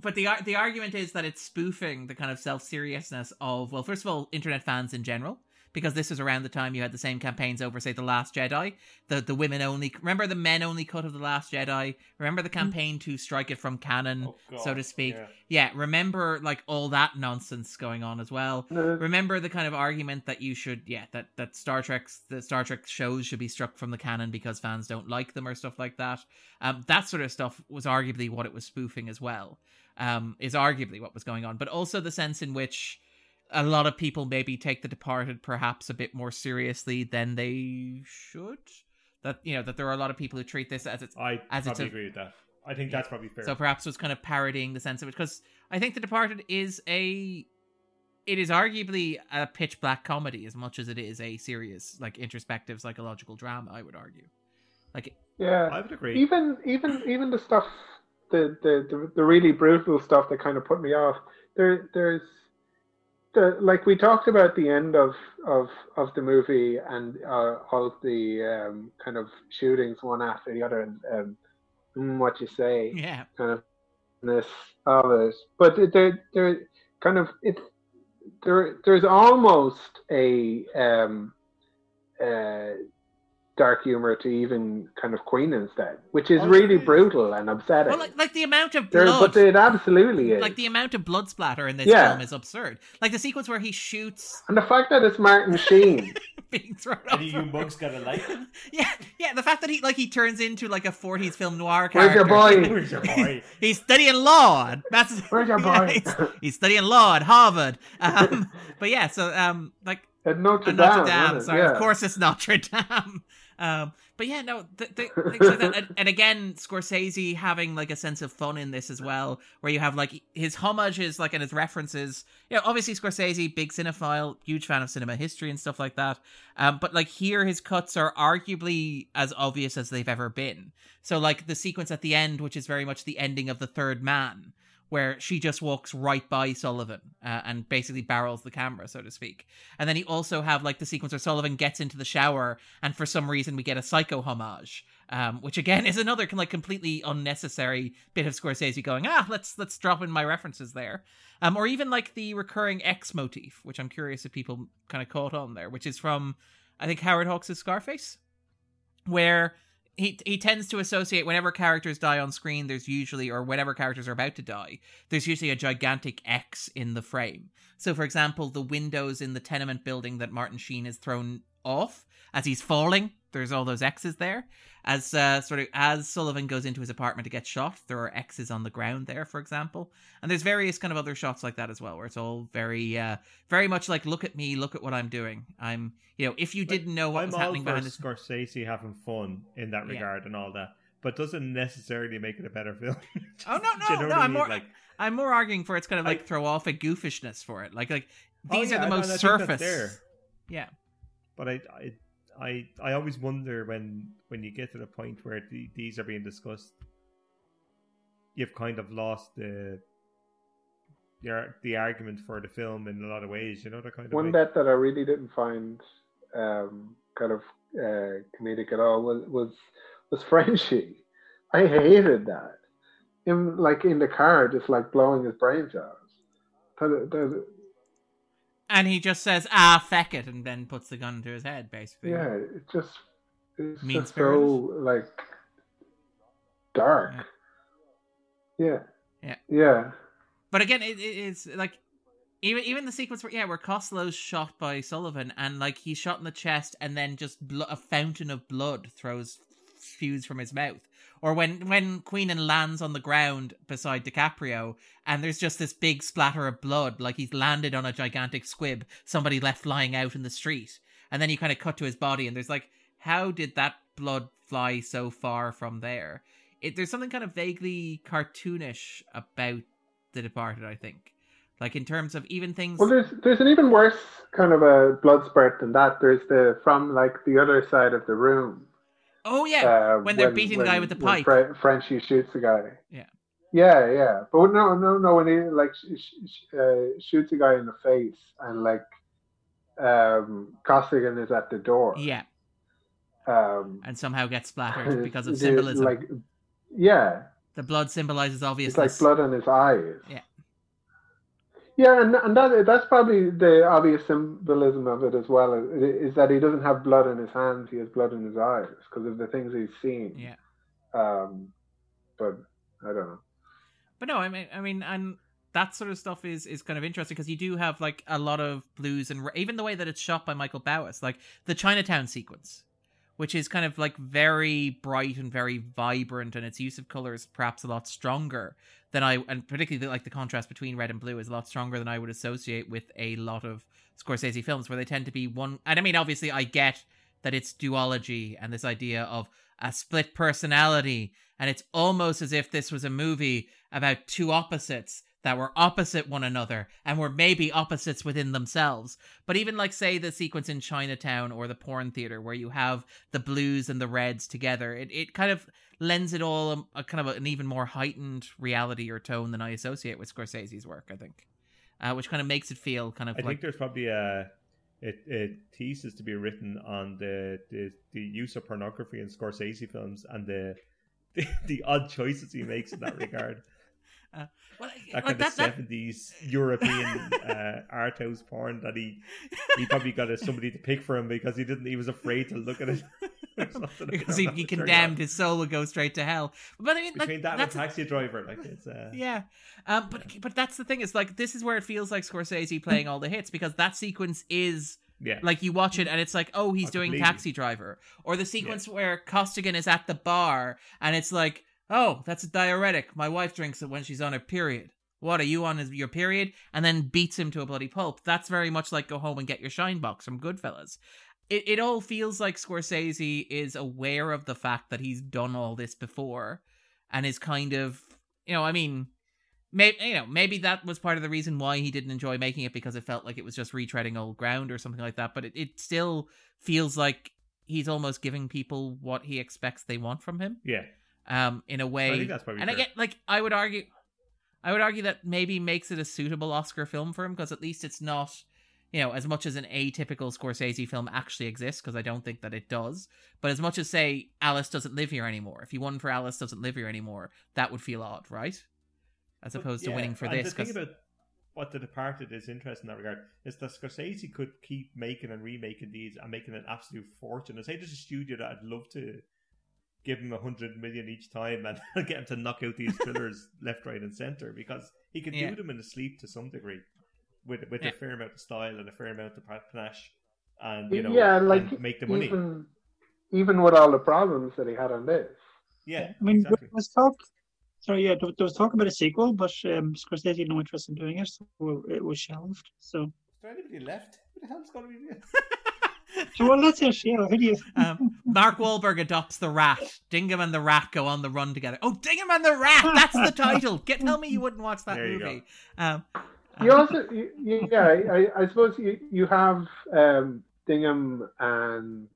[SPEAKER 1] but the the argument is that it's spoofing the kind of self seriousness of well, first of all, internet fans in general, because this was around the time you had the same campaigns over, say, the Last Jedi, the the women only. Remember the men only cut of the Last Jedi. Remember the campaign to strike it from canon,
[SPEAKER 3] Oh,
[SPEAKER 1] so to speak.
[SPEAKER 3] yeah.
[SPEAKER 1] Yeah, remember like all that nonsense going on as well.
[SPEAKER 2] No,
[SPEAKER 1] Remember the kind of argument that you should, yeah, that that Star Trek's the Star Trek shows should be struck from the canon because fans don't like them or stuff like that. Um, that sort of stuff was arguably what it was spoofing as well. Um, is arguably what was going on, but also the sense in which a lot of people maybe take The Departed perhaps a bit more seriously than they should. That you know that there are a lot of people who treat this as it's
[SPEAKER 3] I
[SPEAKER 1] As it's
[SPEAKER 3] probably
[SPEAKER 1] a-
[SPEAKER 3] agree with that. I think that's probably fair.
[SPEAKER 1] so perhaps was kind of parodying the sense of it because I think The Departed is a it is arguably a pitch black comedy as much as it is a serious like introspective psychological drama. I would argue. Like
[SPEAKER 2] yeah.
[SPEAKER 3] I would agree.
[SPEAKER 2] even even even the stuff the, the the the really brutal stuff that kind of put me off there there's the like we talked about the end of of of the movie and uh, all the um, kind of shootings one after the other and um, mm, what you say
[SPEAKER 1] yeah,
[SPEAKER 2] kind of this of it but there there kind of it's there there's almost a um uh dark humor to even kind of Queenan's death, which is
[SPEAKER 3] Oh,
[SPEAKER 2] really
[SPEAKER 3] yeah.
[SPEAKER 2] brutal and upsetting.
[SPEAKER 1] well, like, like the amount of
[SPEAKER 2] there,
[SPEAKER 1] blood.
[SPEAKER 2] but it absolutely is.
[SPEAKER 1] like the amount of blood splatter in this
[SPEAKER 2] Yeah.
[SPEAKER 1] film is absurd. Like the sequence where he shoots
[SPEAKER 2] and the fact that it's Martin *laughs* Sheen.
[SPEAKER 1] being thrown
[SPEAKER 3] Any of you mugs gotta like. *laughs*
[SPEAKER 1] Yeah, yeah. The fact that he like he turns into like a '40s film noir
[SPEAKER 2] Where's your boy?
[SPEAKER 3] Where's your boy? *laughs*
[SPEAKER 1] He's studying law. at Mass-
[SPEAKER 2] Where's your
[SPEAKER 1] Yeah,
[SPEAKER 2] boy?
[SPEAKER 1] he's, he's studying law at Harvard. Um, but yeah, so um, like
[SPEAKER 2] At Notre Dame.
[SPEAKER 1] Notre Dame. Sorry,
[SPEAKER 2] yeah.
[SPEAKER 1] of course it's Notre Dame. Um, but yeah, no, th- th- *laughs* things like that. And, and again, Scorsese having like a sense of fun in this as well, where you have like his homages, like and his references. You know, obviously Scorsese, big cinephile, huge fan of cinema history and stuff like that. Um, but like here, his cuts are arguably as obvious as they've ever been. So like the sequence at the end, which is very much the ending of the Third Man, where she just walks right by Sullivan uh, and basically barrels the camera, so to speak. And then you also have like the sequence where Sullivan gets into the shower, and for some reason we get a psycho homage, um, which again *laughs* is another like completely unnecessary bit of Scorsese going, ah, let's let's drop in my references there, um, or even like the recurring X motif, which I'm curious if people kind of caught on there, which is from I think Howard Hawks' Scarface, where he he tends to associate whenever characters die on screen there's usually or whenever characters are about to die there's usually a gigantic x in the frame. So for example the windows in the tenement building that martin sheen is thrown off as he's falling there's all those x's there as uh, sort of as sullivan goes into his apartment to get shot there are x's on the ground there for example and there's various kind of other shots like that as well where it's all very uh very much like look at me look at what i'm doing i'm you know if you didn't know what
[SPEAKER 3] I'm
[SPEAKER 1] was
[SPEAKER 3] all
[SPEAKER 1] happening behind this
[SPEAKER 3] Scorsese having fun in that
[SPEAKER 1] Yeah.
[SPEAKER 3] regard and all that, but doesn't necessarily make it a better film. *laughs*
[SPEAKER 1] Oh, no,
[SPEAKER 3] you
[SPEAKER 1] no,
[SPEAKER 3] know
[SPEAKER 1] no, I'm
[SPEAKER 3] mean?
[SPEAKER 1] more-
[SPEAKER 3] like.
[SPEAKER 1] I'm more arguing for it's kind of like
[SPEAKER 3] I-
[SPEAKER 1] throw off a goofishness for it. Like like
[SPEAKER 3] oh,
[SPEAKER 1] these
[SPEAKER 3] yeah,
[SPEAKER 1] are the most
[SPEAKER 3] and I think that's
[SPEAKER 1] surface.
[SPEAKER 3] there.
[SPEAKER 1] Yeah.
[SPEAKER 3] But I, I, I, I always wonder when when you get to the point where the, these are being discussed, you've kind of lost the the, the argument for the film in a lot of ways. You know, the kind of
[SPEAKER 2] One
[SPEAKER 3] way.
[SPEAKER 2] bit that I really didn't find um, kind of uh, comedic at all was was was *laughs* Frenchie. I hated that. Him like in the car, just like blowing his brains out. That- that-
[SPEAKER 1] And he just says, ah, feck it, and then puts the gun to his head, basically.
[SPEAKER 2] yeah, it just it's
[SPEAKER 1] Mean
[SPEAKER 2] just so like dark. Yeah.
[SPEAKER 1] Yeah.
[SPEAKER 2] Yeah.
[SPEAKER 1] But again, it, it, it's like even even the sequence where yeah, where Costello's shot by Sullivan, and like he's shot in the chest, and then just blo- a fountain of blood throws spews from his mouth. Or when when Queenan lands on the ground beside DiCaprio, and there's just this big splatter of blood, like he's landed on a gigantic squib somebody left lying out in the street, and then you kind of cut to his body, and there's like, how did that blood fly so far from there? It, there's something kind of vaguely cartoonish about The Departed, I think. Like in terms of even things.
[SPEAKER 2] Well, there's there's an even worse kind of a blood spurt than that. There's the from like the other side of the room.
[SPEAKER 1] Oh yeah,
[SPEAKER 2] uh,
[SPEAKER 1] when they're beating the guy with the pipe.
[SPEAKER 2] Fre- Frenchie shoots the guy.
[SPEAKER 1] Yeah.
[SPEAKER 2] Yeah, yeah, but no, no, no. When he like sh- sh- uh, shoots a guy in the face, and like um, Costigan is at the door.
[SPEAKER 1] yeah,
[SPEAKER 2] Um,
[SPEAKER 1] and somehow gets splattered *laughs* because of symbolism.
[SPEAKER 2] Like, yeah,
[SPEAKER 1] The blood symbolizes
[SPEAKER 2] obviously.
[SPEAKER 1] It's
[SPEAKER 2] like blood in his eyes.
[SPEAKER 1] Yeah.
[SPEAKER 2] Yeah, and, and that that's probably the obvious symbolism of it as well. Is, is that he doesn't have blood in his hands; he has blood in his eyes because of the things he's seen.
[SPEAKER 1] Yeah.
[SPEAKER 2] Um, but I don't know.
[SPEAKER 1] But no, I mean, I mean, and that sort of stuff is is kind of interesting because you do have like a lot of blues and even the way that it's shot by Michael Ballhaus, like the Chinatown sequence, which is kind of like very bright and very vibrant, and its use of colors perhaps a lot stronger than I, and particularly like the contrast between red and blue is a lot stronger than I would associate with a lot of Scorsese films, where they tend to be one. And I mean, obviously, I get that it's duology and this idea of a split personality, and it's almost as if this was a movie about two opposites that were opposite one another and were maybe opposites within themselves. But even like say the sequence in Chinatown or the porn theater where you have the blues and the reds together, it, it kind of lends it all a, a kind of an even more heightened reality or tone than I associate with Scorsese's work, I think. Uh, which kind of makes it feel kind of
[SPEAKER 3] I
[SPEAKER 1] like
[SPEAKER 3] think there's probably a, a, a thesis to be written on the, the, the use of pornography in Scorsese films and the *laughs* the, the odd choices he makes in that regard.
[SPEAKER 1] Well,
[SPEAKER 3] That
[SPEAKER 1] like
[SPEAKER 3] kind
[SPEAKER 1] that,
[SPEAKER 3] of seventies European uh, art house porn that he he probably got a, somebody to pick for him because he didn't he was afraid to look at it. *laughs*
[SPEAKER 1] because he, he condemned his soul would go straight to hell. But I mean, like,
[SPEAKER 3] between that and taxi driver, like it's uh,
[SPEAKER 1] yeah um but but that's the thing is like this is where it feels like scorsese playing all the hits because that sequence is
[SPEAKER 3] yeah.
[SPEAKER 1] like you watch it and it's like oh he's
[SPEAKER 3] Oh,
[SPEAKER 1] doing taxi driver or the sequence where costigan is at the bar and it's like oh that's a diuretic. My wife drinks it when she's on her period. What are you on is your period? And then beats him to a bloody pulp. That's very much like go home and get your shine box from goodfellas. It, it all feels like scorsese is aware of the fact that he's done all this before and is kind of you know i mean maybe you know maybe that was part of the reason why he didn't enjoy making it because it felt like it was just retreading old ground or something like that. But it, it still feels like he's almost giving people what he expects they want from him.
[SPEAKER 3] Yeah.
[SPEAKER 1] Um in a way
[SPEAKER 3] think that's probably
[SPEAKER 1] and
[SPEAKER 3] fair.
[SPEAKER 1] again like i would argue i would argue that maybe makes it a suitable oscar film for him because at least it's not you know as much as an atypical scorsese film actually exists because i don't think that it does but as much as say alice doesn't live here anymore if he won for alice doesn't live here anymore that would feel odd right as
[SPEAKER 3] But,
[SPEAKER 1] opposed to winning for this
[SPEAKER 3] The thing
[SPEAKER 1] 'cause-
[SPEAKER 3] about what The Departed is interesting in that regard is that Scorsese could keep making and remaking these and making an absolute fortune. And say there's a studio that I'd love to give him a hundred million each time and *laughs* get him to knock out these thrillers *laughs* left, right, and center because he can
[SPEAKER 1] Yeah.
[SPEAKER 3] do them in his sleep to some degree with with
[SPEAKER 1] Yeah.
[SPEAKER 3] a fair amount of style and a fair amount of panache, and you know,
[SPEAKER 2] yeah, like
[SPEAKER 3] and make the money.
[SPEAKER 2] even even with all the problems that he had on this.
[SPEAKER 3] yeah,
[SPEAKER 4] I mean,
[SPEAKER 3] exactly.
[SPEAKER 4] there was talk. Sorry, yeah, there, there was talk about a sequel, but um, Scorsese had no interest in doing it, so it was shelved. So,
[SPEAKER 3] Is there anybody left? Who the hell's going to be? *laughs*
[SPEAKER 4] so well, that's it. Yeah, who do you?
[SPEAKER 1] um, Mark Wahlberg adopts the rat. Dignam and the rat go on the run together. Oh, Dignam and the rat! That's the title. Get tell me you wouldn't watch that
[SPEAKER 3] There you
[SPEAKER 1] movie. Um,
[SPEAKER 2] You also, you, you- yeah, I, I suppose you, you have um, Dignam and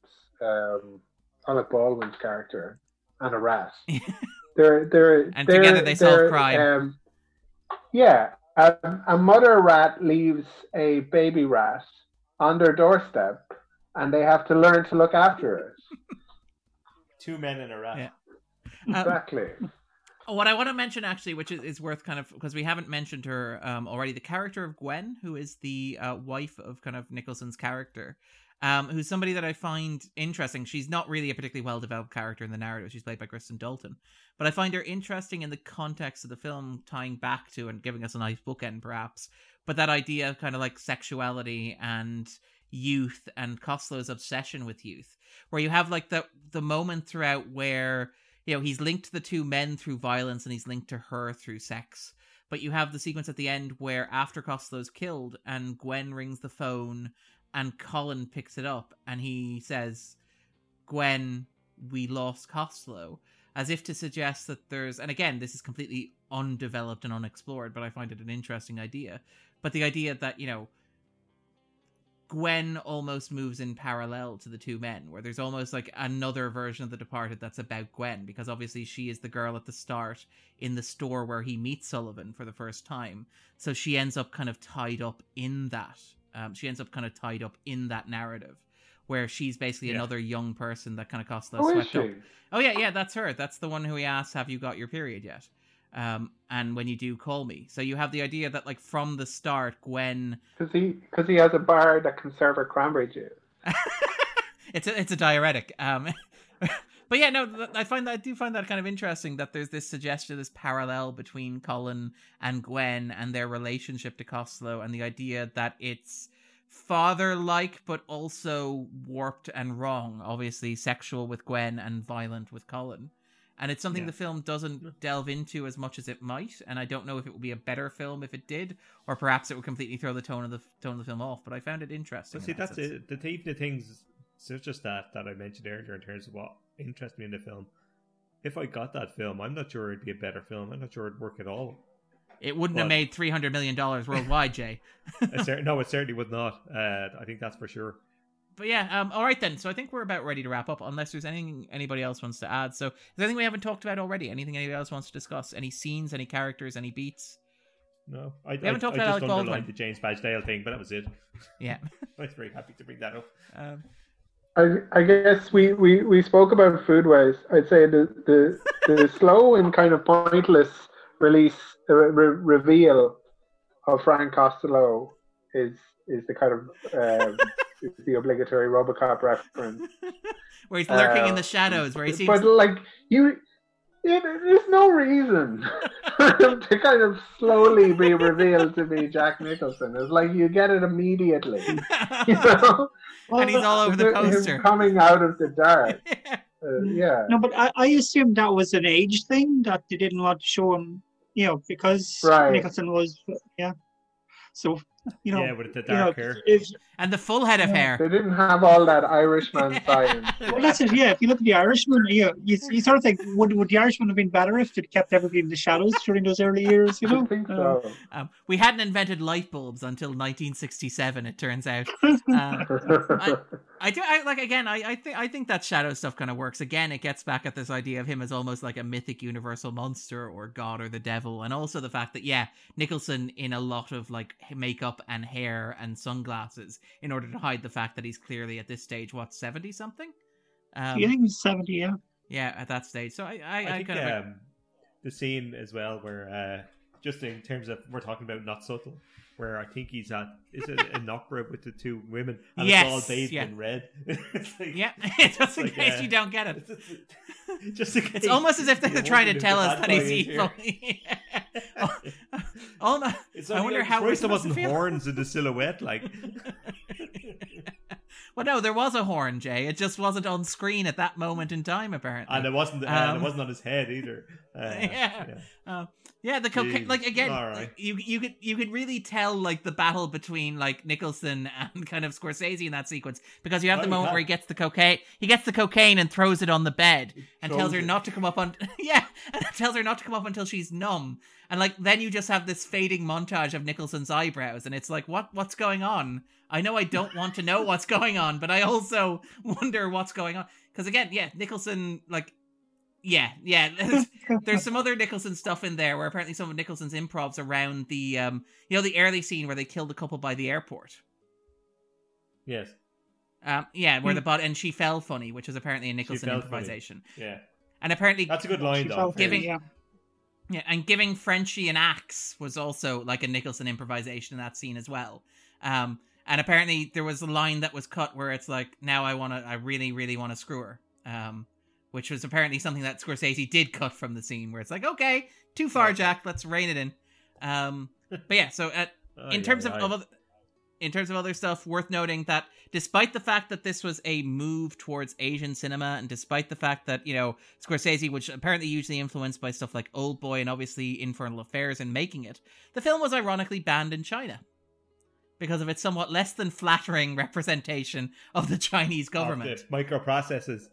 [SPEAKER 2] um, Alec Baldwin's character and a rat. *laughs* They're they're
[SPEAKER 1] And
[SPEAKER 2] they're-
[SPEAKER 1] together they solve
[SPEAKER 2] they're,
[SPEAKER 1] crime.
[SPEAKER 2] Um, yeah, a, a mother rat leaves a baby rat on their doorstep, and they have to learn to look after it. *laughs*
[SPEAKER 3] Two men in a rat.
[SPEAKER 1] Yeah. *laughs* um,
[SPEAKER 2] Exactly.
[SPEAKER 1] what I want to mention actually, which is, is worth kind of because we haven't mentioned her um, already, the character of Gwen, who is the uh, wife of kind of Nicholson's character, um, who's somebody that I find interesting. She's not really a particularly well developed character in the narrative. She's played by Kristen Dalton, but I find her interesting in the context of the film, tying back to and giving us a nice bookend, perhaps. But that idea of kind of like sexuality and youth and Costello's obsession with youth, where you have like the the moment throughout where you know he's linked to the two men through violence and he's linked to her through sex but you have the sequence at the end where after costello's killed and gwen rings the phone and colin picks it up and he says gwen we lost costello as if to suggest that there's and again this is completely undeveloped and unexplored but i find it an interesting idea but the idea that you know Gwen almost moves in parallel to the two men, where there's almost like another version of The Departed that's about Gwen, because obviously she is the girl at the start in the store where he meets Sullivan for the first time. So she ends up kind of tied up in that. Um, she ends up kind of tied up in that narrative. where she's basically
[SPEAKER 3] Yeah.
[SPEAKER 1] another young person that kind of Costello
[SPEAKER 2] is
[SPEAKER 1] swept up. Oh yeah, yeah, that's her. That's the one who he asks, "Have you got your period yet?" Um, and when you do, call me. So you have the idea that like from the start, Gwen, *laughs*
[SPEAKER 2] Because he, because he has a bar that can serve her cranberry juice. *laughs*
[SPEAKER 1] it's a it's a diuretic. Um, *laughs* but yeah, no, I find that I do find that kind of interesting that there's this suggestion, this parallel between Colin and Gwen and their relationship to Costello, and the idea that it's father-like but also warped and wrong. Obviously, sexual with Gwen and violent with Colin. And it's something
[SPEAKER 3] Yeah.
[SPEAKER 1] the film doesn't delve into as much as it might, and I don't know if it would be a better film if it did, or perhaps it would completely throw the tone of the tone of the film off. But I found it interesting.
[SPEAKER 3] But see,
[SPEAKER 1] that
[SPEAKER 3] that's it. The, even the things, such as that that I mentioned earlier in terms of what interested me in the film. If I got that film, I'm not sure it'd be a better film. I'm not sure it'd work at all.
[SPEAKER 1] It wouldn't have made three hundred million dollars worldwide, Jay. *laughs*
[SPEAKER 3] It cer- *laughs* no, it certainly would not. Uh, I think that's for sure.
[SPEAKER 1] But yeah, um, all right then. So I think we're about ready to wrap up, unless there's anything anybody else wants to add. So is there anything we haven't talked about already? Anything anybody else wants to discuss? Any scenes? Any characters? Any beats?
[SPEAKER 3] No, I,
[SPEAKER 1] We haven't
[SPEAKER 3] I,
[SPEAKER 1] talked
[SPEAKER 3] I
[SPEAKER 1] about
[SPEAKER 3] just
[SPEAKER 1] Alec
[SPEAKER 3] underlined
[SPEAKER 1] Baldwin.
[SPEAKER 3] the James Badge Dale thing, but that was it.
[SPEAKER 1] Yeah. *laughs*
[SPEAKER 3] I was very happy to bring that up.
[SPEAKER 1] Um,
[SPEAKER 2] I, I guess we, we, we spoke about food waste. I'd say the, the, the *laughs* slow and kind of pointless release uh, re- reveal of Frank Costello is is the kind of um, is the obligatory RoboCop reference. *laughs*
[SPEAKER 1] where he's lurking in
[SPEAKER 2] Uh,
[SPEAKER 1] the shadows, where he seems.
[SPEAKER 2] But like you, it, there's no reason *laughs* for him to kind of slowly be revealed to be Jack Nicholson. It's like you get it immediately. You *laughs* know,
[SPEAKER 1] and he's all over the
[SPEAKER 2] Him
[SPEAKER 1] poster.
[SPEAKER 2] coming out of the dark. Uh, yeah.
[SPEAKER 4] No, but I, I assumed that was an age thing that they didn't want to show him, you know, because
[SPEAKER 2] Right.
[SPEAKER 4] Nicholson was, yeah. So, you know,
[SPEAKER 3] yeah, with the
[SPEAKER 4] you know,
[SPEAKER 3] dark hair.
[SPEAKER 4] if,
[SPEAKER 1] and the full head of hair.
[SPEAKER 2] They didn't have all that Irishman *laughs* science.
[SPEAKER 4] well, that's it. Yeah, if you look at the Irishman, you, you, you sort of think, would, would the Irishman have been better if they'd kept everybody in the shadows during those early years? You know,
[SPEAKER 2] I think
[SPEAKER 4] Um,
[SPEAKER 2] so.
[SPEAKER 1] Um, we hadn't invented light bulbs until 1967. It turns out. Uh, I do. I like again. I, I think. I think that shadow stuff kind of works. Again, it gets back at this idea of him as almost like a mythic universal monster or god or the devil, and also the fact that yeah, Nicholson in a lot of like makeup and hair and sunglasses in order to hide the fact that he's clearly at this stage what seventy something. Um,
[SPEAKER 4] you think he's 70, yeah.
[SPEAKER 1] yeah, at that stage. So I, I,
[SPEAKER 3] I,
[SPEAKER 1] I,
[SPEAKER 3] think
[SPEAKER 1] kind of.
[SPEAKER 3] um, the scene as well where uh, just in terms of we're talking about not subtle, where I think he's at is it *laughs* an opera with the two women and it's all
[SPEAKER 1] Yes,
[SPEAKER 3] bathed
[SPEAKER 1] yeah.
[SPEAKER 3] in red. *laughs* Like-
[SPEAKER 1] yeah, *laughs* just in
[SPEAKER 3] like,
[SPEAKER 1] case
[SPEAKER 3] uh,
[SPEAKER 1] you don't get it.
[SPEAKER 3] just in case It's
[SPEAKER 1] almost as if they're trying to tell us that he's evil. Oh, oh no. I wonder
[SPEAKER 3] like,
[SPEAKER 1] how we're supposed to
[SPEAKER 3] wasn't
[SPEAKER 1] feel.
[SPEAKER 3] horns in the silhouette. Like,
[SPEAKER 1] well, no, there was a horn, Jay. It just wasn't on screen at that moment in time, apparently.
[SPEAKER 3] and it wasn't. Uh, and
[SPEAKER 1] Um,
[SPEAKER 3] it wasn't on his head either. *laughs* Uh,
[SPEAKER 1] Yeah. Uh, yeah, the cocaine. Like again,
[SPEAKER 3] right.
[SPEAKER 1] like, you you could you could really tell like the battle between like Nicholson *laughs* and kind of Scorsese in that sequence because you have the
[SPEAKER 3] Oh,
[SPEAKER 1] moment
[SPEAKER 3] yeah.
[SPEAKER 1] where he gets the cocaine, he gets the cocaine and throws it on the bed and tells her
[SPEAKER 3] it.
[SPEAKER 1] not to come up on *laughs* yeah, and tells her not to come up until she's numb. And like then you just have this fading montage of Nicholson's eyebrows, and it's like, what what's going on? I know I don't want to know what's going on, but I also wonder what's going on because again, yeah, Nicholson like. Yeah, yeah. There's, there's some other Nicholson stuff in there where apparently some of Nicholson's improvs around the um you know the early scene where they killed the couple by the airport.
[SPEAKER 3] yes,
[SPEAKER 1] Um yeah, where
[SPEAKER 4] Hmm.
[SPEAKER 1] the bot and she fell funny, which is apparently a Nicholson
[SPEAKER 3] fell funny.
[SPEAKER 1] improvisation.
[SPEAKER 3] yeah,
[SPEAKER 1] And apparently
[SPEAKER 3] that's a good line
[SPEAKER 4] She
[SPEAKER 3] though.
[SPEAKER 4] felt
[SPEAKER 1] Giving-
[SPEAKER 4] yeah.
[SPEAKER 1] yeah, and giving Frenchie an axe was also like a Nicholson improvisation in that scene as well. Um and apparently there was a line that was cut where it's like, now I wanna I really, really wanna screw her. Um which was apparently something that Scorsese did cut from the scene where it's like, okay, too far,
[SPEAKER 3] Yeah.
[SPEAKER 1] Jack, let's rein it in. Um but yeah, so at *laughs*
[SPEAKER 3] Oh,
[SPEAKER 1] in
[SPEAKER 3] yeah,
[SPEAKER 1] terms of,
[SPEAKER 3] right.
[SPEAKER 1] of other, in terms of other stuff worth noting that despite the fact that this was a move towards asian cinema and despite the fact that you know scorsese which apparently hugely influenced by stuff like old boy and obviously infernal affairs in making it the film was ironically banned in china because of its somewhat less than flattering representation of the chinese government
[SPEAKER 3] the microprocessors.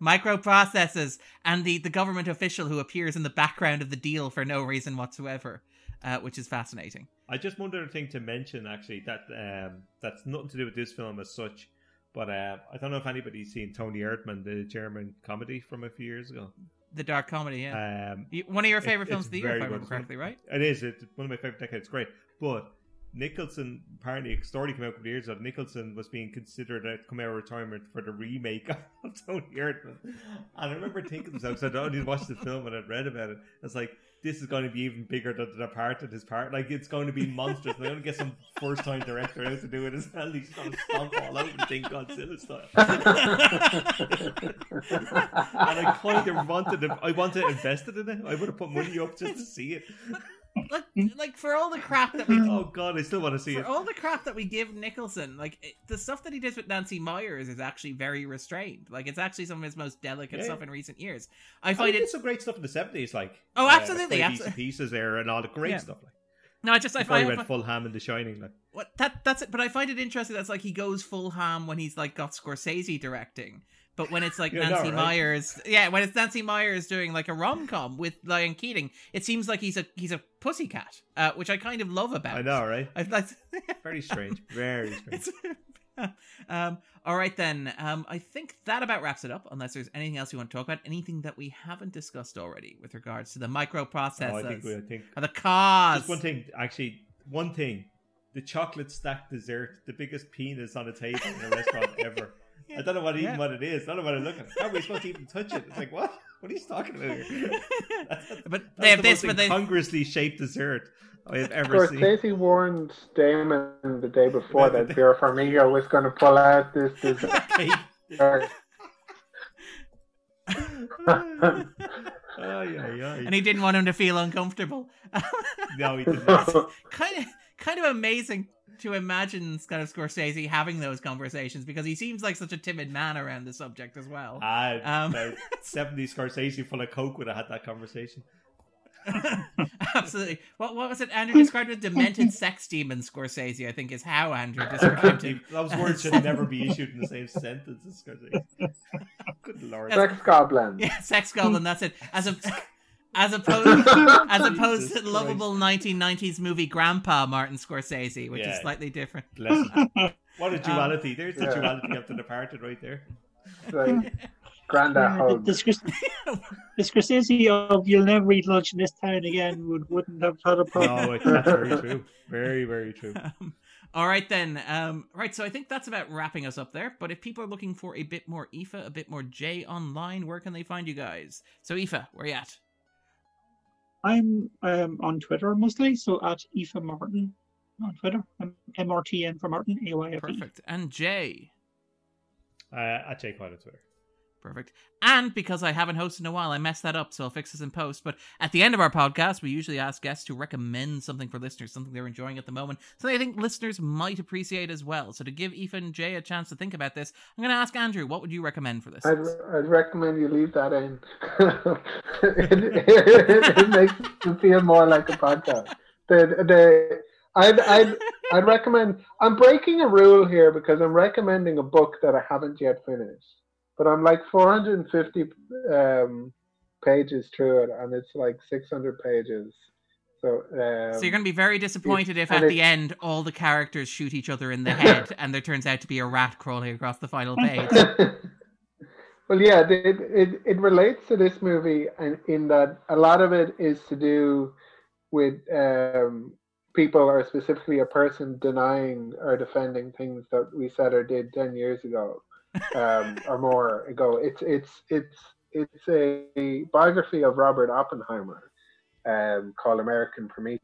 [SPEAKER 1] microprocessors and the, the government official who appears in the background of the deal for no reason whatsoever uh, which is fascinating
[SPEAKER 3] I just one other thing to mention actually that um, that's nothing to do with this film as such, but uh, I don't know if anybody's seen Toni Erdmann, the German comedy from a few years ago.
[SPEAKER 1] the dark comedy yeah
[SPEAKER 3] Um,
[SPEAKER 1] One of your
[SPEAKER 3] It-
[SPEAKER 1] favorite films
[SPEAKER 3] it's
[SPEAKER 1] of the year, if I remember correctly, right?
[SPEAKER 3] it is it's one of my favorite decades. Great, but Nicholson apparently a story came out a couple of years ago. Nicholson was being considered to come out of retirement for the remake *laughs* of Toni Erdmann. And I remember thinking to myself, because I'd already oh, watched the film and I'd read about it. It's like this is going to be even bigger than The Departed. His part, like it's going to be monstrous. They're going to get some first time director out to do it as well. He's going to stomp all over the thing Godzilla style. and I kind of wanted to, I wanted to invest in it. I would have put money up just to see it.
[SPEAKER 1] Like, like for all the crap that we *laughs*
[SPEAKER 3] Oh god, I still want to see
[SPEAKER 1] for
[SPEAKER 3] it.
[SPEAKER 1] all the crap that we give Nicholson, like it, the stuff that he does with Nancy Meyers is actually very restrained. Like it's actually some of his most delicate
[SPEAKER 3] Yeah.
[SPEAKER 1] stuff in recent years. I
[SPEAKER 3] I
[SPEAKER 1] find
[SPEAKER 3] did
[SPEAKER 1] it.
[SPEAKER 3] some great stuff in the seventies, like
[SPEAKER 1] Oh,
[SPEAKER 3] uh,
[SPEAKER 1] absolutely,
[SPEAKER 3] Freddy's pieces there and all the great
[SPEAKER 1] Yeah.
[SPEAKER 3] stuff. Like
[SPEAKER 1] No, I just I
[SPEAKER 3] before he
[SPEAKER 1] find
[SPEAKER 3] went full ham in The Shining. Like
[SPEAKER 1] what that that's it. But I find it interesting. That's like he goes full ham when he's like got Scorsese directing. But when it's like Nancy
[SPEAKER 3] right?
[SPEAKER 1] Meyers, yeah, when it's Nancy Meyers doing like a rom com with Diane Keaton, it seems like he's a he's a pussycat, uh, which I kind of love about.
[SPEAKER 3] I know, right?
[SPEAKER 1] Like. *laughs*
[SPEAKER 3] Very strange. Very *laughs* strange. *laughs*
[SPEAKER 1] Um, all right then. Um, I think that about wraps it up. Unless there's anything else you want to talk about, anything that we haven't discussed already with regards to the microprocessors
[SPEAKER 3] Oh, I think we, I think
[SPEAKER 1] or the cars.
[SPEAKER 3] just one thing. Actually, one thing: the chocolate stack dessert, the biggest penis on a table in a restaurant ever. I don't know what even
[SPEAKER 1] Yeah.
[SPEAKER 3] what it is. I don't know what I'm looking. How are we supposed to even touch it? It's like what? What are you talking about here? *laughs* That's,
[SPEAKER 1] but
[SPEAKER 3] that's
[SPEAKER 1] they have
[SPEAKER 3] the
[SPEAKER 1] this,
[SPEAKER 3] most
[SPEAKER 1] but they
[SPEAKER 3] incongruously shaped dessert I have ever seen.
[SPEAKER 2] Scorsese warned Damon the day before *laughs* that Vera Farmiga was going to pull out this dessert. *laughs*
[SPEAKER 3] Ay, ay, ay.
[SPEAKER 1] and he didn't want him to feel uncomfortable.
[SPEAKER 3] No, he didn't.
[SPEAKER 1] kind of kind of amazing to imagine kind of Scorsese having those conversations because he seems like such a timid man around the subject as well.
[SPEAKER 3] I
[SPEAKER 1] um,
[SPEAKER 3] 70 Scorsese full of coke would have had that conversation. *laughs*
[SPEAKER 1] Absolutely. What what was it? Andrew described with demented sex demon Scorsese. I think is how Andrew *laughs* described him.
[SPEAKER 3] Those words should never be issued in the same sentence as Scorsese. *laughs* Good lord.
[SPEAKER 2] Sex Goblin.
[SPEAKER 1] Yeah, sex goblin. That's it. As a as opposed *laughs* as opposed
[SPEAKER 3] Jesus
[SPEAKER 1] to the lovable 1990s movie Grandpa Martin Scorsese, which is slightly different. *laughs*
[SPEAKER 3] What
[SPEAKER 1] Um,
[SPEAKER 3] a duality. There's the
[SPEAKER 2] Yeah.
[SPEAKER 3] duality of the departed right there.
[SPEAKER 2] Like, Grandad
[SPEAKER 4] Yeah, the,
[SPEAKER 2] hug.
[SPEAKER 4] the, Scors- the Scorsese of "You'll never eat lunch in this town again" would wouldn't have had a problem.
[SPEAKER 3] No, it- that's very true. Very, very true. *laughs*
[SPEAKER 1] Um, all right then. Um, right, so I think that's about wrapping us up there. But if people are looking for a bit more Aoife, a bit more Jay online, where can they find you guys? So Aoife, where are you at?
[SPEAKER 4] I'm um, on Twitter mostly, so at Aoife Martin on Twitter. I'm MRTN for Martin, AYFE.
[SPEAKER 1] Perfect. And Jay.
[SPEAKER 3] Uh, at Jake White on Twitter.
[SPEAKER 1] Perfect. And because I haven't hosted in a while, I messed that up, so I'll fix this in post. But at the end of our podcast, we usually ask guests to recommend something for listeners, something they're enjoying at the moment, something I think listeners might appreciate as well. So to give Ethan Jay a chance to think about this, I'm going to ask Andrew, what would you recommend for this?
[SPEAKER 2] I'd, I'd recommend you leave that in. *laughs* it, it, it makes it feel more like a podcast. The, the, I'd, I'd, I'd recommend. I'm breaking a rule here because I'm recommending a book that I haven't yet finished. But I'm like 450 um, pages through it, and it's like 600 pages. So, um,
[SPEAKER 1] so you're going to be very disappointed if at
[SPEAKER 2] it-
[SPEAKER 1] the end all the characters shoot each other in the head *laughs* and there turns out to be a rat crawling across the final *laughs* page. *laughs*
[SPEAKER 2] well, yeah, it, it it relates to this movie, and in that a lot of it is to do with um, people, or specifically a person, denying or defending things that we said or did ten years ago, um, or more ago. It's it's it's it's a biography of Robert Oppenheimer, um, called American Prometheus.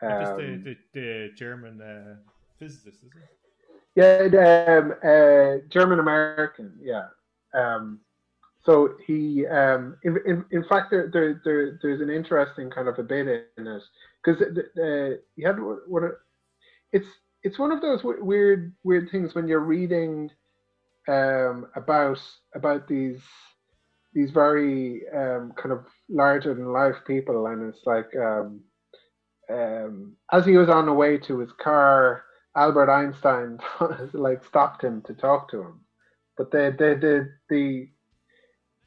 [SPEAKER 3] Just
[SPEAKER 2] Um,
[SPEAKER 3] the, the, the German uh, physicist, isn't it?
[SPEAKER 2] Yeah, um, uh, German American. Yeah. Um, so he, um, in, in, in fact, there, there, there, there's an interesting kind of a bit in it because uh, he had what a, it's it's one of those weird weird things when you're reading um, about about these these very um, kind of larger than life people, and it's like um, um, as he was on the way to his car. Albert Einstein *laughs* like stopped him to talk to him. But the the the the,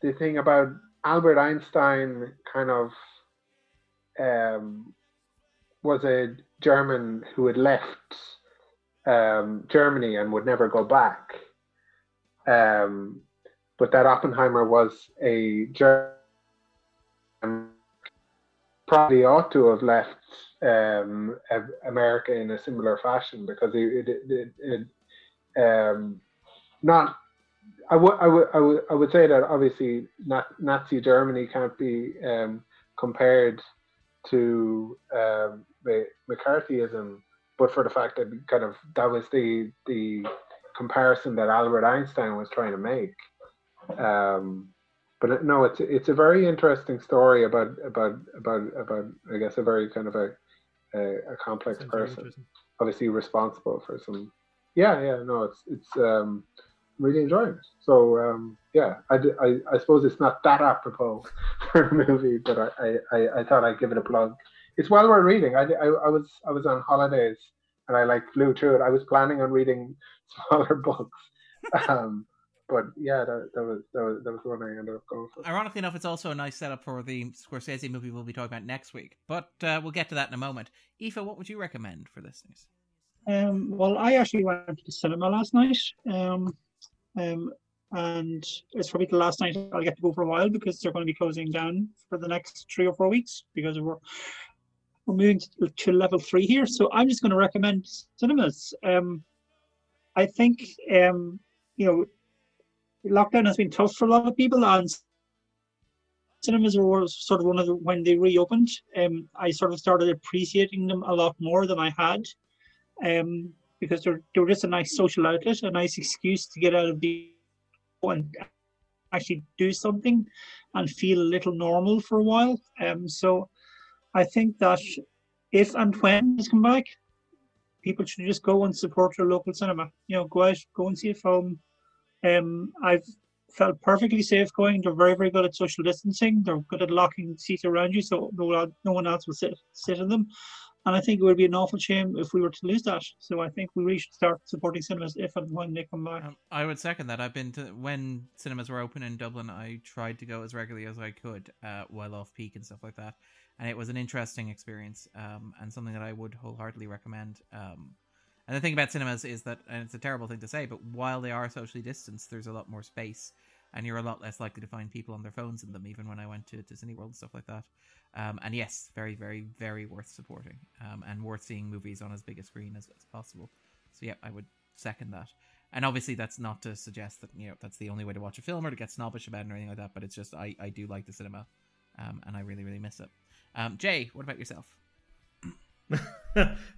[SPEAKER 2] the thing about Albert Einstein kind of um, was a German who had left um, Germany and would never go back. Um, but that Oppenheimer was a German probably ought to have left um, America in a similar fashion because it, it, it, it um, not. I would, I would, I would, I would say that obviously Nazi Germany can't be um, compared to um, McCarthyism, but for the fact that kind of that was the the comparison that Albert Einstein was trying to make. Um, but no, it's it's a very interesting story about about about about I guess a very kind of a a, a complex person, obviously responsible for some. Yeah, yeah, no, it's it's um, really enjoying it. So um, yeah, I, I, I suppose it's not that apropos *laughs* for a movie, but I, I, I thought I'd give it a plug. It's well worth reading. I, I, I was I was on holidays and I like flew through it. I was planning on reading smaller books. Um, but yeah, that, that was that was that was the one I ended up going for.
[SPEAKER 1] Ironically enough, it's also a nice setup for the Scorsese movie we'll be talking about next week. But uh, we'll get to that in a moment. Aoife, what would you recommend for listeners?
[SPEAKER 4] Um, well, I actually went to the cinema last night, um, um, and it's probably the last night I'll get to go for a while because they're going to be closing down for the next three or four weeks because we're we're moving to, to level three here. So I'm just going to recommend cinemas. Um, I think um, you know lockdown has been tough for a lot of people, and cinemas were sort of one of the when they reopened. Um, I sort of started appreciating them a lot more than I had, um, because they're they were just a nice social outlet, a nice excuse to get out of the and actually do something and feel a little normal for a while. Um, so I think that if and when it's come back, people should just go and support their local cinema. You know, go out, go and see a film, um, I've felt perfectly safe going. They're very, very good at social distancing. They're good at locking seats around you so no, no one else will sit, sit in them. And I think it would be an awful shame if we were to lose that. So I think we really should start supporting cinemas if and when they come back. Um,
[SPEAKER 1] I would second that. I've been to when cinemas were open in Dublin. I tried to go as regularly as I could uh, while off peak and stuff like that, and it was an interesting experience um, and something that I would wholeheartedly recommend. Um, and the thing about cinemas is that, and it's a terrible thing to say, but while they are socially distanced, there's a lot more space, and you're a lot less likely to find people on their phones in them. Even when I went to Disney World and stuff like that. Um, and yes, very, very, very worth supporting, um, and worth seeing movies on as big a screen as, as possible. So yeah, I would second that. And obviously, that's not to suggest that you know that's the only way to watch a film or to get snobbish about it or anything like that. But it's just I, I do like the cinema, um, and I really, really miss it. Um, Jay, what about yourself? *laughs*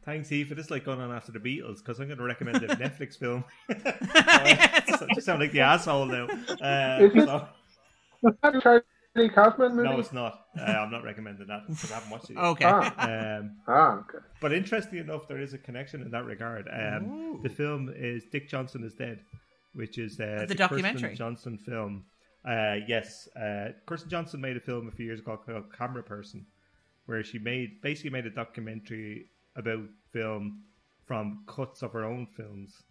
[SPEAKER 3] Thanks, Heath. It is like going on after the Beatles because I'm going to recommend a *laughs* Netflix film. *laughs* I just sound like the asshole now. Uh,
[SPEAKER 2] so. Charlie Kaufman
[SPEAKER 3] movie? No, it's not. Uh, I'm not recommending that because I haven't watched it. Yet.
[SPEAKER 1] Okay.
[SPEAKER 2] Ah. Um, ah, okay.
[SPEAKER 3] But interestingly enough, there is a connection in that regard. Um, the film is Dick Johnson is Dead, which is uh,
[SPEAKER 1] the, the documentary
[SPEAKER 3] Kirsten Johnson film. Uh, yes, uh, Kirsten Johnson made a film a few years ago called Cameraperson where she made basically made a documentary about film from cuts of her own films,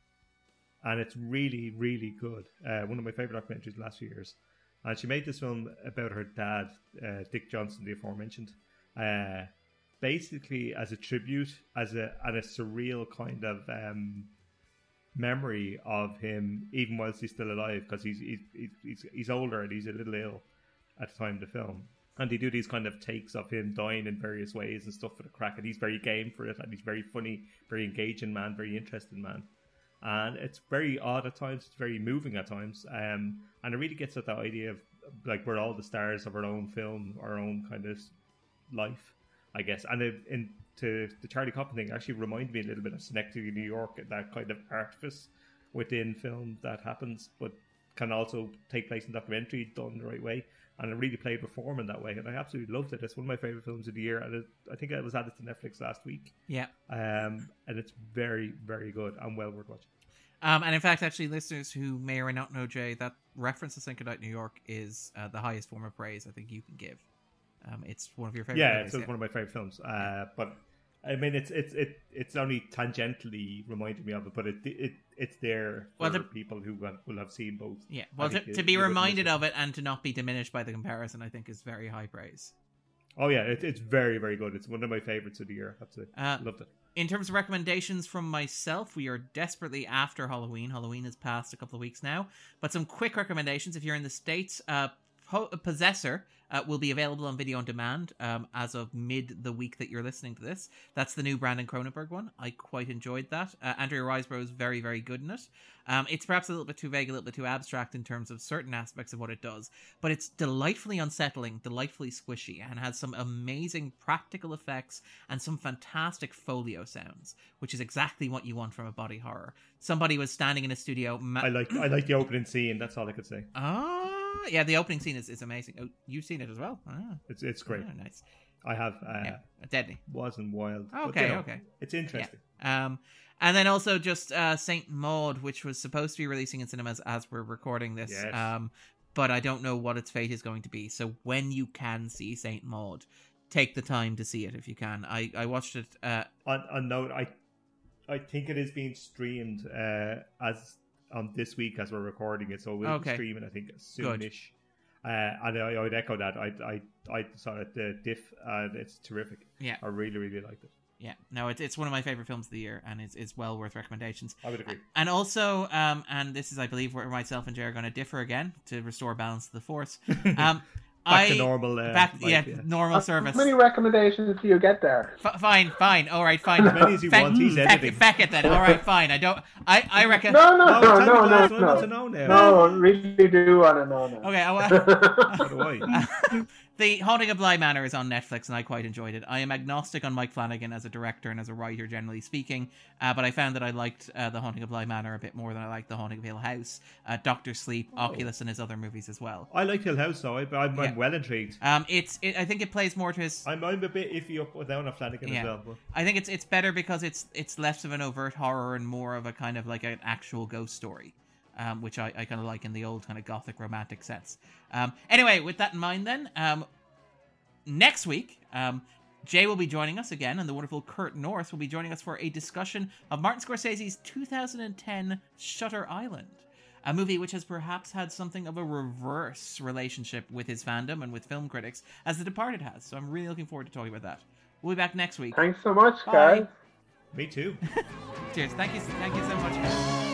[SPEAKER 3] and it's really really good. Uh, one of my favorite documentaries last few years. And she made this film about her dad, uh, Dick Johnson, the aforementioned, uh, basically as a tribute, as a and a surreal kind of um, memory of him, even whilst he's still alive, because he's, he's he's he's older and he's a little ill at the time of the film and they do these kind of takes of him dying in various ways and stuff for the crack and he's very game for it and he's very funny very engaging man very interesting man. And it's very odd at times it's very moving at times um, and it really gets at that idea of like we're all the stars of our own film our own kind of life i guess. And it, in to the charlie Kaufman thing actually reminded me a little bit of Synecdoche new york that kind of artifice within film that happens but can also take place in documentary done the right way and it really played reform in that way. And I absolutely loved it. It's one of my favorite films of the year, and it, I think it was added to Netflix last week.
[SPEAKER 1] Yeah,
[SPEAKER 3] um, and it's very, very good and well worth watching.
[SPEAKER 1] Um, and in fact, actually, listeners who may or may not know Jay, that reference to Synecdoche New York is uh, the highest form of praise I think you can give. Um, it's one of your favorite.
[SPEAKER 3] Yeah, movies, it's yeah. one of my favorite films. Uh, but I mean, it's it's it it's only tangentially reminded me of it, but it it it's there for well, to, people who will have seen both.
[SPEAKER 1] Yeah, well, to, to be reminded of it and to not be diminished by the comparison, I think is very high praise.
[SPEAKER 3] Oh yeah, it, it's very very good. It's one of my favorites of the year. Absolutely, uh, loved it.
[SPEAKER 1] In terms of recommendations from myself, we are desperately after Halloween. Halloween has passed a couple of weeks now, but some quick recommendations if you're in the states. Uh, Po- Possessor uh, will be available on video on demand um, as of mid the week that you're listening to this. That's the new Brandon Cronenberg one. I quite enjoyed that. Uh, Andrea Riseborough is very, very good in it. Um, it's perhaps a little bit too vague, a little bit too abstract in terms of certain aspects of what it does, but it's delightfully unsettling, delightfully squishy, and has some amazing practical effects and some fantastic foley sounds, which is exactly what you want from a body horror. Somebody was standing in a studio. Ma-
[SPEAKER 3] I like I like the opening scene. That's all I could say.
[SPEAKER 1] Ah, yeah, the opening scene is, is amazing. Oh, you've seen it as well. Ah,
[SPEAKER 3] It's it's great.
[SPEAKER 1] ah, nice.
[SPEAKER 3] I have uh,
[SPEAKER 1] Yeah, deadly.
[SPEAKER 3] wasn't wild. but,
[SPEAKER 1] Okay,
[SPEAKER 3] you know,
[SPEAKER 1] okay.
[SPEAKER 3] It's interesting.
[SPEAKER 1] Um, and then also just uh, Saint Maud, which was supposed to be releasing in cinemas as we're recording this.
[SPEAKER 3] Yes.
[SPEAKER 1] Um, but I don't know what its fate is going to be. So when you can see Saint Maud, take the time to see it if you can. I I watched it. Uh,
[SPEAKER 3] On on note, I I think it is being streamed uh, as on this week as we're recording it, so we'll
[SPEAKER 1] Okay.
[SPEAKER 3] be streaming I think soonish. Uh, and I, I would echo that. I I I saw it the diff and it's terrific.
[SPEAKER 1] Yeah.
[SPEAKER 3] I really really liked it.
[SPEAKER 1] yeah, no, it's it's one of my favorite films of the year, and it's it's well worth recommendations.
[SPEAKER 3] I would agree.
[SPEAKER 1] And also, um, and this is, I believe, where myself and Jay are going to differ again to restore balance to the force. *laughs* Um,
[SPEAKER 3] Back
[SPEAKER 1] I
[SPEAKER 3] to normal. Uh,
[SPEAKER 1] back,
[SPEAKER 3] life,
[SPEAKER 1] yeah, normal service.
[SPEAKER 2] How many recommendations do you get there?
[SPEAKER 1] F- fine, fine, all right, fine.
[SPEAKER 3] As many as he
[SPEAKER 1] Feck-
[SPEAKER 3] wants, he's
[SPEAKER 1] feck-
[SPEAKER 3] editing.
[SPEAKER 1] feck it then. All right, fine. I don't. I I reckon.
[SPEAKER 2] No, no,
[SPEAKER 3] No,
[SPEAKER 2] no,
[SPEAKER 3] tell
[SPEAKER 2] no,
[SPEAKER 3] me
[SPEAKER 2] no,
[SPEAKER 3] I want to
[SPEAKER 2] no.
[SPEAKER 3] know now.
[SPEAKER 2] No, really do want to know now.
[SPEAKER 1] Okay. I, wa- *laughs*
[SPEAKER 3] So do I. *laughs*
[SPEAKER 1] the Haunting of Bly Manor is on Netflix, and I quite enjoyed it. I am agnostic on Mike Flanagan as a director and as a writer, generally speaking, uh, but I found that I liked uh, The Haunting of Bly Manor a bit more than I liked The Haunting of Hill House, uh, Doctor Sleep,
[SPEAKER 3] Oh.
[SPEAKER 1] Oculus, and his other movies as well.
[SPEAKER 3] I like Hill House though. I, I'm,
[SPEAKER 1] Yeah.
[SPEAKER 3] I'm well intrigued.
[SPEAKER 1] Um, it's it, I think it plays more to his.
[SPEAKER 3] I'm, I'm a bit iffy up or down on Flanagan
[SPEAKER 1] Yeah.
[SPEAKER 3] as well. But
[SPEAKER 1] I think it's it's better because it's it's less of an overt horror and more of a kind of like an actual ghost story, um, which I, I kind of like in the old kind of gothic romantic sense. Um, anyway, with that in mind, then um, next week, um, Jay will be joining us again, and the wonderful Kurt North will be joining us for a discussion of Martin Scorsese's 2010 Shutter Island. A movie which has perhaps had something of a reverse relationship with his fandom and with film critics, as The Departed has. So I'm really looking forward to talking about that. We'll be back next week.
[SPEAKER 2] Thanks so much,
[SPEAKER 1] Bye.
[SPEAKER 2] guys.
[SPEAKER 3] me too. *laughs*
[SPEAKER 1] Cheers. Thank you. Thank you so much. guys.